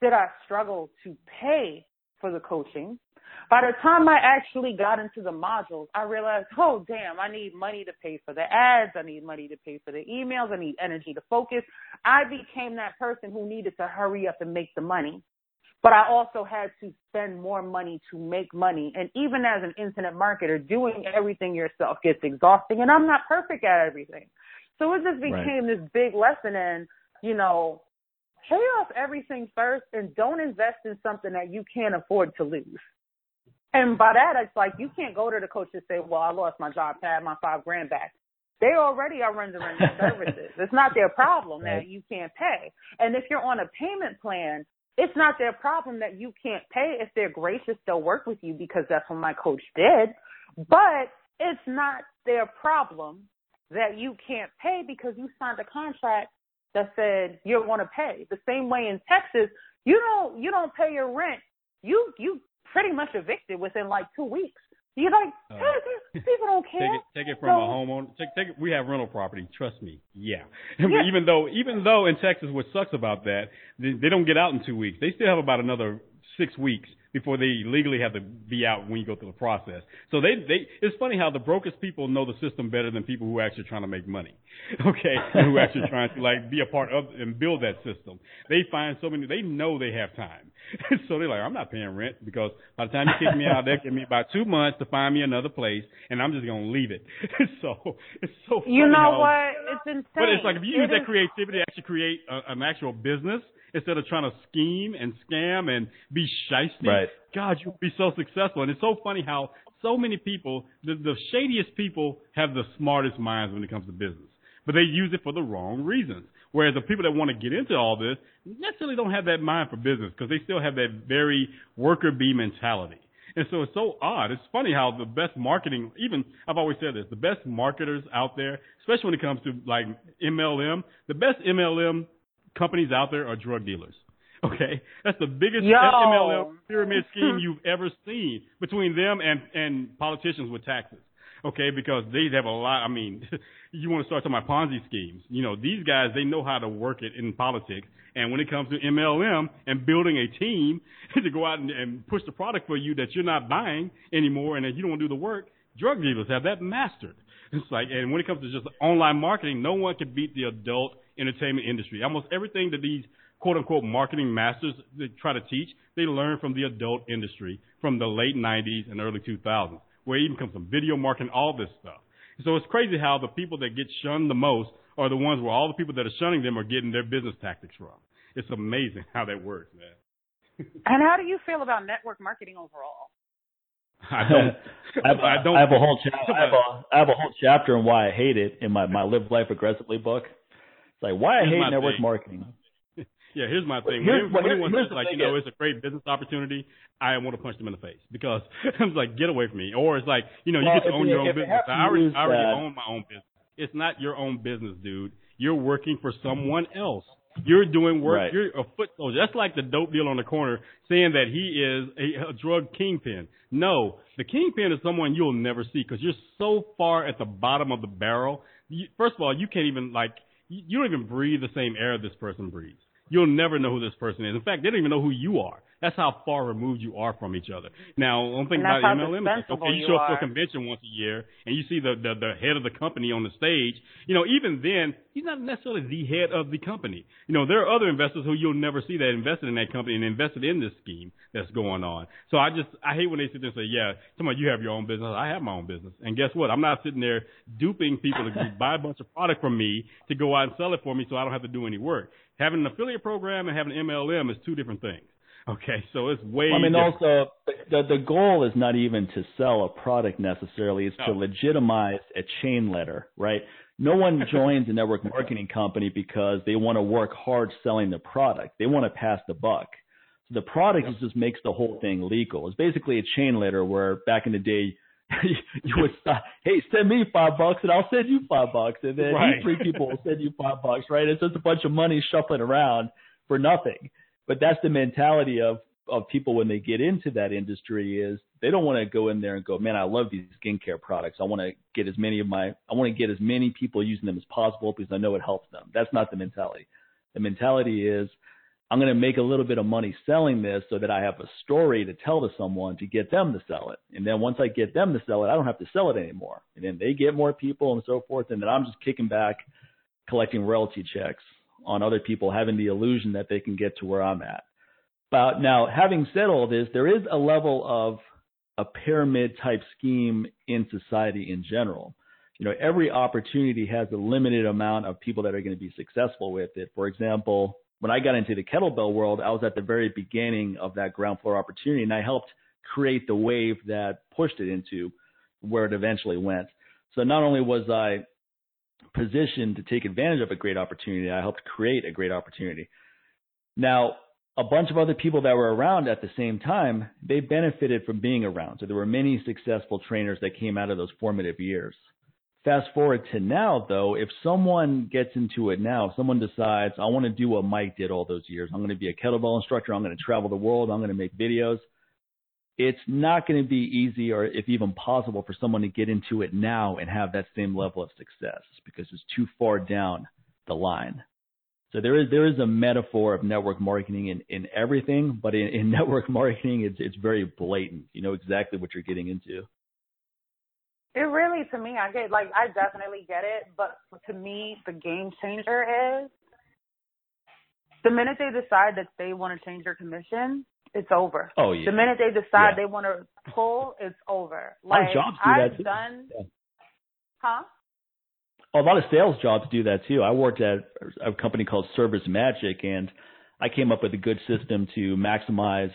Speaker 3: did I struggle to pay for the coaching, by the time I actually got into the modules, I realized, oh, damn, I need money to pay for the ads. I need money to pay for the emails. I need energy to focus. I became that person who needed to hurry up and make the money but I also had to spend more money to make money. And even as an internet marketer, doing everything yourself gets exhausting. And I'm not perfect at everything. So it just became right. this big lesson in, you know, pay off everything first and don't invest in something that you can't afford to lose. And by that, it's like you can't go to the coach and say, well, I lost my job, I had my five grand back. They already are rendering [laughs] services. It's not their problem right. that you can't pay. And if you're on a payment plan, it's not their problem that you can't pay if they're gracious they'll work with you because that's what my coach did. But it's not their problem that you can't pay because you signed a contract that said you're going to pay. The same way in texas you don't you don't pay your rent. You you pretty much evicted within like two weeks you like uh, people don't care.
Speaker 1: Take it, take it from so, a homeowner. Take, take it. We have rental property. Trust me. Yeah. [laughs] yeah. even though, even though in Texas, what sucks about that, they, they don't get out in two weeks. They still have about another six weeks before they legally have to be out when you go through the process. So they, they, it's funny how the brokers people know the system better than people who are actually trying to make money. [laughs] Okay. and who are actually trying to like be a part of and build that system. They find so many, they know they have time. [laughs] so they're like, I'm not paying rent because by the time you kick me out, they give me about two months to find me another place and I'm just going to leave it. [laughs] so it's so
Speaker 3: You know
Speaker 1: how,
Speaker 3: what? It's insane.
Speaker 1: But it's like if you use that creativity to actually create a, an actual business, instead of trying to scheme and scam and be shisty.
Speaker 2: Right.
Speaker 1: God, you'll be so successful. And it's so funny how so many people, the, the shadiest people, have the smartest minds when it comes to business, but they use it for the wrong reasons. Whereas the people that want to get into all this necessarily don't have that mind for business because they still have that very worker bee mentality. And so it's so odd. It's funny how the best marketing, even I've always said this, the best marketers out there, especially when it comes to like MLM, the best MLM companies out there are drug dealers. Okay, that's the biggest
Speaker 3: Yo.
Speaker 1: MLM pyramid scheme you've ever seen between them and and politicians with taxes. Okay, because they have a lot. I mean, [laughs] you want to start talking about Ponzi schemes. You know, these guys they know how to work it in politics. And when it comes to MLM and building a team [laughs] to go out and, and push the product for you that you're not buying anymore and that you don't want to do the work, drug dealers have that mastered. [laughs] It's like, and when it comes to just online marketing, no one can beat the adult entertainment industry. Almost everything that these quote unquote marketing masters they try to teach, they learn from the adult industry from the late 90s and early 2000s, where it even comes from video marketing, all this stuff. So it's crazy how the people that get shunned the most are the ones where all the people that are shunning them are getting their business tactics from. It's amazing how that works, man. [laughs]
Speaker 3: and how do you feel about network marketing overall?
Speaker 1: I don't. [laughs]
Speaker 2: I, have, I don't. I have a whole chapter. I have a, I have a whole chapter on why I hate it in my my Live Life Aggressively book. It's like why I hate network thing. marketing. [laughs]
Speaker 1: Yeah, here's my thing. Here's, when anyone says like, you know, it's a great business opportunity, I want to punch them in the face because [laughs] it's like, get away from me. Or it's like, you know, you get to own your own business. I already, I already own my own business. It's not your own business, dude. You're working for someone else. You're doing work.
Speaker 2: Right.
Speaker 1: You're a foot soldier. That's like the dope dealer on the corner saying that he is a, a drug kingpin. No, the kingpin is someone you'll never see because you're so far at the bottom of the barrel. You, first of all, you can't even like you, don't even breathe the same air this person breathes. You'll never know who this person is. In fact, they don't even know who you are. That's how far removed you are from each other. Now, one thing about MLM is okay, you show up to a convention once a year and you see the, the the head of the company on the stage. You know, even then, he's not necessarily the head of the company. You know, there are other investors who you'll never see that invested in that company and invested in this scheme that's going on. So I just I hate when they sit there and say, "Yeah, somebody you have your own business. I have my own business." And guess what? I'm not sitting there duping people to [laughs] buy a bunch of product from me to go out and sell it for me, so I don't have to do any work. Having an affiliate program and having an MLM is two different things. Okay, so it's way.
Speaker 2: I mean,
Speaker 1: different.
Speaker 2: also the the goal is not even to sell a product necessarily; it's
Speaker 1: no.
Speaker 2: to legitimize a chain letter, right? No one [laughs] joins a network marketing company because they want to work hard selling the product. They want to pass the buck. So the product yeah. just makes the whole thing legal. It's basically a chain letter where back in the day [laughs] you would stop, hey, send me five bucks and I'll send you five bucks, and then
Speaker 1: right.
Speaker 2: three people will send you five bucks, right? It's just a bunch of money shuffling around for nothing. But that's the mentality of of people when they get into that industry is they don't want to go in there and go, man, I love these skincare products. I want to get as many of my, I want to get as many people using them as possible because I know it helps them. That's not the mentality. The mentality is I'm going to make a little bit of money selling this so that I have a story to tell to someone to get them to sell it. And then once I get them to sell it, I don't have to sell it anymore. And then they get more people and so forth. And then I'm just kicking back, collecting royalty checks on other people having the illusion that they can get to where I'm at. But now, having said all this, there is a level of a pyramid type scheme in society in general. You know, every opportunity has a limited amount of people that are going to be successful with it. For example, when I got into the kettlebell world, I was at the very beginning of that ground floor opportunity and I helped create the wave that pushed it into where it eventually went. So not only was I positioned to take advantage of a great opportunity. I helped create a great opportunity. Now, a bunch of other people that were around at the same time, they benefited from being around. So there were many successful trainers that came out of those formative years. Fast forward to now, though, if someone gets into it now, if someone decides, I want to do what Mike did all those years. I'm going to be a kettlebell instructor. I'm going to travel the world. I'm going to make videos it's not going to be easy or if even possible for someone to get into it now and have that same level of success because it's too far down the line. So there is there is a metaphor of network marketing in, in everything, but in, in [laughs] network marketing it's it's very blatant. You know exactly what you're getting into.
Speaker 3: It really to me I get like I definitely get it, but to me the game changer is the minute they decide that they want to change their commission, it's over.
Speaker 2: Oh yeah.
Speaker 3: The minute they decide
Speaker 2: yeah.
Speaker 3: they want to pull, it's over. Like
Speaker 2: Our jobs do
Speaker 3: I've
Speaker 2: that too.
Speaker 3: done.
Speaker 2: Yeah.
Speaker 3: Huh?
Speaker 2: A lot of sales jobs do that too. I worked at a company called Service Magic, and I came up with a good system to maximize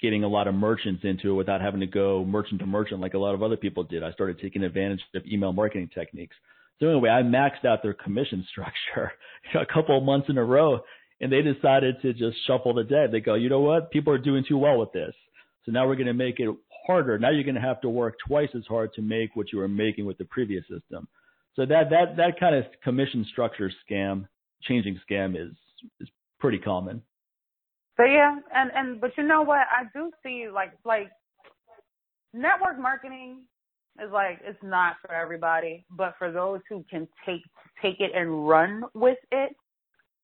Speaker 2: getting a lot of merchants into it without having to go merchant to merchant like a lot of other people did. I started taking advantage of email marketing techniques. So anyway, I maxed out their commission [laughs] structure [laughs] a couple of months in a row, and they decided to just shuffle the deck. They go, you know what? People are doing too well with this. So now we're going to make it harder. Now you're going to have to work twice as hard to make what you were making with the previous system. So that that that kind of commission structure scam, changing scam is is pretty common.
Speaker 3: So yeah, and and but you know what? I do see like like network marketing is like it's not for everybody, but for those who can take take it and run with it,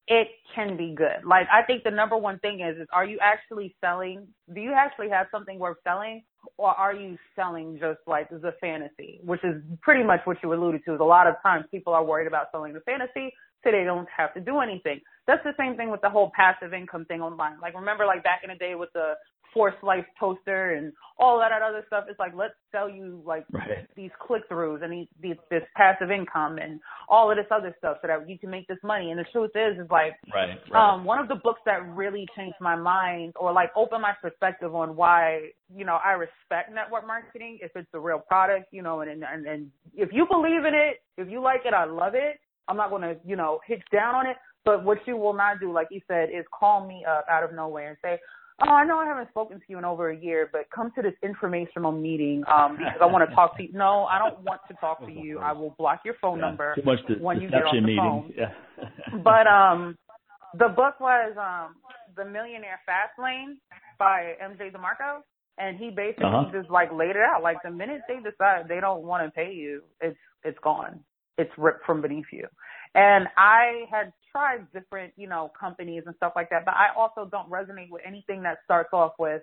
Speaker 3: it can be good. Like I think the number one thing is is are you actually selling? Do you actually have something worth selling, or are you selling just like the fantasy, which is pretty much what you alluded to. Is a lot of times people are worried about selling the fantasy, so they don't have to do anything. That's the same thing with the whole passive income thing online. Like remember, like back in the day with the four slice toaster and all that other stuff. It's like let's sell you like
Speaker 2: right.
Speaker 3: these click throughs and these, these this passive income and all of this other stuff so that you can make this money. And the truth is, is like
Speaker 2: right, right.
Speaker 3: um one of the books that really changed my mind or like opened my perspective on why you know I respect network marketing if it's a real product, you know, and and and if you believe in it, if you like it, I love it. I'm not going to, you know, hitch down on it. But what you will not do, like you said, is call me up out of nowhere and say, oh, I know I haven't spoken to you in over a year, but come to this informational meeting um, because I want to [laughs] talk to you. No, I don't want to talk to you. I will block your phone
Speaker 2: yeah,
Speaker 3: number
Speaker 2: too much
Speaker 3: when you get off the
Speaker 2: meetings.
Speaker 3: phone.
Speaker 2: Yeah. [laughs]
Speaker 3: but um, the book was um, The Millionaire Fast Lane by MJ DeMarco. And he basically
Speaker 2: uh-huh.
Speaker 3: just like laid it out. Like the minute they decide they don't want to pay you, it's it's gone. It's ripped from beneath you. And I had tried different, you know, companies and stuff like that, but I also don't resonate with anything that starts off with,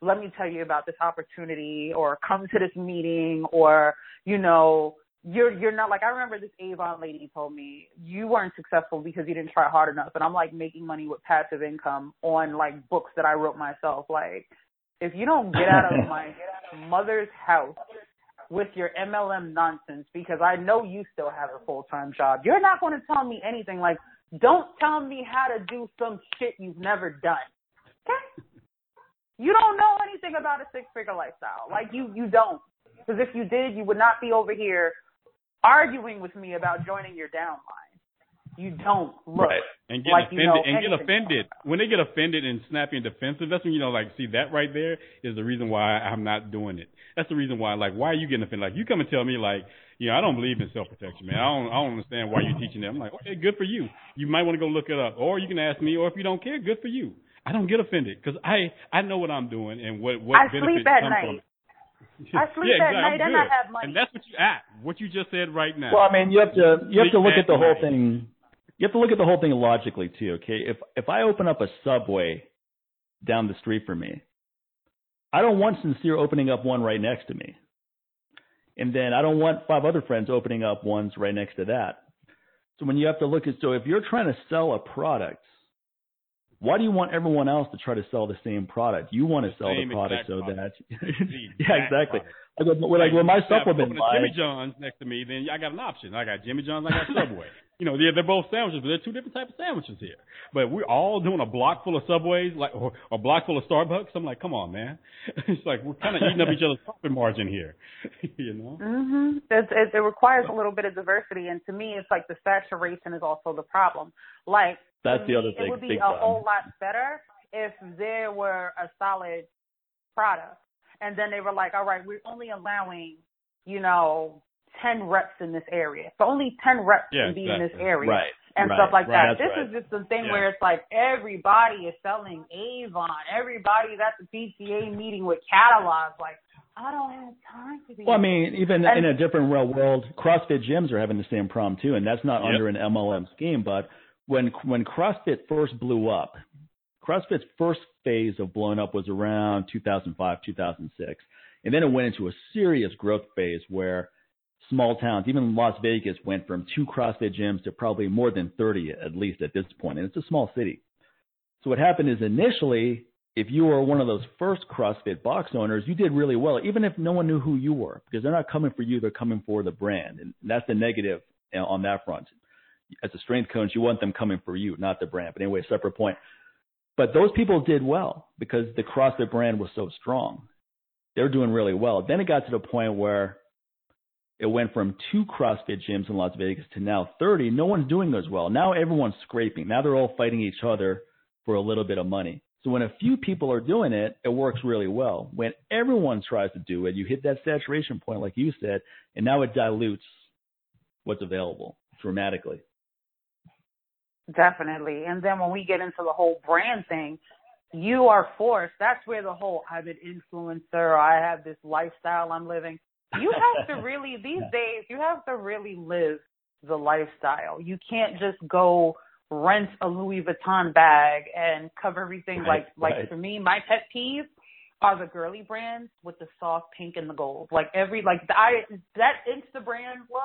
Speaker 3: let me tell you about this opportunity or come to this meeting or, you know, you're you're not like I remember this Avon lady told me you weren't successful because you didn't try hard enough and I'm like making money with passive income on like books that I wrote myself like if you don't get out of [laughs] my mother's house with your MLM nonsense because I know you still have a full time job. You're not going to tell me anything like, don't tell me how to do some shit you've never done. Okay? You don't know anything about a six figure lifestyle. Like you, you don't. Because if you did, you would not be over here arguing with me about joining your downline. You don't look
Speaker 2: right.
Speaker 1: and get
Speaker 3: like
Speaker 1: offended
Speaker 3: you know
Speaker 1: and get offended when they get offended and snappy and defensive. That's when you know, like, see that right there is the reason why I'm not doing it. That's the reason why, like, why are you getting offended? Like, you come and tell me, like, you know, I don't believe in self protection, man. I don't, I don't understand why you're teaching that. I'm like, okay, good for you. You might want to go look it up, or you can ask me, or if you don't care, good for you. I don't get offended because I I know what I'm doing and what what
Speaker 3: I
Speaker 1: benefits
Speaker 3: sleep at
Speaker 1: come
Speaker 3: night.
Speaker 1: from it. [laughs]
Speaker 3: I sleep
Speaker 1: yeah,
Speaker 3: at night
Speaker 1: I'm
Speaker 3: and I have money.
Speaker 1: And that's what you at. What you just said right now.
Speaker 2: Well, I mean, you have to you have to look at the whole
Speaker 1: night.
Speaker 2: thing. You have to look at the whole thing logically too. Okay, if if I open up a subway down the street from me, I don't want sincere opening up one right next to me, and then I don't want five other friends opening up ones right next to that. So when you have to look at so if you're trying to sell a product, why do you want everyone else to try to sell the same product? You want to sell the product so
Speaker 1: product.
Speaker 2: that [laughs] [laughs] yeah,
Speaker 1: exact
Speaker 2: exactly.
Speaker 1: product.
Speaker 2: Like like well, my supplement
Speaker 1: a Jimmy John's next to me, then I got an option. I got Jimmy John's, I got Subway. You know, they're, they're both sandwiches, but they're two different types of sandwiches here. But we're all doing a block full of Subways, like or a block full of Starbucks. I'm like, come on, man. [laughs] it's like we're kind of eating up each other's profit margin here. [laughs] you know.
Speaker 3: Mhm. It, it, it requires a little bit of diversity, and to me, it's like the saturation is also the problem. Like
Speaker 2: That's
Speaker 3: to
Speaker 2: the
Speaker 3: me,
Speaker 2: thing.
Speaker 3: It would be
Speaker 2: big
Speaker 3: a
Speaker 2: problem.
Speaker 3: whole lot better if there were a solid product, and then they were like, "All right, we're only allowing, you know, ten reps in this area. So only ten reps
Speaker 1: Yeah,
Speaker 3: can be in this area."
Speaker 2: right?
Speaker 3: and
Speaker 2: right,
Speaker 3: stuff like
Speaker 2: right,
Speaker 3: that. This
Speaker 2: that's
Speaker 3: is just the thing
Speaker 1: Yeah.
Speaker 3: where it's like everybody is selling Avon, everybody's at the PTA meeting with catalogs. Like, I don't have time to be.
Speaker 2: Well, I mean, even
Speaker 3: And-
Speaker 2: in a different real world, CrossFit gyms are having the same problem too, and that's not
Speaker 1: Yep.
Speaker 2: under an MLM scheme. But when when CrossFit first blew up, CrossFit's first phase of blowing up was around 2005, 2006, and then it went into a serious growth phase where small towns, even Las Vegas, went from two CrossFit gyms to probably more than 30 at least at this point, and it's a small city. So what happened is initially, if you were one of those first CrossFit box owners, you did really well, even if no one knew who you were, because they're not coming for you, they're coming for the brand, and that's the negative on that front. As a strength coach, you want them coming for you, not the brand. But anyway, separate point. But those people did well because the CrossFit brand was so strong. They were doing really well. Then it got to the point where it went from two CrossFit gyms in Las Vegas to now 30. No one's doing as well. Now everyone's scraping. Now they're all fighting each other for a little bit of money. So when a few people are doing it, it works really well. When everyone tries to do it, you hit that saturation point, like you said, and now it dilutes what's available dramatically.
Speaker 3: Definitely. And then when we get into the whole brand thing, you are forced. That's where the whole I'm an influencer, I have this lifestyle I'm living. You have to [laughs] really, these days, you have to really live the lifestyle. You can't just go rent a Louis Vuitton bag and cover everything
Speaker 2: Right,
Speaker 3: like, like
Speaker 2: right.
Speaker 3: for me, my pet peeve are the girly brands with the soft pink and the gold. Like every, like I, that Insta brand look,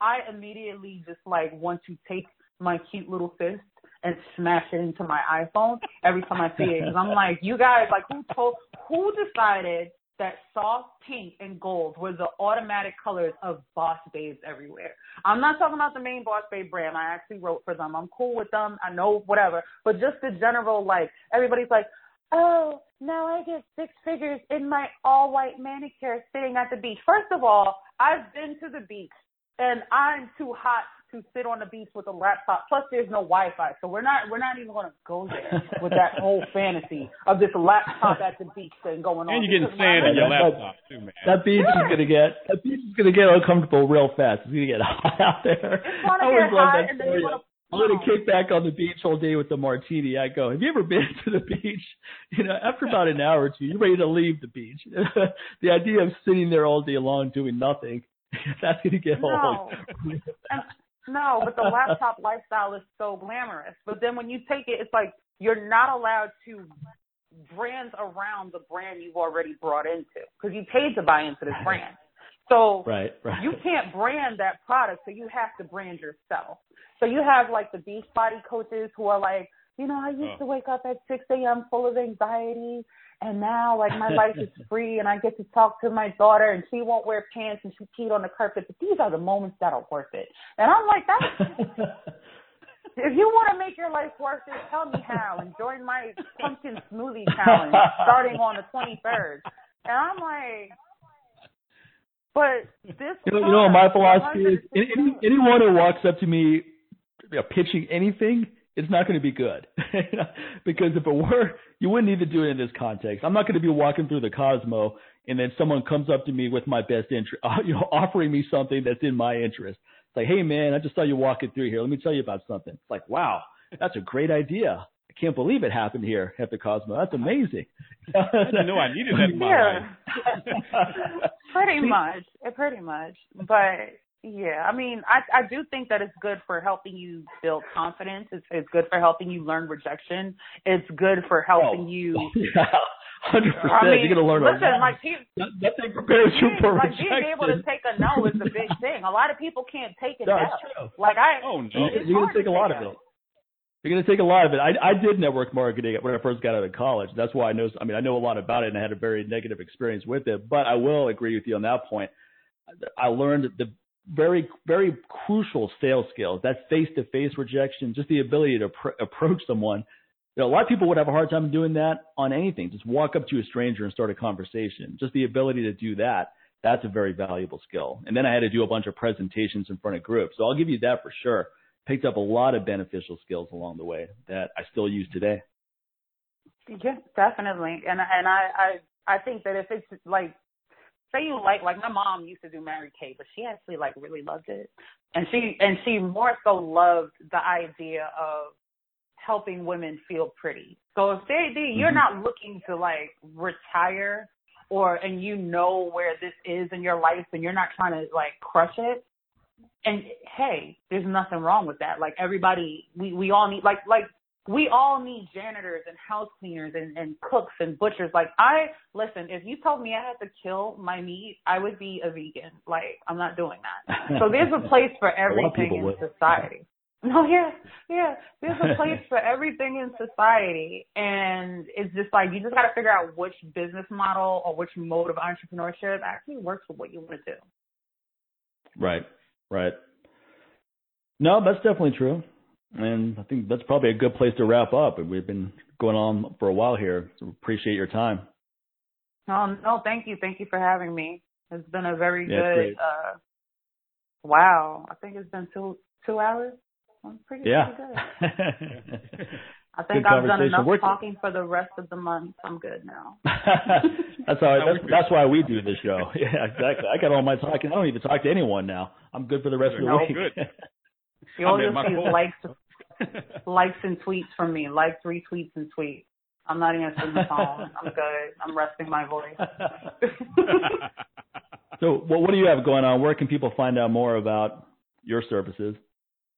Speaker 3: I immediately just like want to take my cute little fist and smash it into my iPhone every time I see it. Because I'm like, you guys, like, who told, who decided that soft pink and gold were the automatic colors of Boss Babes everywhere. I'm not talking about the main Boss Babe brand. I actually wrote for them. I'm cool with them. I know whatever. But just the general like everybody's like, Oh, now I get six figures in my all white manicure sitting at the beach. First of all, I've been to the beach and I'm too hot to sit on the beach with a laptop. Plus, there's no Wi-Fi, so we're not we're not even going to go there [laughs] with that whole fantasy of this laptop at the beach thing going on.
Speaker 1: And you're getting sand in your laptop too, man.
Speaker 2: That beach
Speaker 3: yeah.
Speaker 2: is gonna get that beach is gonna get uncomfortable real fast. It's gonna get [laughs] hot out there.
Speaker 3: It's gonna get hot, and then you're
Speaker 2: I'm gonna kick back on the beach all day with the martini. I go, have you ever been to the beach? [laughs] You know, after about an hour or two, you're ready to leave the beach. the idea of sitting there all day long doing nothing, that's gonna get
Speaker 3: no.
Speaker 2: old.
Speaker 3: No, but the laptop lifestyle is so glamorous. But then when you take it, it's like you're not allowed to brand around the brand you've already brought into because you paid to buy into this brand. [laughs] So
Speaker 2: right, right.
Speaker 3: you can't brand that product, so you have to brand yourself. So you have like the beach body coaches who are like, you know, I used oh. to wake up at 6 a.m. full of anxiety, and now like my [laughs] life is free, and I get to talk to my daughter, and she won't wear pants, and she peed on the carpet. But these are the moments that are worth it. And I'm like, that. [laughs] if you want to make your life worth it, tell me how, and join my pumpkin smoothie challenge starting on the 23rd. And I'm like, but this.
Speaker 2: You know, you know my philosophy is any, anyone who walks up to me you know, pitching anything, it's not going to be good. [laughs] because if it were, you wouldn't need to do it in this context. I'm not going to be walking through the Cosmo and then someone comes up to me with my best interest, [laughs] you know, offering me something that's in my interest. It's like, hey man, I just saw you walking through here. Let me tell you about something. It's like, wow, that's a great idea. I can't believe it happened here at the Cosmo. That's amazing. [laughs]
Speaker 1: I know I needed that in my
Speaker 3: yeah. life. pretty much, pretty much. But yeah, I mean, I I do think that it's good for helping you build confidence. It's it's good for helping you learn rejection. It's good for helping
Speaker 2: oh.
Speaker 3: you. [laughs]
Speaker 2: Yeah. Hundred percent.
Speaker 3: I mean,
Speaker 2: You're gonna learn
Speaker 3: listen,
Speaker 2: a lot.
Speaker 3: like he,
Speaker 2: nothing prepares you for
Speaker 3: like
Speaker 2: rejection.
Speaker 3: being able to take a no is a big thing. A lot of people can't take it.
Speaker 2: No,
Speaker 3: no.
Speaker 2: true.
Speaker 3: Like I,
Speaker 1: oh no,
Speaker 2: you're gonna take a lot of it. You're going to take a lot of it. I, I did network marketing when I first got out of college. That's why I know. I mean, I know a lot about it, and I had a very negative experience with it. But I will agree with you on that point. I learned the very, very crucial sales skills. That face-to-face rejection, just the ability to pr- approach someone. You know, a lot of people would have a hard time doing that on anything. Just walk up to a stranger and start a conversation. Just the ability to do that. That's a very valuable skill. And then I had to do a bunch of presentations in front of groups. So I'll give you that for sure picked up a lot of beneficial skills along the way that I still use today.
Speaker 3: Yeah, definitely. And and I I I think that if it's like say you like like my mom used to do Mary Kay, but she actually like really loved it. And she and she more so loved the idea of helping women feel pretty. So if they, they you're mm-hmm. not looking to like retire or and you know where this is in your life and you're not trying to like crush it, and hey, there's nothing wrong with that. Like everybody, we we all need like like we all need janitors and house cleaners and, and cooks and butchers. Like I listen, if you told me I had to kill my meat, I would be a vegan. Like I'm not doing that. So there's a [laughs] place for everything in would. society. No, yeah, yeah. There's a place for everything in society, and it's just like you just got to figure out which business model or which mode of entrepreneurship actually works for what you want to do.
Speaker 2: Right. Right. No, that's definitely true. And I think that's probably a good place to wrap up. We've been going on for a while here. So appreciate your time.
Speaker 3: Oh no, thank you. Thank you for having me. It's been a very
Speaker 2: yeah,
Speaker 3: good uh wow. I think it's been two two hours. I'm pretty,
Speaker 2: yeah.
Speaker 3: pretty good. [laughs] I think I've done enough We're talking for the rest of the month. I'm good now. [laughs] [laughs]
Speaker 2: that's how. I, that's, that's why we do this show. Yeah, exactly. I got all my talking. I don't even talk to anyone now. I'm good for the rest of the
Speaker 3: no,
Speaker 2: week.
Speaker 1: Good.
Speaker 3: You only see likes, [laughs] likes and tweets from me. Likes, retweets, and tweets. I'm not answering the phone. I'm good. I'm resting my voice. [laughs]
Speaker 2: so, well, what do you have going on? Where can people find out more about your services?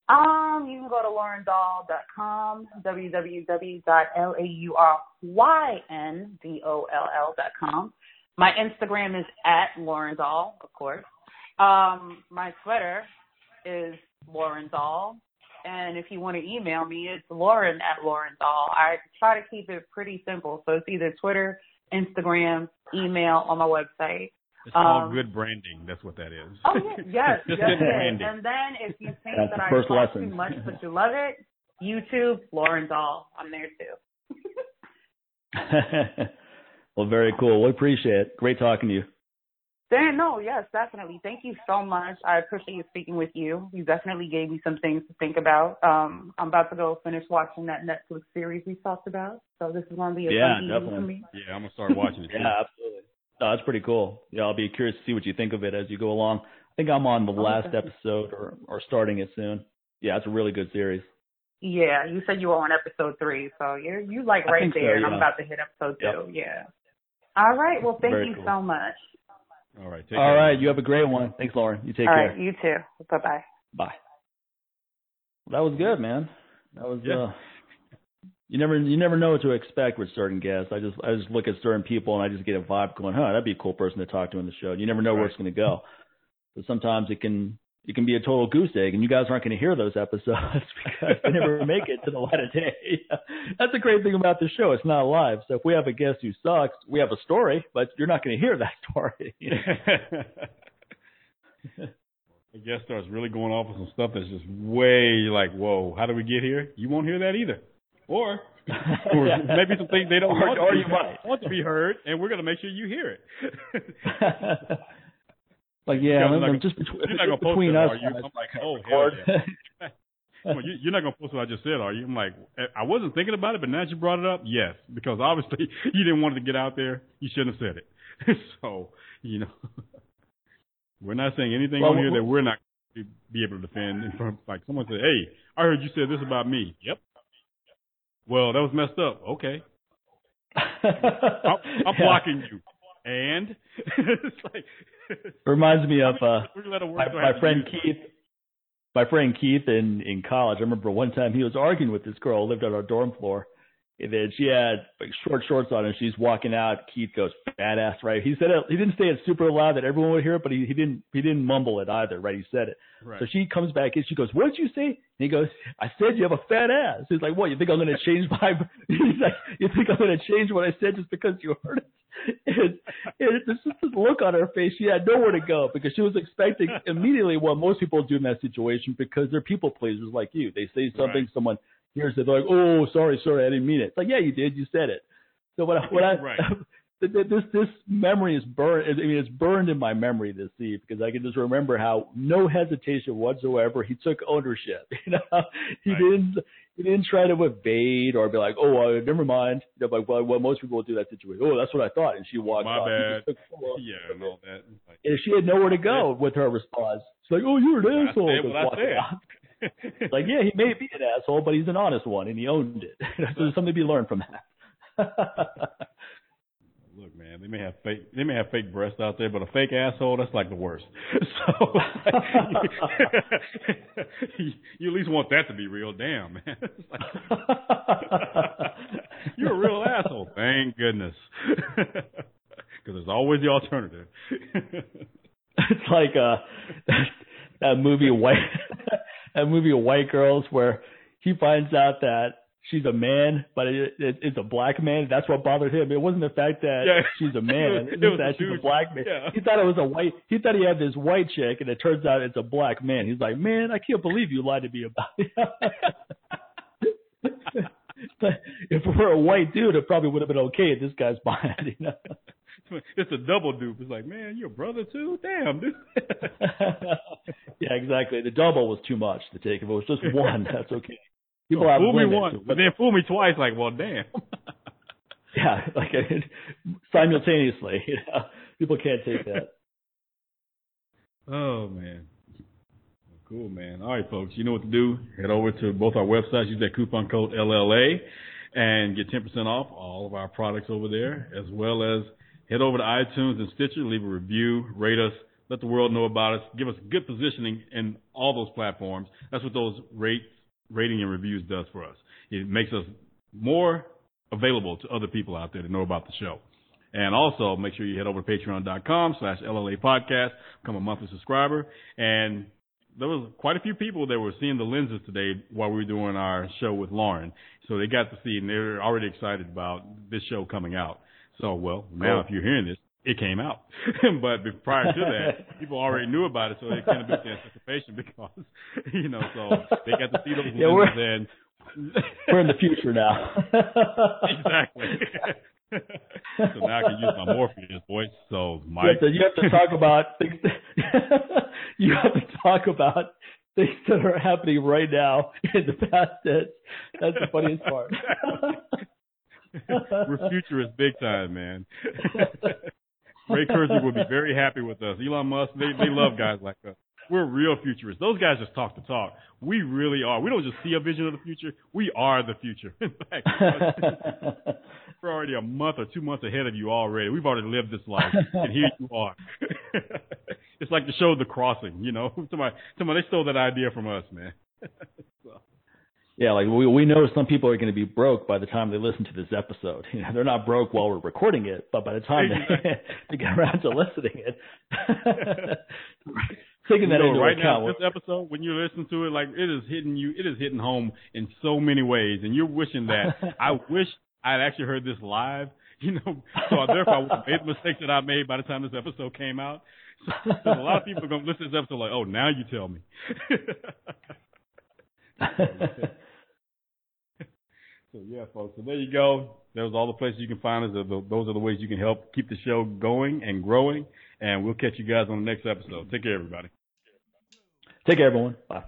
Speaker 3: Um, you can go to laurendoll.com, www.lauryndoll.com. My Instagram is at laurendoll, of course. Um, my Twitter is laurendoll, And if you want to email me, it's Lauren at laurendoll. I try to keep it pretty simple. So it's either Twitter, Instagram, email on my website.
Speaker 1: It's called um, good branding. That's what that is.
Speaker 3: Oh [laughs] yes, yes, yes. yes. And then if you think That's that I talk lesson. too much but you love it, YouTube, laurendoll. I'm there
Speaker 2: too. [laughs] well, very cool. We appreciate it. Great talking to you.
Speaker 3: Dan, no, yes, definitely. Thank you so much. I appreciate you speaking with you. You definitely gave me some things to think about. Um, I'm about to go finish watching that Netflix series we talked about. So this is going to be a
Speaker 2: yeah,
Speaker 3: fun
Speaker 2: definitely.
Speaker 3: for me.
Speaker 1: Yeah, I'm gonna start watching it. [laughs]
Speaker 2: yeah, absolutely. No, that's pretty cool. Yeah, I'll be curious to see what you think of it as you go along. I think I'm on the oh, last episode or or starting it soon. Yeah, it's a really good series.
Speaker 3: Yeah, you said you were on episode three, so you're you like right there, so, yeah. and I'm about to hit episode two. Yep. Yeah. All right. Well, thank
Speaker 2: Very
Speaker 3: you
Speaker 2: cool.
Speaker 3: so much.
Speaker 1: All right.
Speaker 2: All right. You have a great one. Thanks, Lauren. You take
Speaker 3: All
Speaker 2: care.
Speaker 3: Right, you too. Bye bye.
Speaker 2: Bye. Well, that was good, man. That was.
Speaker 1: Yeah.
Speaker 2: uh you never you never know what to expect with certain guests. I just I just look at certain people and I just get a vibe going, huh, that'd be a cool person to talk to in the show. You never know right. where it's going to go. But sometimes it can it can be a total goose egg, and you guys aren't going to hear those episodes [laughs] because they never make it to the light of day. [laughs] That's the great thing about the show; it's not live. So if we have a guest who sucks, we have a story, but you're not going to hear that [laughs] story.
Speaker 1: the guest starts really going off with some stuff that's just way like, whoa, how do we get here? You won't hear that either. Or, or maybe some things they don't
Speaker 2: or,
Speaker 1: want,
Speaker 2: or
Speaker 1: to
Speaker 2: you might.
Speaker 1: want to be heard, and we're going to make sure you hear it.
Speaker 2: Like, yeah,
Speaker 1: I'm,
Speaker 2: just between,
Speaker 1: you're not gonna
Speaker 2: between
Speaker 1: it,
Speaker 2: us.
Speaker 1: Are you? I'm like, oh, hell yeah. [laughs] well, you, you're not going to post what I just said, are you? I'm like, eh, I wasn't thinking about it, but now that you brought it up, yes, because obviously [laughs] you didn't want it to get out there. You shouldn't have said it. [laughs] so, you know, we're not saying anything
Speaker 2: well,
Speaker 1: on here that we're not going to be able to defend in front. Like someone said, "Hey, I heard you said this about me." Yep, well, that was messed up. Okay. I'm, I'm yeah. blocking you. And it's like
Speaker 2: reminds me of uh my, my friend Keith. My friend Keith in in college. I remember one time he was arguing with this girl who lived on our dorm floor, and then she had like short shorts on and she's walking out. Keith goes, "Badass!" Right? He said it. He didn't say it super loud that everyone would hear it, but he, he didn't he didn't mumble it either. Right? He said it.
Speaker 1: Right.
Speaker 2: So she comes back and she goes, "What did you say?" And he goes, "I said you have a fat ass." He's like, "What? You think I'm going to change [laughs] my?" [laughs] He's like, "You think I'm going to change what I said just because you heard it?" [laughs] And, and just this look on her face, she had nowhere to go because she was expecting immediately what most people do in that situation because they're people pleasers like you. They say something,
Speaker 1: right.
Speaker 2: someone hears it, they're like, "Oh, sorry, sorry, I didn't mean it." It's like, yeah, you did, you said it. So what I, what I
Speaker 1: right. [laughs]
Speaker 2: this this memory is burned. I mean, it's burned in my memory this Eve because I can just remember how no hesitation whatsoever he took ownership. [laughs] You know, he
Speaker 1: right.
Speaker 2: didn't he didn't try to evade or be like, oh, uh, never mind. You know, like well, well, most people do that situation. Oh, that's what I thought, and she walked
Speaker 1: My
Speaker 2: off.
Speaker 1: bad.
Speaker 2: Took,
Speaker 1: yeah, and all that. Like,
Speaker 2: and she had nowhere to go [laughs] with her response. She's like, oh, you're an
Speaker 1: I
Speaker 2: asshole.
Speaker 1: Said what I
Speaker 2: said. [laughs] like, yeah, he may be an asshole, but he's an honest one, and he owned it. [laughs] so there's something to be learned from that. [laughs]
Speaker 1: Look, man, they may have fake they may have fake breasts out there, but a fake asshole that's like the worst. So you, you, at least want that to be real. Damn, man. Like, you're a real asshole. Thank goodness, because there's always the alternative.
Speaker 2: it's like uh that movie White [laughs] that movie White Girls where he finds out that she's a man, but it, it, it's a black man. That's what bothered him. It wasn't the fact that
Speaker 1: yeah.
Speaker 2: she's a [laughs] man.
Speaker 1: it,
Speaker 2: it
Speaker 1: was
Speaker 2: that she's
Speaker 1: dude.
Speaker 2: a black man.
Speaker 1: Yeah.
Speaker 2: He thought it was a white. He thought he had this white chick, and it turns out it's a black man. He's like, man, I can't believe you lied to me about it. [laughs] but if it were a white dude, it probably would have been okay this guy's mind. You know. [laughs]
Speaker 1: It's a double dupe. It's like, man, you're a brother too? Damn, dude. [laughs]
Speaker 2: yeah, exactly. The double was too much to take. If it was just [laughs] one, that's okay. People have
Speaker 1: fool me once, but then fool me twice. Like, well, damn.
Speaker 2: yeah, like simultaneously. You know, people can't take that.
Speaker 1: Oh man. Cool, man. All right, folks. You know what to do. Head over to both our websites. Use that coupon code LLA and get 10% off all of our products over there, as well as head over to iTunes and Stitcher, leave a review, rate us, let the world know about us, give us good positioning in all those platforms. That's what those rates, rating and reviews does for us. It makes us more available to other people out there to know about the show. And also make sure you head over to patreon.com slash LLA podcast, become a monthly subscriber, and there was quite a few people that were seeing the lenses today while we were doing our show with Lauren. So they got to see, and they're already excited about this show coming out. So, well, now cool. if you're hearing this, it came out. [laughs] but prior to that, people already knew about it, so they kind of built the anticipation because, [laughs] you know, so they got to see those yeah, lenses and. [laughs]
Speaker 2: we're in the future now.
Speaker 1: exactly. so now I can use my Morpheus voice. So Mike,
Speaker 2: you have to, you have to talk about things. That, you have to talk about things that are happening right now in the past tense. That's the funniest part.
Speaker 1: We're futurists big time, man. [laughs] Ray Kurzweil would be very happy with us. Elon Musk, they they love guys like us. We're real futurists. Those guys just talk the talk. We really are. We don't just see a vision of the future. We are the future. [laughs] In fact, [laughs] we're already a month or two months ahead of you already. We've already lived this life, and here you are. it's like the show The Crossing. You know, somebody, somebody they stole that idea from us, man.
Speaker 2: so. Yeah, like we we know some people are going to be broke by the time they listen to this episode. [laughs] You know, they're not broke while we're recording it, but by the time they, [laughs] they get around to listening it, [laughs] taking that
Speaker 1: you know,
Speaker 2: into
Speaker 1: right
Speaker 2: account.
Speaker 1: now, this episode, when you listen to it, like it is hitting you, it is hitting home in so many ways, and you're wishing that. I wish I'd actually heard this live. You know, so therefore I would have made the mistakes that I made by the time this episode came out. So, a lot of people are going to listen to this episode like, oh, now you tell me. So yeah, folks. So there you go. Those are all the places you can find us. Those are the ways you can help keep the show going and growing. And we'll catch you guys on the next episode. Take care, everybody.
Speaker 2: Take care, everyone. Bye.